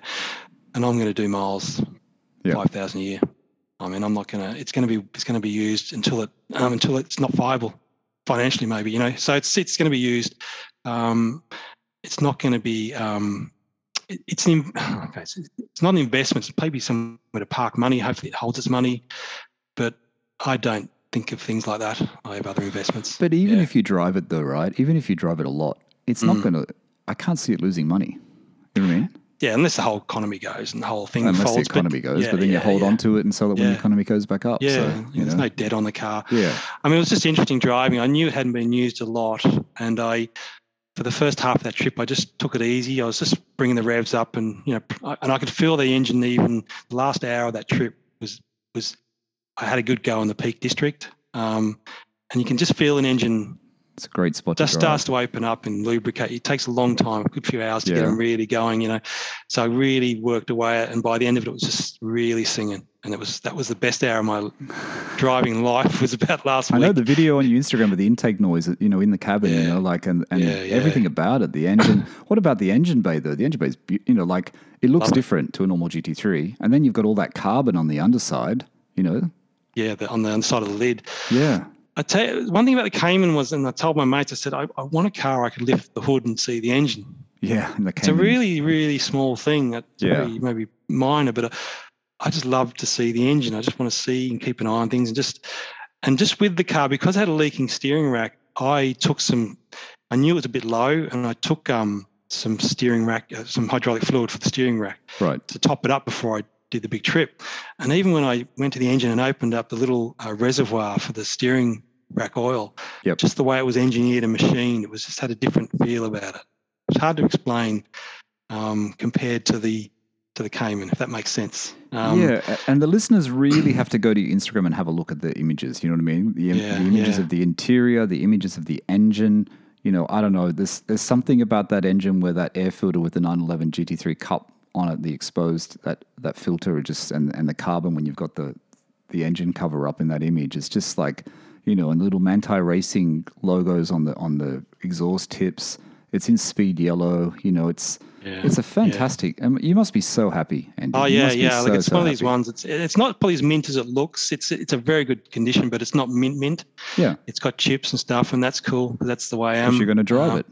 And I'm going to do miles,
Yeah.
five thousand a year. I mean, I'm not going to. It's going to be. It's going to be used until it um, until it's not viable financially, maybe. You know. So it's it's going to be used. Um, it's not going to be. Um, it, it's an. (sighs) Okay. It's, it's not an investment. It's maybe somewhere to park money. Hopefully, it holds its money. But I don't think of things like that. I have other investments.
But even
Yeah.
if you drive it though, right? Even if you drive it a lot, it's not
Mm.
going to. I can't see it losing money. You know what I mean?
yeah, unless the whole economy goes and the whole thing
Unless
folds.
the
but-
economy goes,
yeah,
but then you hold
yeah.
on to it and sell it when the economy goes back up.
Yeah,
So,
there's
know.
no debt on the car.
yeah.
I mean, it was just interesting driving. I knew it hadn't been used a lot, and I, for the first half of that trip, I just took it easy. I was just bringing the revs up, and you know, and I could feel the engine. Even the last hour of that trip was was, I had a good go in the Peak District, um, and you can just feel an engine
It's a great spot
just
to
starts to open up and lubricate. It takes a long time, a good few hours to get them really going, you know. So I really worked away at it, and by the end of it, it was just really singing, and it was that was the best hour of my (laughs) driving life was about last week.
I know the video on your Instagram of the intake noise, you know, in the cabin, you know, like, and, and
Yeah, yeah.
everything about it. The engine. (coughs) what about the engine bay, though? The engine bay is, you know, like, it looks
Love it.
different to a normal GT3. And then you've got all that carbon on the underside, you know?
yeah, the, on the underside of the lid.
Yeah.
I tell you, one thing about the Cayman was, and I told my mates, I said, I, I want a car I could lift the hood and see the engine.
Yeah. The
It's a really, really small thing. That's
Yeah.
very, maybe minor, but I, I just love to see the engine. I just want to see and keep an eye on things, and just and just with the car because I had a leaking steering rack. I took some. I knew it was a bit low, and I took um some steering rack, uh, some hydraulic fluid for the steering rack
Right.
to top it up before I did the big trip. And even when I went to the engine and opened up the little uh, reservoir for the steering rack oil,
Yep.
just the way it was engineered and machined, it was just had a different feel about it. It's hard to explain um, compared to the to the Cayman, if that makes sense. Um,
yeah, and the listeners really have to go to your Instagram and have a look at the images. You know what I mean? The, im-
Yeah,
the images
yeah.
of the interior, the images of the engine. You know, I don't know. There's there's something about that engine where that air filter with the 911 GT3 cup on it, the exposed that that filter, just and and the carbon when you've got the the engine cover up in that image. It's just like you know, and little Manthey Racing logos on the on the exhaust tips. It's in speed yellow. You know, it's
Yeah,
it's a
yeah.
fantastic. Um, you must be so happy. Andy.
Oh yeah, yeah. Like it's
so
one of these
happy.
ones. It's it's not probably as mint as it looks. It's it's a very good condition, but it's not mint mint.
Yeah.
It's got chips and stuff, and that's cool. That's the way I am.
You're going to drive
Uh,
it.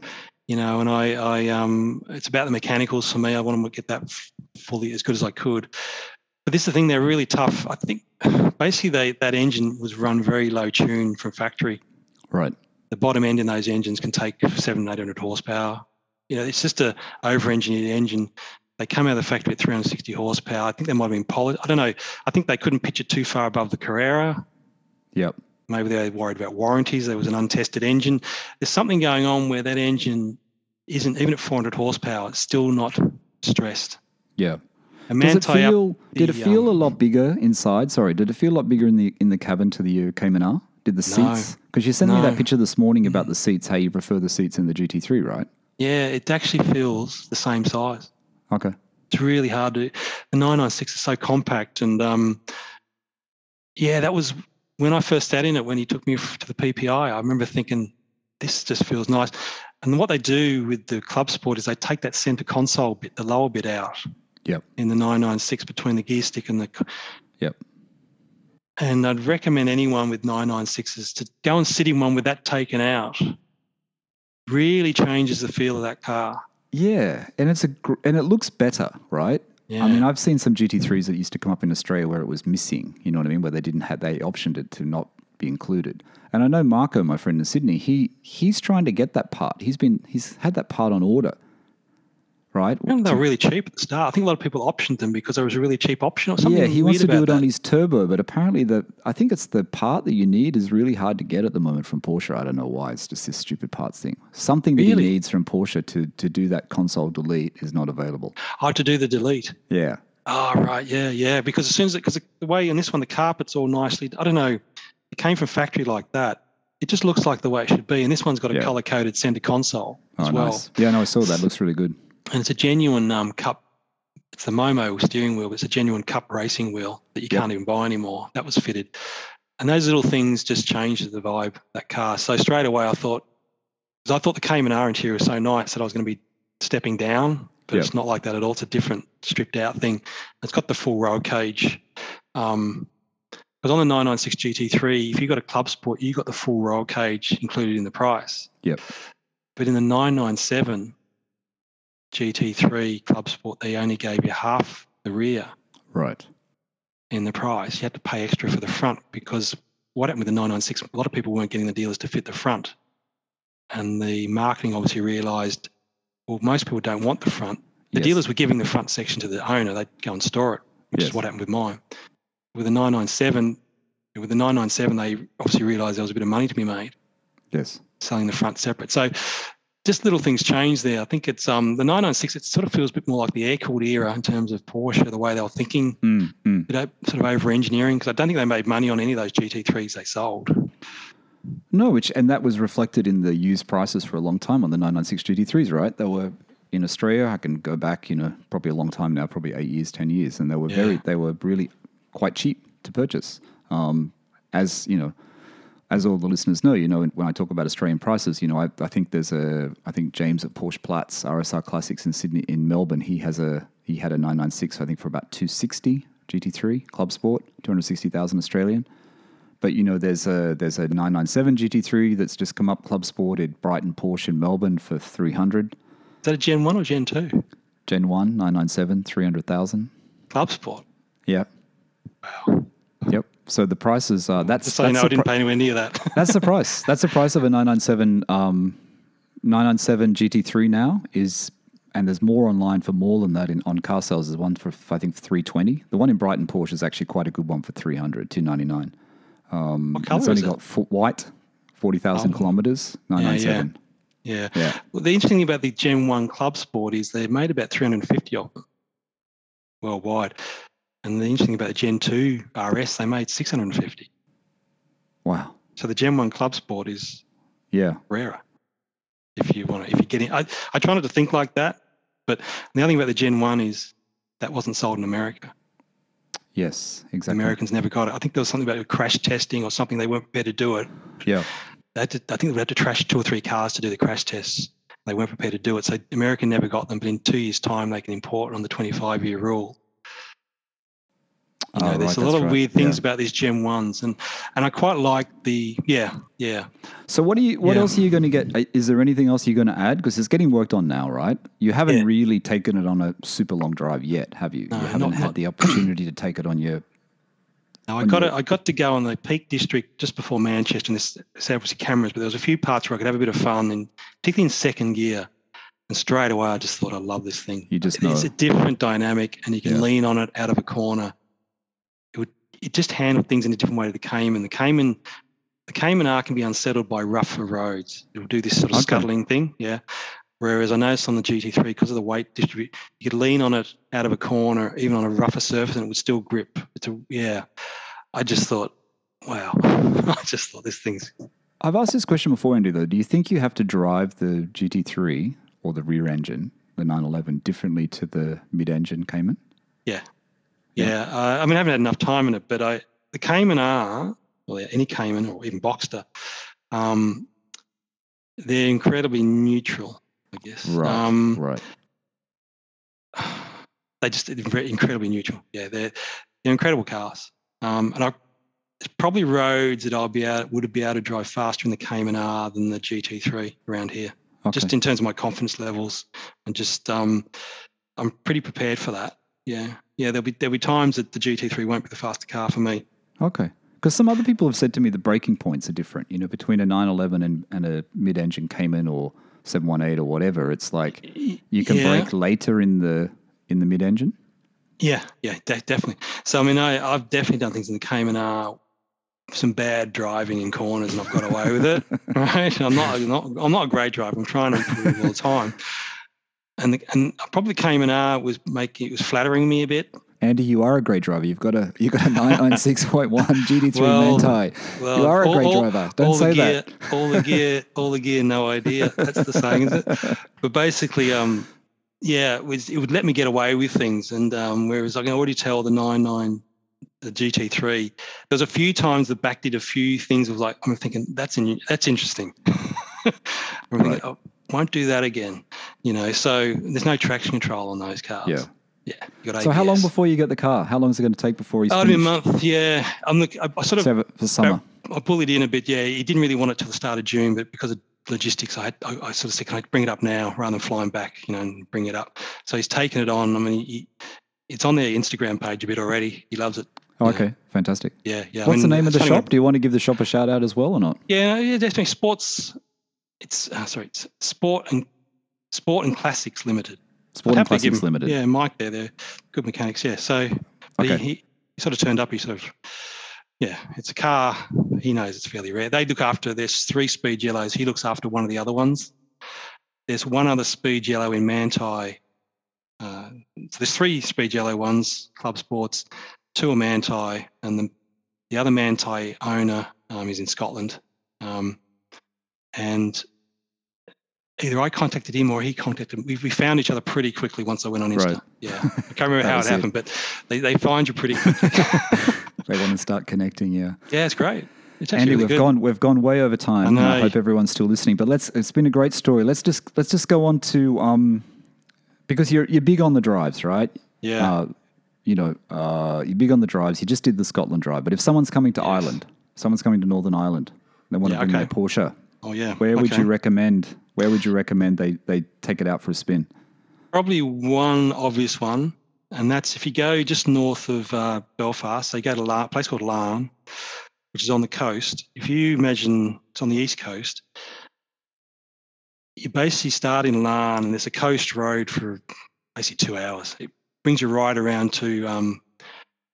you know and i i um it's about the mechanicals for me i want to get that fully as good as i could but this is the thing they're really tough i think basically they that engine was run very low tune from factory
Right.
the bottom end in those engines can take seven eight hundred horsepower you know it's just a over engineered engine They come out of the factory at 360 horsepower. I think they might have been polished. I don't know. I think they couldn't pitch it too far above the Carrera.
Yep.
Maybe they were worried about warranties. There was an untested engine. There's something going on where that engine isn't even at 400 horsepower. It's still not stressed.
Yeah.
And
Does it feel? Did it feel a
um,
lot bigger inside? Sorry, did it feel a lot bigger in the in the cabin to the Cayman R? Did the seats? Because you sent me that picture this morning about the seats. How you prefer the seats in the GT3, right?
Yeah, it actually feels the same size.
Okay.
It's really hard to. The 996 is so compact, and um, yeah, that was when I first sat in it. When he took me to the PPI, I remember thinking, this just feels nice. And what they do with the Club Sport is they take that center console bit, the lower bit out.
Yep.
In the 996 between the gear stick and the.
Yep.
And I'd recommend anyone with 996s to go and sit in one with that taken out. Really changes the feel of that car.
Yeah, and it's a gr- and it looks better, right?
Yeah.
I mean, I've seen some GT3s that used to come up in Australia where it was missing. You know what I mean? Where they didn't have they optioned it to not be included. And I know Marco, my friend in Sydney, he he's trying to get that part. He's been he's had that part on order, right?
And they're really cheap at the start. I think a lot of people optioned them because there was a really cheap option or something.
yeah, he wants to do it
about
on his turbo, but apparently the I think it's the part that you need is really hard to get at the moment from Porsche. I don't know why. It's just this stupid parts thing. Something that
Really?
he needs from Porsche to to do that console delete is not available.
Oh, to do the delete.
Yeah.
Oh, right. Yeah, yeah. Because as soon as because the way in this one, the carpet's all nicely, I don't know, it came from factory like that. It just looks like the way it should be. And this one's got a
Yeah.
color coded center console oh, as
Oh,
well.
nice. Yeah, no, I saw that. Looks really good.
And it's a genuine um, cup. It's the Momo steering wheel. but It's a genuine cup racing wheel that you
Yep.
can't even buy anymore. That was fitted. And those little things just changed the vibe that car. So straight away, I thought, because I thought the Cayman R interior was so nice that I was going to be stepping down, but
Yep.
it's not like that at all. It's a different stripped out thing. It's got the full roll cage. Um, because on the 996 GT3, if you got a Club Sport, you got the full roll cage included in the price.
Yep.
But in the 997 GT3 Club Sport, they only gave you half the rear
Right.
in the price. You had to pay extra for the front because what happened with the 996? A lot of people weren't getting the dealers to fit the front. And the marketing obviously realized, well, most people don't want the front. The
Yes.
dealers were giving the front section to the owner. They'd go and store it, which
Yes.
is what happened with mine. With the 997, with the 997, they obviously realized there was a bit of money to be made
Yes.
selling the front separate. So just little things change there. I think it's um, the 996. It sort of feels a bit more like the air cooled era in terms of Porsche, the way they were thinking,
Mm, mm.
you know, sort of over engineering. Because I don't think they made money on any of those GT3s they sold.
No, which and that was reflected in the used prices for a long time on the 996 GT3s, right? They were in Australia. I can go back, you know, probably a long time now, probably eight years, ten years, and they were very, they were really quite cheap to purchase. Um, as you know, as all the listeners know, you know, when I talk about Australian prices, you know, I, I think there's a, I think James at Porsche Platts RSR Classics in Sydney, in Melbourne, he has a, he had a 996, I think for about 260 GT3 Club Sport, 260,000 Australian. But you know, there's a there's a 997 GT3 that's just come up Club Sport at Brighton Porsche in Melbourne for 300.
Is that a Gen 1 or Gen 2?
Gen 1 997 300,000.
Club Sport.
Yep.
Wow.
So the prices are that's
Just so you
that's
know, I
the
didn't
pri-
pay anywhere near that. (laughs)
that's the price. That's the price of a 997 um 997 GT3 now is and there's more online for more than that in on car sales. There's one for I think 320. The one in Brighton Porsche is actually quite a good one for 300 299.
what
It's
color
only
is it?
got full white, 40,000
Oh.
kilometers, 997.
Yeah.
Yeah.
Well, the interesting thing about the Gen 1 Club Sport is they made about 350 of them worldwide. And the interesting thing about the Gen 2 RS, they made 650.
Wow.
So the Gen 1 Club Sport is
Yeah.
rarer. If you want to, if you're getting, I, I try not to think like that. But the other thing about the Gen 1 is that wasn't sold in America.
Yes, exactly.
Americans never got it. I think there was something about crash testing or something. They weren't prepared to do it.
Yeah.
They had to, I think they had to trash two or three cars to do the crash tests. They weren't prepared to do it. So America never got them, but in two years' time, they can import on the 25 year rule. You know,
Oh,
there's
right,
a lot of
right.
weird things
Yeah.
about these Gen 1s. And, and I quite like the, yeah, yeah.
So what are you? What
Yeah.
else are you going to get? uh, Is there anything else you're going to add? Because it's getting worked on now, right? You haven't
Yeah.
really taken it on a super long drive yet, have you?
No,
you haven't
not-
had
not-
the opportunity to take it on your.
Now I got
you-
it. I got to go on the Peak District just before Manchester, and this obviously cameras, but there was a few parts where I could have a bit of fun, and particularly in second gear, And straight away, I just thought, I love this thing.
You just know.
It's a different dynamic, and you can lean on it out of a corner. It just handled things in a different way to the Cayman. The Cayman, the Cayman R can be unsettled by rougher roads. It will do this sort of
Okay.
scuttling thing, yeah. Whereas I noticed on the GT3, because of the weight distribution, you could lean on it out of a corner, even on a rougher surface, and it would still grip. It's a yeah. I just thought, wow. (laughs) I just thought this thing's
I've asked this question before, Andy, though. Do you think you have to drive the GT3 or the rear engine, the 911, differently to the mid engine Cayman?
Yeah.
Yeah.
Uh, I mean, I haven't had enough time in it, but I the Cayman R, well, yeah, any Cayman or even Boxster, um, they're incredibly neutral, I guess.
Right.
Um,
right. (sighs)
they just incredibly neutral. Yeah, they're they're incredible cars. Um, and I there's probably roads that I'll be able would be able to drive faster in the Cayman R than the GT3 around here.
Okay.
Just in terms of my confidence levels, and just um, I'm pretty prepared for that. Yeah, yeah. There'll be there'll be times that the GT3 won't be the faster car for me.
Okay. Because some other people have said to me the braking points are different, you know, between a 911 and, and a mid engine Cayman or 718 or whatever. It's like you can
Yeah.
brake later in the in the mid engine.
Yeah, yeah, de- definitely. So I mean, I, I've definitely done things in the Cayman R, some bad driving in corners, and I've got away with it. (laughs) Right? I'm not, I'm not, I'm not a great driver. I'm trying to improve all the time. And the, and probably the Cayman R was making it was flattering me a bit.
Andy, you are a great driver. You've got a you've got a (laughs) 996.1 GT3
Well,
Manthey.
Well,
You are a
all-
great
all-
driver. Don't
all
say
the gear,
that.
all the gear, all the gear, no idea. That's the saying, is it? (laughs) But basically, um, yeah, it was it would let me get away with things, and um, whereas I can already tell the 99, the GT3, there was a few times the back did a few things. Of like I'm thinking that's in, that's interesting. (laughs) I'm thinking,
Right.
oh, won't do that again, you know. So there's no traction control on those cars.
Yeah.
yeah.
So how long before you get the car? How long is it going to take before he's
Oh, in a month. Yeah, I'm look. I, I sort of
it for summer.
I bullied in a bit. Yeah, he didn't really want it till the start of June, but because of logistics, I, I, I sort of said, "Can I bring it up now rather than flying back?" You know, and bring it up. So he's taken it on. I mean, he, it's on their Instagram page a bit already. He loves it.
Oh, okay, fantastic.
Yeah, yeah. I
What's the name of the shop? Do you want to give the shop a shout out as well or not?
Yeah, yeah, definitely. Sports. It's uh, sorry, it's Sport and Sport and Classics Limited.
Sport and Classics
him-
Limited.
Yeah, Mike there. They're good mechanics. Yeah. So
Okay.
he, he, sort of turned up. He sort of, yeah, it's a car. He knows it's fairly rare. They look after, there's three speed yellows. He looks after one of the other ones. There's one other speed yellow in Manthey. Uh, so there's three speed yellow ones, Club Sports, two are Manthey, and the, the other Manthey owner um, is in Scotland. Um, and either I contacted him or he contacted me. We, we found each other pretty quickly once I went on Insta.
Right.
Yeah. I can't remember (laughs) how it
was it.
happened, but they, they find you pretty quickly. (laughs) (laughs)
They want to start connecting. Yeah.
yeah, it's great. It's actually
Andy,
really
we've
good.
gone we've gone way over time.
I
and I hope everyone's still listening. But let's it's been a great story. Let's just let's just go on to um because you're you're big on the drives, right?
Yeah.
Uh, you know, uh, you're big on the drives. You just did the Scotland drive. But if someone's coming to
Yes.
Ireland, someone's coming to Northern Ireland, they want
Yeah,
to bring
okay.
their Porsche.
oh, yeah.
Where would you recommend? Where would you recommend they they take it out for a spin?
Probably one obvious one, and that's if you go just north of uh, Belfast, so you go to La- a place called Larne, which is on the coast. If you imagine it's on the east coast, you basically start in Larne, and there's a coast road for basically two hours. It brings you right around to um,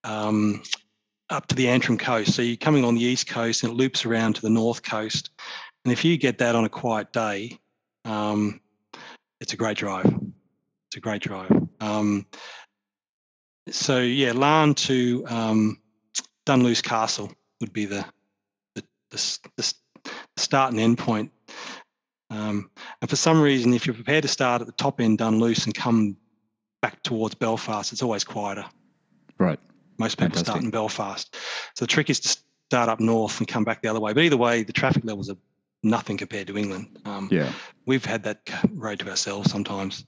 um, up to the Antrim coast. So you're coming on the east coast, and it loops around to the north coast. And if you get that on a quiet day, um, it's a great drive. It's a great drive. Um, so yeah, Larne to um, Dunluce Castle would be the the, the, the start and end point. Um, and for some reason, if you're prepared to start at the top end Dunluce and come back towards Belfast, it's always quieter.
Right.
Most people
Fantastic.
start in Belfast. So the trick is to start up north and come back the other way. But either way, the traffic levels are nothing compared to England. Um,
Yeah.
we've had that road to ourselves sometimes.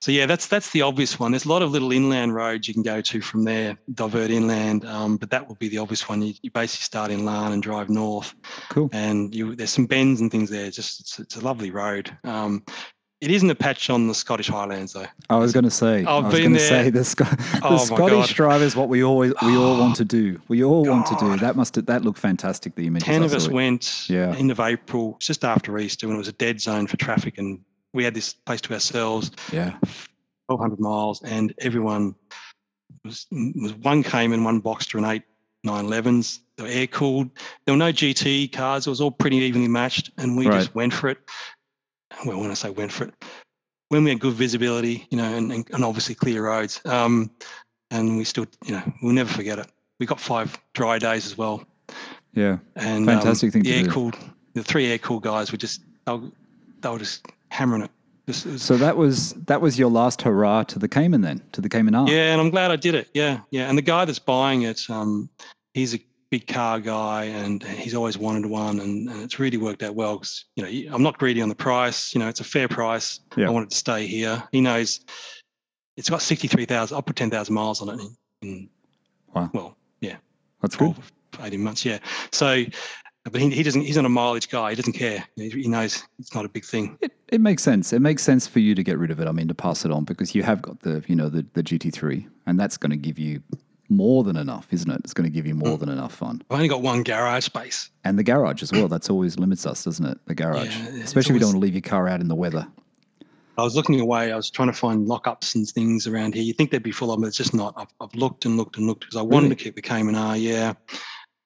So yeah, that's that's the obvious one. There's a lot of little inland roads you can go to from there, divert inland, um, but that would be the obvious one. You, you basically start in Larne and drive north,
Cool.
and you there's some bends and things there. Just it's, it's a lovely road. Um, it isn't a patch on the Scottish Highlands though.
I was going to say. I
I've
was
been
going to
there.
say the, Sc- (laughs) the
Oh
Scottish
God.
drive is what we always we all want (sighs) to do. We all want to do. That must that looked fantastic. The images.
Ten of us went
Yeah.
end of April, just after Easter, when it was a dead zone for traffic and we had this place to ourselves,
Yeah.
1,200 miles, and everyone was, was one Cayman, one Boxster, and eight 911s. They were air cooled. There were no GT cars. It was all pretty evenly matched, and we
Right.
just went for it. Well, when I say went for it, when we had good visibility, you know, and, and, obviously clear roads, um, and we still, you know, we'll never forget it. We got five dry days as well,
Yeah.
and
Fantastic
um,
thing
the
to
air
do.
cooled, the three air cooled guys were just they were, they were just hammering it. Just, it was-
So that was that was your last hurrah to the Cayman then, to the Cayman R.
Yeah, and I'm glad I did it. Yeah, yeah. And the guy that's buying it, um, he's a big car guy, and he's always wanted one, and, and it's really worked out well. 'cause, you know, I'm not greedy on the price. You know, it's a fair price.
Yeah.
I want it to stay here. He knows it's got 63,000. I'll put 10,000 miles on it. In, in
Wow.
well, yeah.
That's good.
12, 18 months. Yeah. So, but he, he doesn't. He's not a mileage guy. He doesn't care. He, he knows it's not a big thing.
It, it makes sense. It makes sense for you to get rid of it. I mean, to pass it on because you have got the you know the the GT3, and that's going to give you more than enough, isn't it? It's going to give you more than enough fun.
I've only got one garage space.
And the garage as well. That's always limits us, doesn't it? The garage,
Yeah,
especially if you don't want to leave your car out in the weather.
I was looking away. I was trying to find lockups and things around here. You think they'd be full of them, but it's just not. I've, I've looked and looked and looked because I wanted
Really?
to keep the Cayman R. Yeah,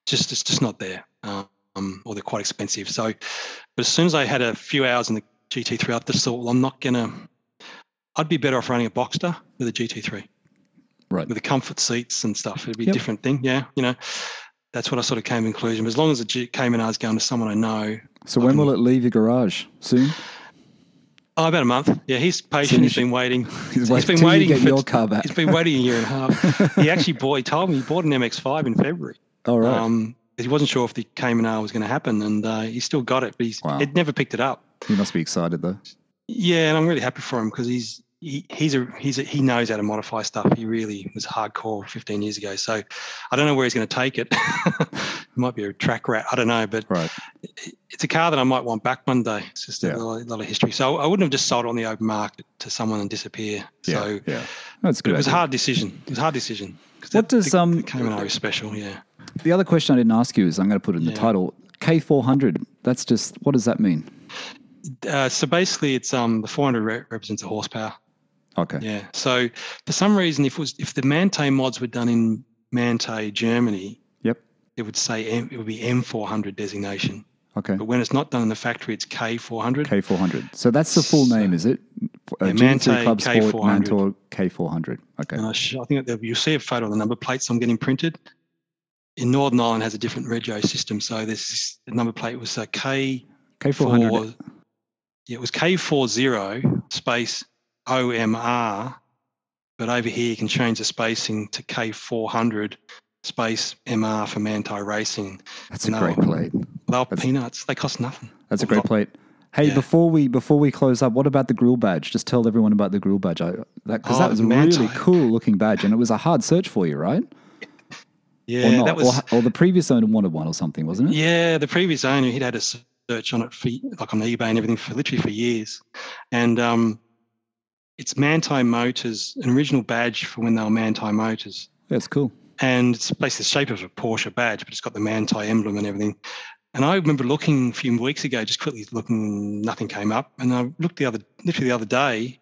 just it's just not there. Um, or they're quite expensive. So, but as soon as I had a few hours in the GT3, I just thought, well, I'm not gonna. I'd be better off running a Boxster with a GT3
Right.
with the comfort seats and stuff. It'd be
Yep.
a different thing. Yeah, you know. That's what I sort of came to conclusion. But as long as the Cayman R is going to someone I know,
So
I
when
can-
will it leave your garage? Soon.
oh, about a month. Yeah, he's patient.
you
He's been waiting. (laughs)
He's
He's been
you
waiting
get
for-
your car back.
He's been waiting a year and a half. (laughs) he actually bought. He told me he bought an MX-5 in February.
All right.
Um, he wasn't sure if the Cayman R was going to happen, and uh, he still got it, but he's
Wow.
it never picked it up.
He must be excited though.
Yeah, and I'm really happy for him because he's he, he's a he's a, he knows how to modify stuff. He really was hardcore 15 years ago. So I don't know where he's going to take it. it (laughs) might be a track rat. I don't know, but
Right.
it's a car that I might want back one day. It's just
Yeah.
a lot, lot of history. So I wouldn't have just sold it on the open market to someone and disappear.
Yeah.
So
yeah. That's good.
it was a hard decision. It was a hard decision.
What
that-
does,
the,
um,
the Cayman special? Yeah.
The other question I didn't ask you is I'm going to put it in the title. K400. That's just what does that mean?
Uh, so basically, it's um the 400 re- represents a horsepower.
Okay.
Yeah. So for some reason, if it was if the Manthey mods were done in Manthey, Germany,
Yep.
it would say M, it would be M400 designation.
Okay.
But when it's not done in the factory, it's K400.
K400. So that's the full name, is it? Uh,
Yeah, Manthey
Club Sport
K400.
Manthey K400. Okay.
And I, sh- I think that you'll see a photo of the number plates I'm getting printed. In Northern Ireland has a different regio system, so this the number plate was a K
K400.
four. Yeah, it was K four zero space OMR, but over here you can change the spacing to K four hundred space MR for Manthey Racing.
That's a great plate.
They peanuts. They cost nothing.
That's a great plate. Hey,
Yeah.
before we before we close up, what about the grill badge? Just tell everyone about the grill badge. I, that because
Oh,
that was a
Manthey.
really cool looking badge, and it was a hard search for you, right?
Yeah,
or not?
that was.
or, or the previous owner wanted one or something, wasn't it?
Yeah, the previous owner he'd had a search on it for like on eBay and everything for literally for years, and um, it's Manthey Motors, an original badge for when they were Manthey Motors,
That's cool.
and it's basically the shape of a Porsche badge, but it's got the Manthey emblem and everything. And I remember looking a few weeks ago, just quickly looking, nothing came up, and I looked the other, literally the other day.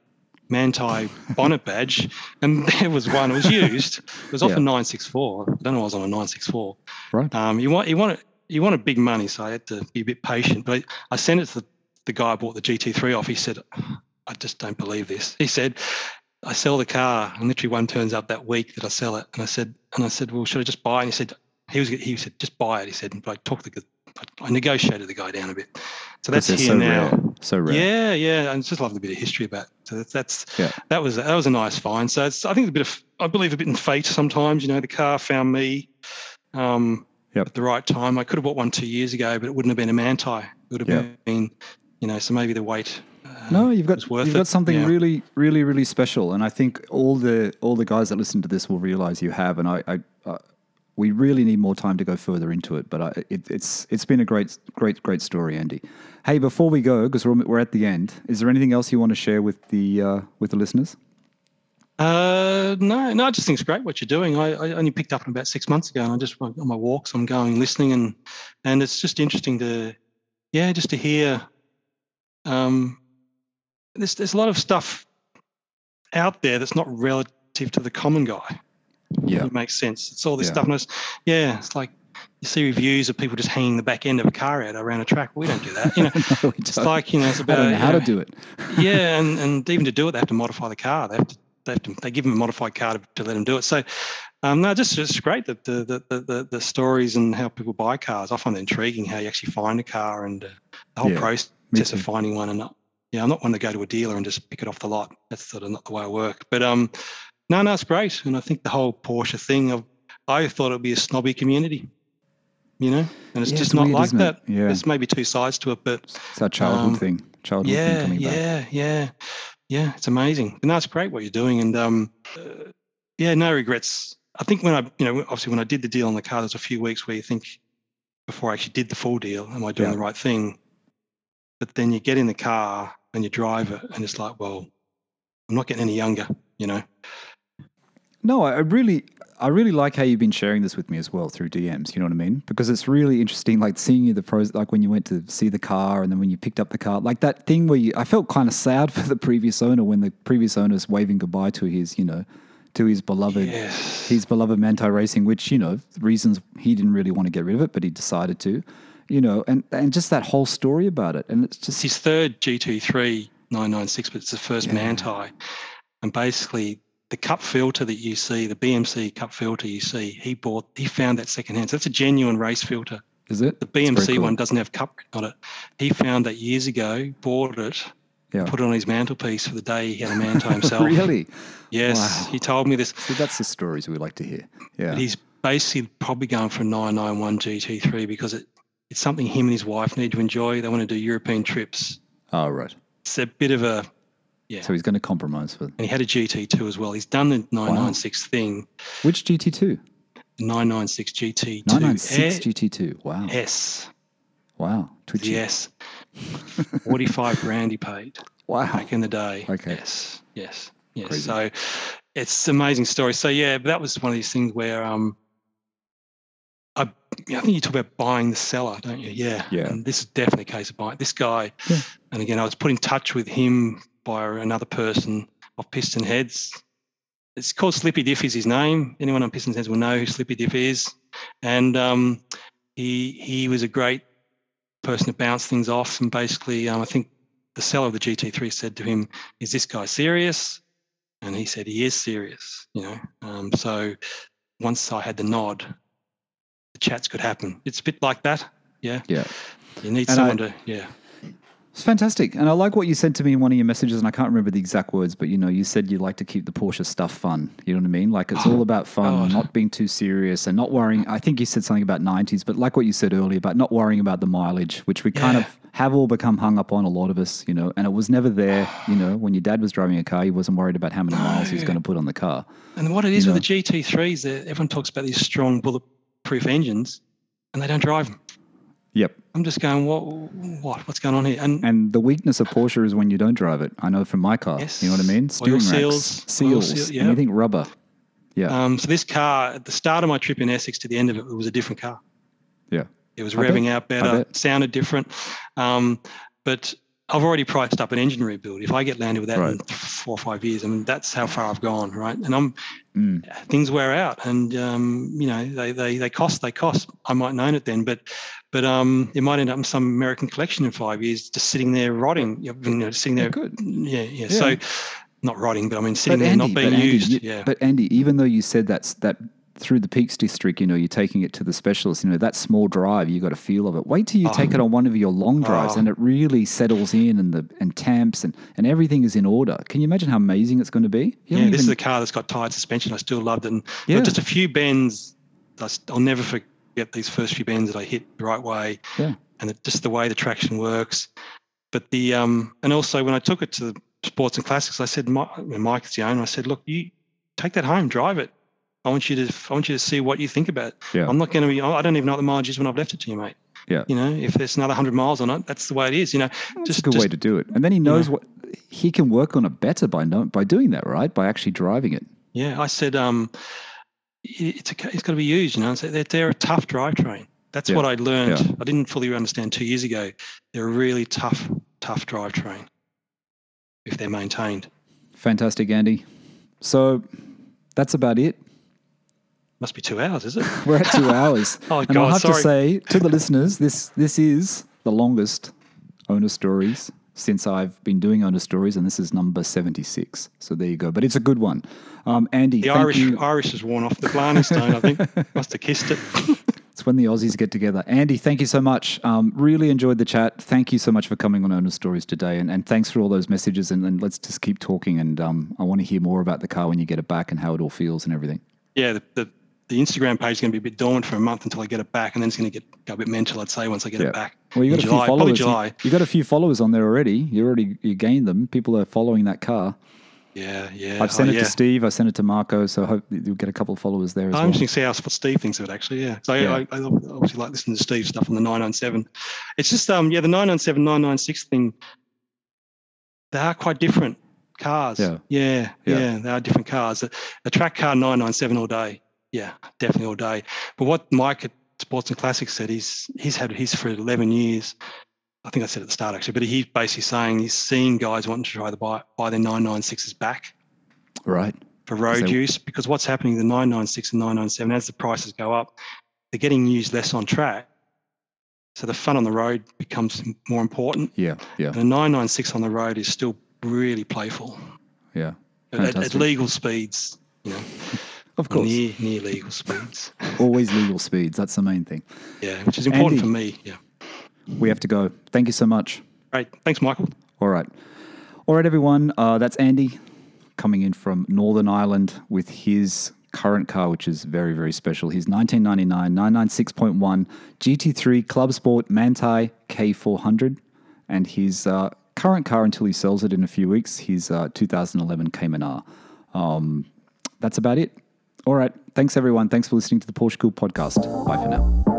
Manthey (laughs) bonnet badge, and there was one. It was used. It was off
Yeah.
a 964. I don't know. I was on a 964.
Right.
Um, you want you want it you want a big money, so I had to be a bit patient. But I, I sent it to the, the guy I bought the GT3 off. He said, "I just don't believe this." He said, "I sell the car, and literally one turns up that week that I sell it." And I said, "And I said, well, should I just buy?" And he said, "He was he said just buy it." He said, "But I talked the I negotiated the guy down a bit." So that's here
they're
now.
so rare. So rare.
Yeah, yeah, and just love a bit of history about. It. So that's, that's
Yeah.
that was that was a nice find. So it's, I think a bit of I believe a bit in fate sometimes. You know, the car found me um,
Yep.
at the right time. I could have bought one two years ago, but it wouldn't have been a Manthey. It would have
Yep.
been, you know, so maybe the wait.
No, you've got
worth
you've
it.
got something
Yeah.
really, really, really special, and I think all the all the guys that listen to this will realize you have. And I, I uh, we really need more time to go further into it. But I, it, it's it's been a great, great, great story, Andy. Hey, before we go, because we're we're at the end, is there anything else you want to share with the uh, with the listeners?
Uh, no, no, I just think it's great what you're doing. I, I only picked up on about six months ago, and I just on my walks, I'm going listening, and and it's just interesting to, yeah, just to hear, um, there's there's a lot of stuff out there that's not relative to the common guy.
Yeah.
It makes sense. It's all this
Yeah.
stuff. And it's, yeah, it's like you see reviews of people just hanging the back end of a car out around a track. We don't do that. You know, (laughs)
no,
it's like you know, it's about
know how
you
to do it. (laughs)
yeah, and, and even to do it, they have to modify the car. They have to they have to they give them a modified car to, to let them do it. So, um, no, just just great that the, the the the the stories and how people buy cars. I find it intriguing how you actually find a car and uh, the whole
Yeah,
process of finding one. And not, yeah, I'm not one to go to a dealer and just pick it off the lot. That's sort of not the way I work. But um, no, no, it's great. And I think the whole Porsche thing, of, I thought it would be a snobby community. You know, and it's
Yeah,
just
it's
not
weird,
like
isn't it?
that.
Yeah.
There's maybe two sides to it, but
It's our childhood
Um,
thing. Childhood thing
yeah,
coming back.
yeah, yeah, yeah. It's amazing. And that's great what you're doing. And um, uh, yeah, no regrets. I think when I, you know, obviously when I did the deal on the car, there's a few weeks where you think before I actually did the full deal, am I doing
Yeah.
the right thing? But then you get in the car and you drive it, and it's like, well, I'm not getting any younger, you know.
No, I really, I really like how you've been sharing this with me as well through DMs. You know what I mean? Because it's really interesting, like seeing you the pros, like when you went to see the car, and then when you picked up the car, like that thing where you, I felt kind of sad (laughs) for the previous owner when the previous owner owner's waving goodbye to his, you know, to his beloved,
Yes.
his beloved Manthey Racing, which you know, reasons he didn't really want to get rid of it, but he decided to, you know, and and just that whole story about it, and it's just
his third GT3 996, but it's the first
Yeah.
Manthey. And basically, the cup filter that you see, the BMC cup filter you see, he bought, he found that secondhand. So that's a genuine race filter.
is it
The BMC
cool.
one doesn't have cup on it. He found that years ago, bought it,
Yeah.
put it on his mantelpiece for the day he had a Manthey himself. (laughs)
really?
Yes,
Wow.
he told me this.
See, that's the stories we like to hear. Yeah.
But he's basically probably going for a 991 GT3 because it, it's something him and his wife need to enjoy. They want to do European trips.
Oh, right.
It's a bit of a, yeah.
So he's going to compromise for
and he had a GT2 as well. He's done the 996 thing,
which GT2?
996 GT2
996 GT2. Wow.
S.
Wow. Twitchy.
Yes. (laughs) 45 grand he paid
Wow.
back in the day.
Okay.
Yes. Yes. Yes.
Crazy.
So it's an amazing story. So yeah, but that was one of these things where um I, I think you talk about buying the seller, don't you? Yeah.
Yeah.
And this is definitely a case of buying this guy.
Yeah.
And again, I was put in touch with him by another person of PistonHeads. It's called Slippy Diff is his name. Anyone on PistonHeads will know who Slippy Diff is. And um, he he was a great person to bounce things off. And basically, um, I think the seller of the GT3 said to him, "Is this guy serious?" And he said, "He is serious." You know. Um, so once I had the nod, the chats could happen. It's a bit like that. Yeah.
Yeah.
You need
And
someone
I-
to. Yeah.
It's fantastic. And I like what you said to me in one of your messages, and I can't remember the exact words, but you know, you said you like to keep the Porsche stuff fun. You know what I mean? Like it's all oh, about fun,
God.
not being too serious and not worrying. I think you said something about 90s, but like what you said earlier about not worrying about the mileage, which we kind of have all become hung up on a lot of us, you know, and it was never there. You know, when your dad was driving a car, he wasn't worried about how many miles he was
oh,
going to put on the car.
And what it is
You
with the GT3s, that everyone talks about these strong bulletproof engines, and they don't drive them.
Yep.
I'm just going, what? What? What's going on here? And
And the weakness of Porsche is when you don't drive it. I know from my car. Yes. You know what I mean? Steering
Oil
racks,
seals,
seals,
seal- yeah.
anything rubber. Yeah.
um, so this car, at the start of my trip in Essex to the end of it, it was a different car.
yeah.
It was
I bet.
revving out better, sounded different. Um, but I've already priced up an engine rebuild. If I get landed with that in four or five years, I mean, that's how far I've gone, right? And I'm
Mm.
things wear out, and um, you know they, they they cost they cost. I might know it then, but but um, it might end up in some American collection in five years, just sitting there rotting. You know, sitting there.
good.
Yeah, yeah.
Yeah.
So not rotting, but I mean sitting
But
there
Andy,
not being
Andy,
used.
you-
yeah.
But Andy, even though you said that's that through the Peaks District, you know, you're taking it to the specialist, you know, that small drive, you got a feel of it. Wait till you take it on one of your long drives
Oh.
and it really settles in and the and tamps and, and everything is in order. Can you imagine how amazing it's going to be? You
yeah, this is a car that's got tired suspension. I still loved it. And
Yeah.
just a few bends. I'll never forget these first few bends that I hit the right way.
Yeah.
And it, just the way the traction works. But the um, and also when I took it to the Sports and Classics, I said, Mike, Mike is the owner. I said, look, you take that home, drive it. I want you to I want you to see what you think about it.
Yeah.
I'm not going to be. I don't even know what the mileage is when I've left it to you, mate.
Yeah.
You know, if there's another hundred miles on it, that's the way it is. You know,
That's
just
a good
just
way to do it. And then he knows what he can work on it better by no, by doing that, right? By actually driving it.
Yeah, I said um, it's a, it's got to be used. You know, so they're, they're a tough drivetrain. That's
Yeah,
what I learned.
yeah.
I didn't fully understand two years ago. They're a really tough, tough drivetrain. if they're maintained.
Fantastic, Andy. So that's about it.
Must be two hours, is it? (laughs)
We're at two hours. (laughs)
Oh,
and
God,
have to say to the listeners, this this is the longest owner stories since I've been doing owner stories, and this is number seventy six. So there you go. But it's a good one. Um, Andy,
The
thank
Irish
you.
Irish has worn off the Blarney Stone, I think. (laughs) Must have kissed it.
It's when the Aussies get together. Andy, thank you so much. Um, really enjoyed the chat. Thank you so much for coming on Owner Stories today. And, and thanks for all those messages. And, and let's just keep talking. And um, I want to hear more about the car when you get it back and how it all feels and everything.
yeah, the, the, the Instagram page is going to be a bit dormant for a month until I get it back, and then it's going to get go a bit mental, I'd say, once I get
Yeah.
it back.
Well, you got
in
a
July,
few followers.
July.
you got a few followers on there already. You already you gained them. People are following that car.
Yeah, yeah.
I've sent
oh,
it
yeah.
to Steve. I sent it to Marco. So I hope you'll get a couple of followers there as
I'm
well.
interested to see how what Steve thinks of it actually. Yeah. So
Yeah.
I, I obviously like listening to Steve's stuff on the 997. It's just um yeah the 997 996 thing. They are quite different cars.
Yeah.
Yeah.
Yeah.
Yeah. They are different cars. A, a track car 997 all day. Yeah, definitely all day. But what Mike at Sports and Classics said is he's had his for 11 years. I think I said at the start actually, but he's basically saying he's seen guys wanting to try to buy buy their 996s back
Right.
for road use because what's happening the 996 and 997 as the prices go up they're getting used less on track so the fun on the road becomes more important
Yeah. Yeah.
and the 996 on the road is still really playful
Yeah.
at, at legal speeds you know
Of course.
near near legal speeds (laughs)
Always legal speeds. That's the main thing.
yeah which is important
Andy.
for me yeah
We have to go. Thank you so much.
great thanks michael
All right. All right, everyone. Uh, that's Andy coming in from Northern Ireland with his current car, which is very, very special. His 1999 996.1 GT3 Club Sport Manthey K400 and his uh, current car until he sells it in a few weeks, his uh, 2011 Cayman R. Um, that's about it. All right. Thanks, everyone. Thanks for listening to the Porsche Cool podcast. Bye for now.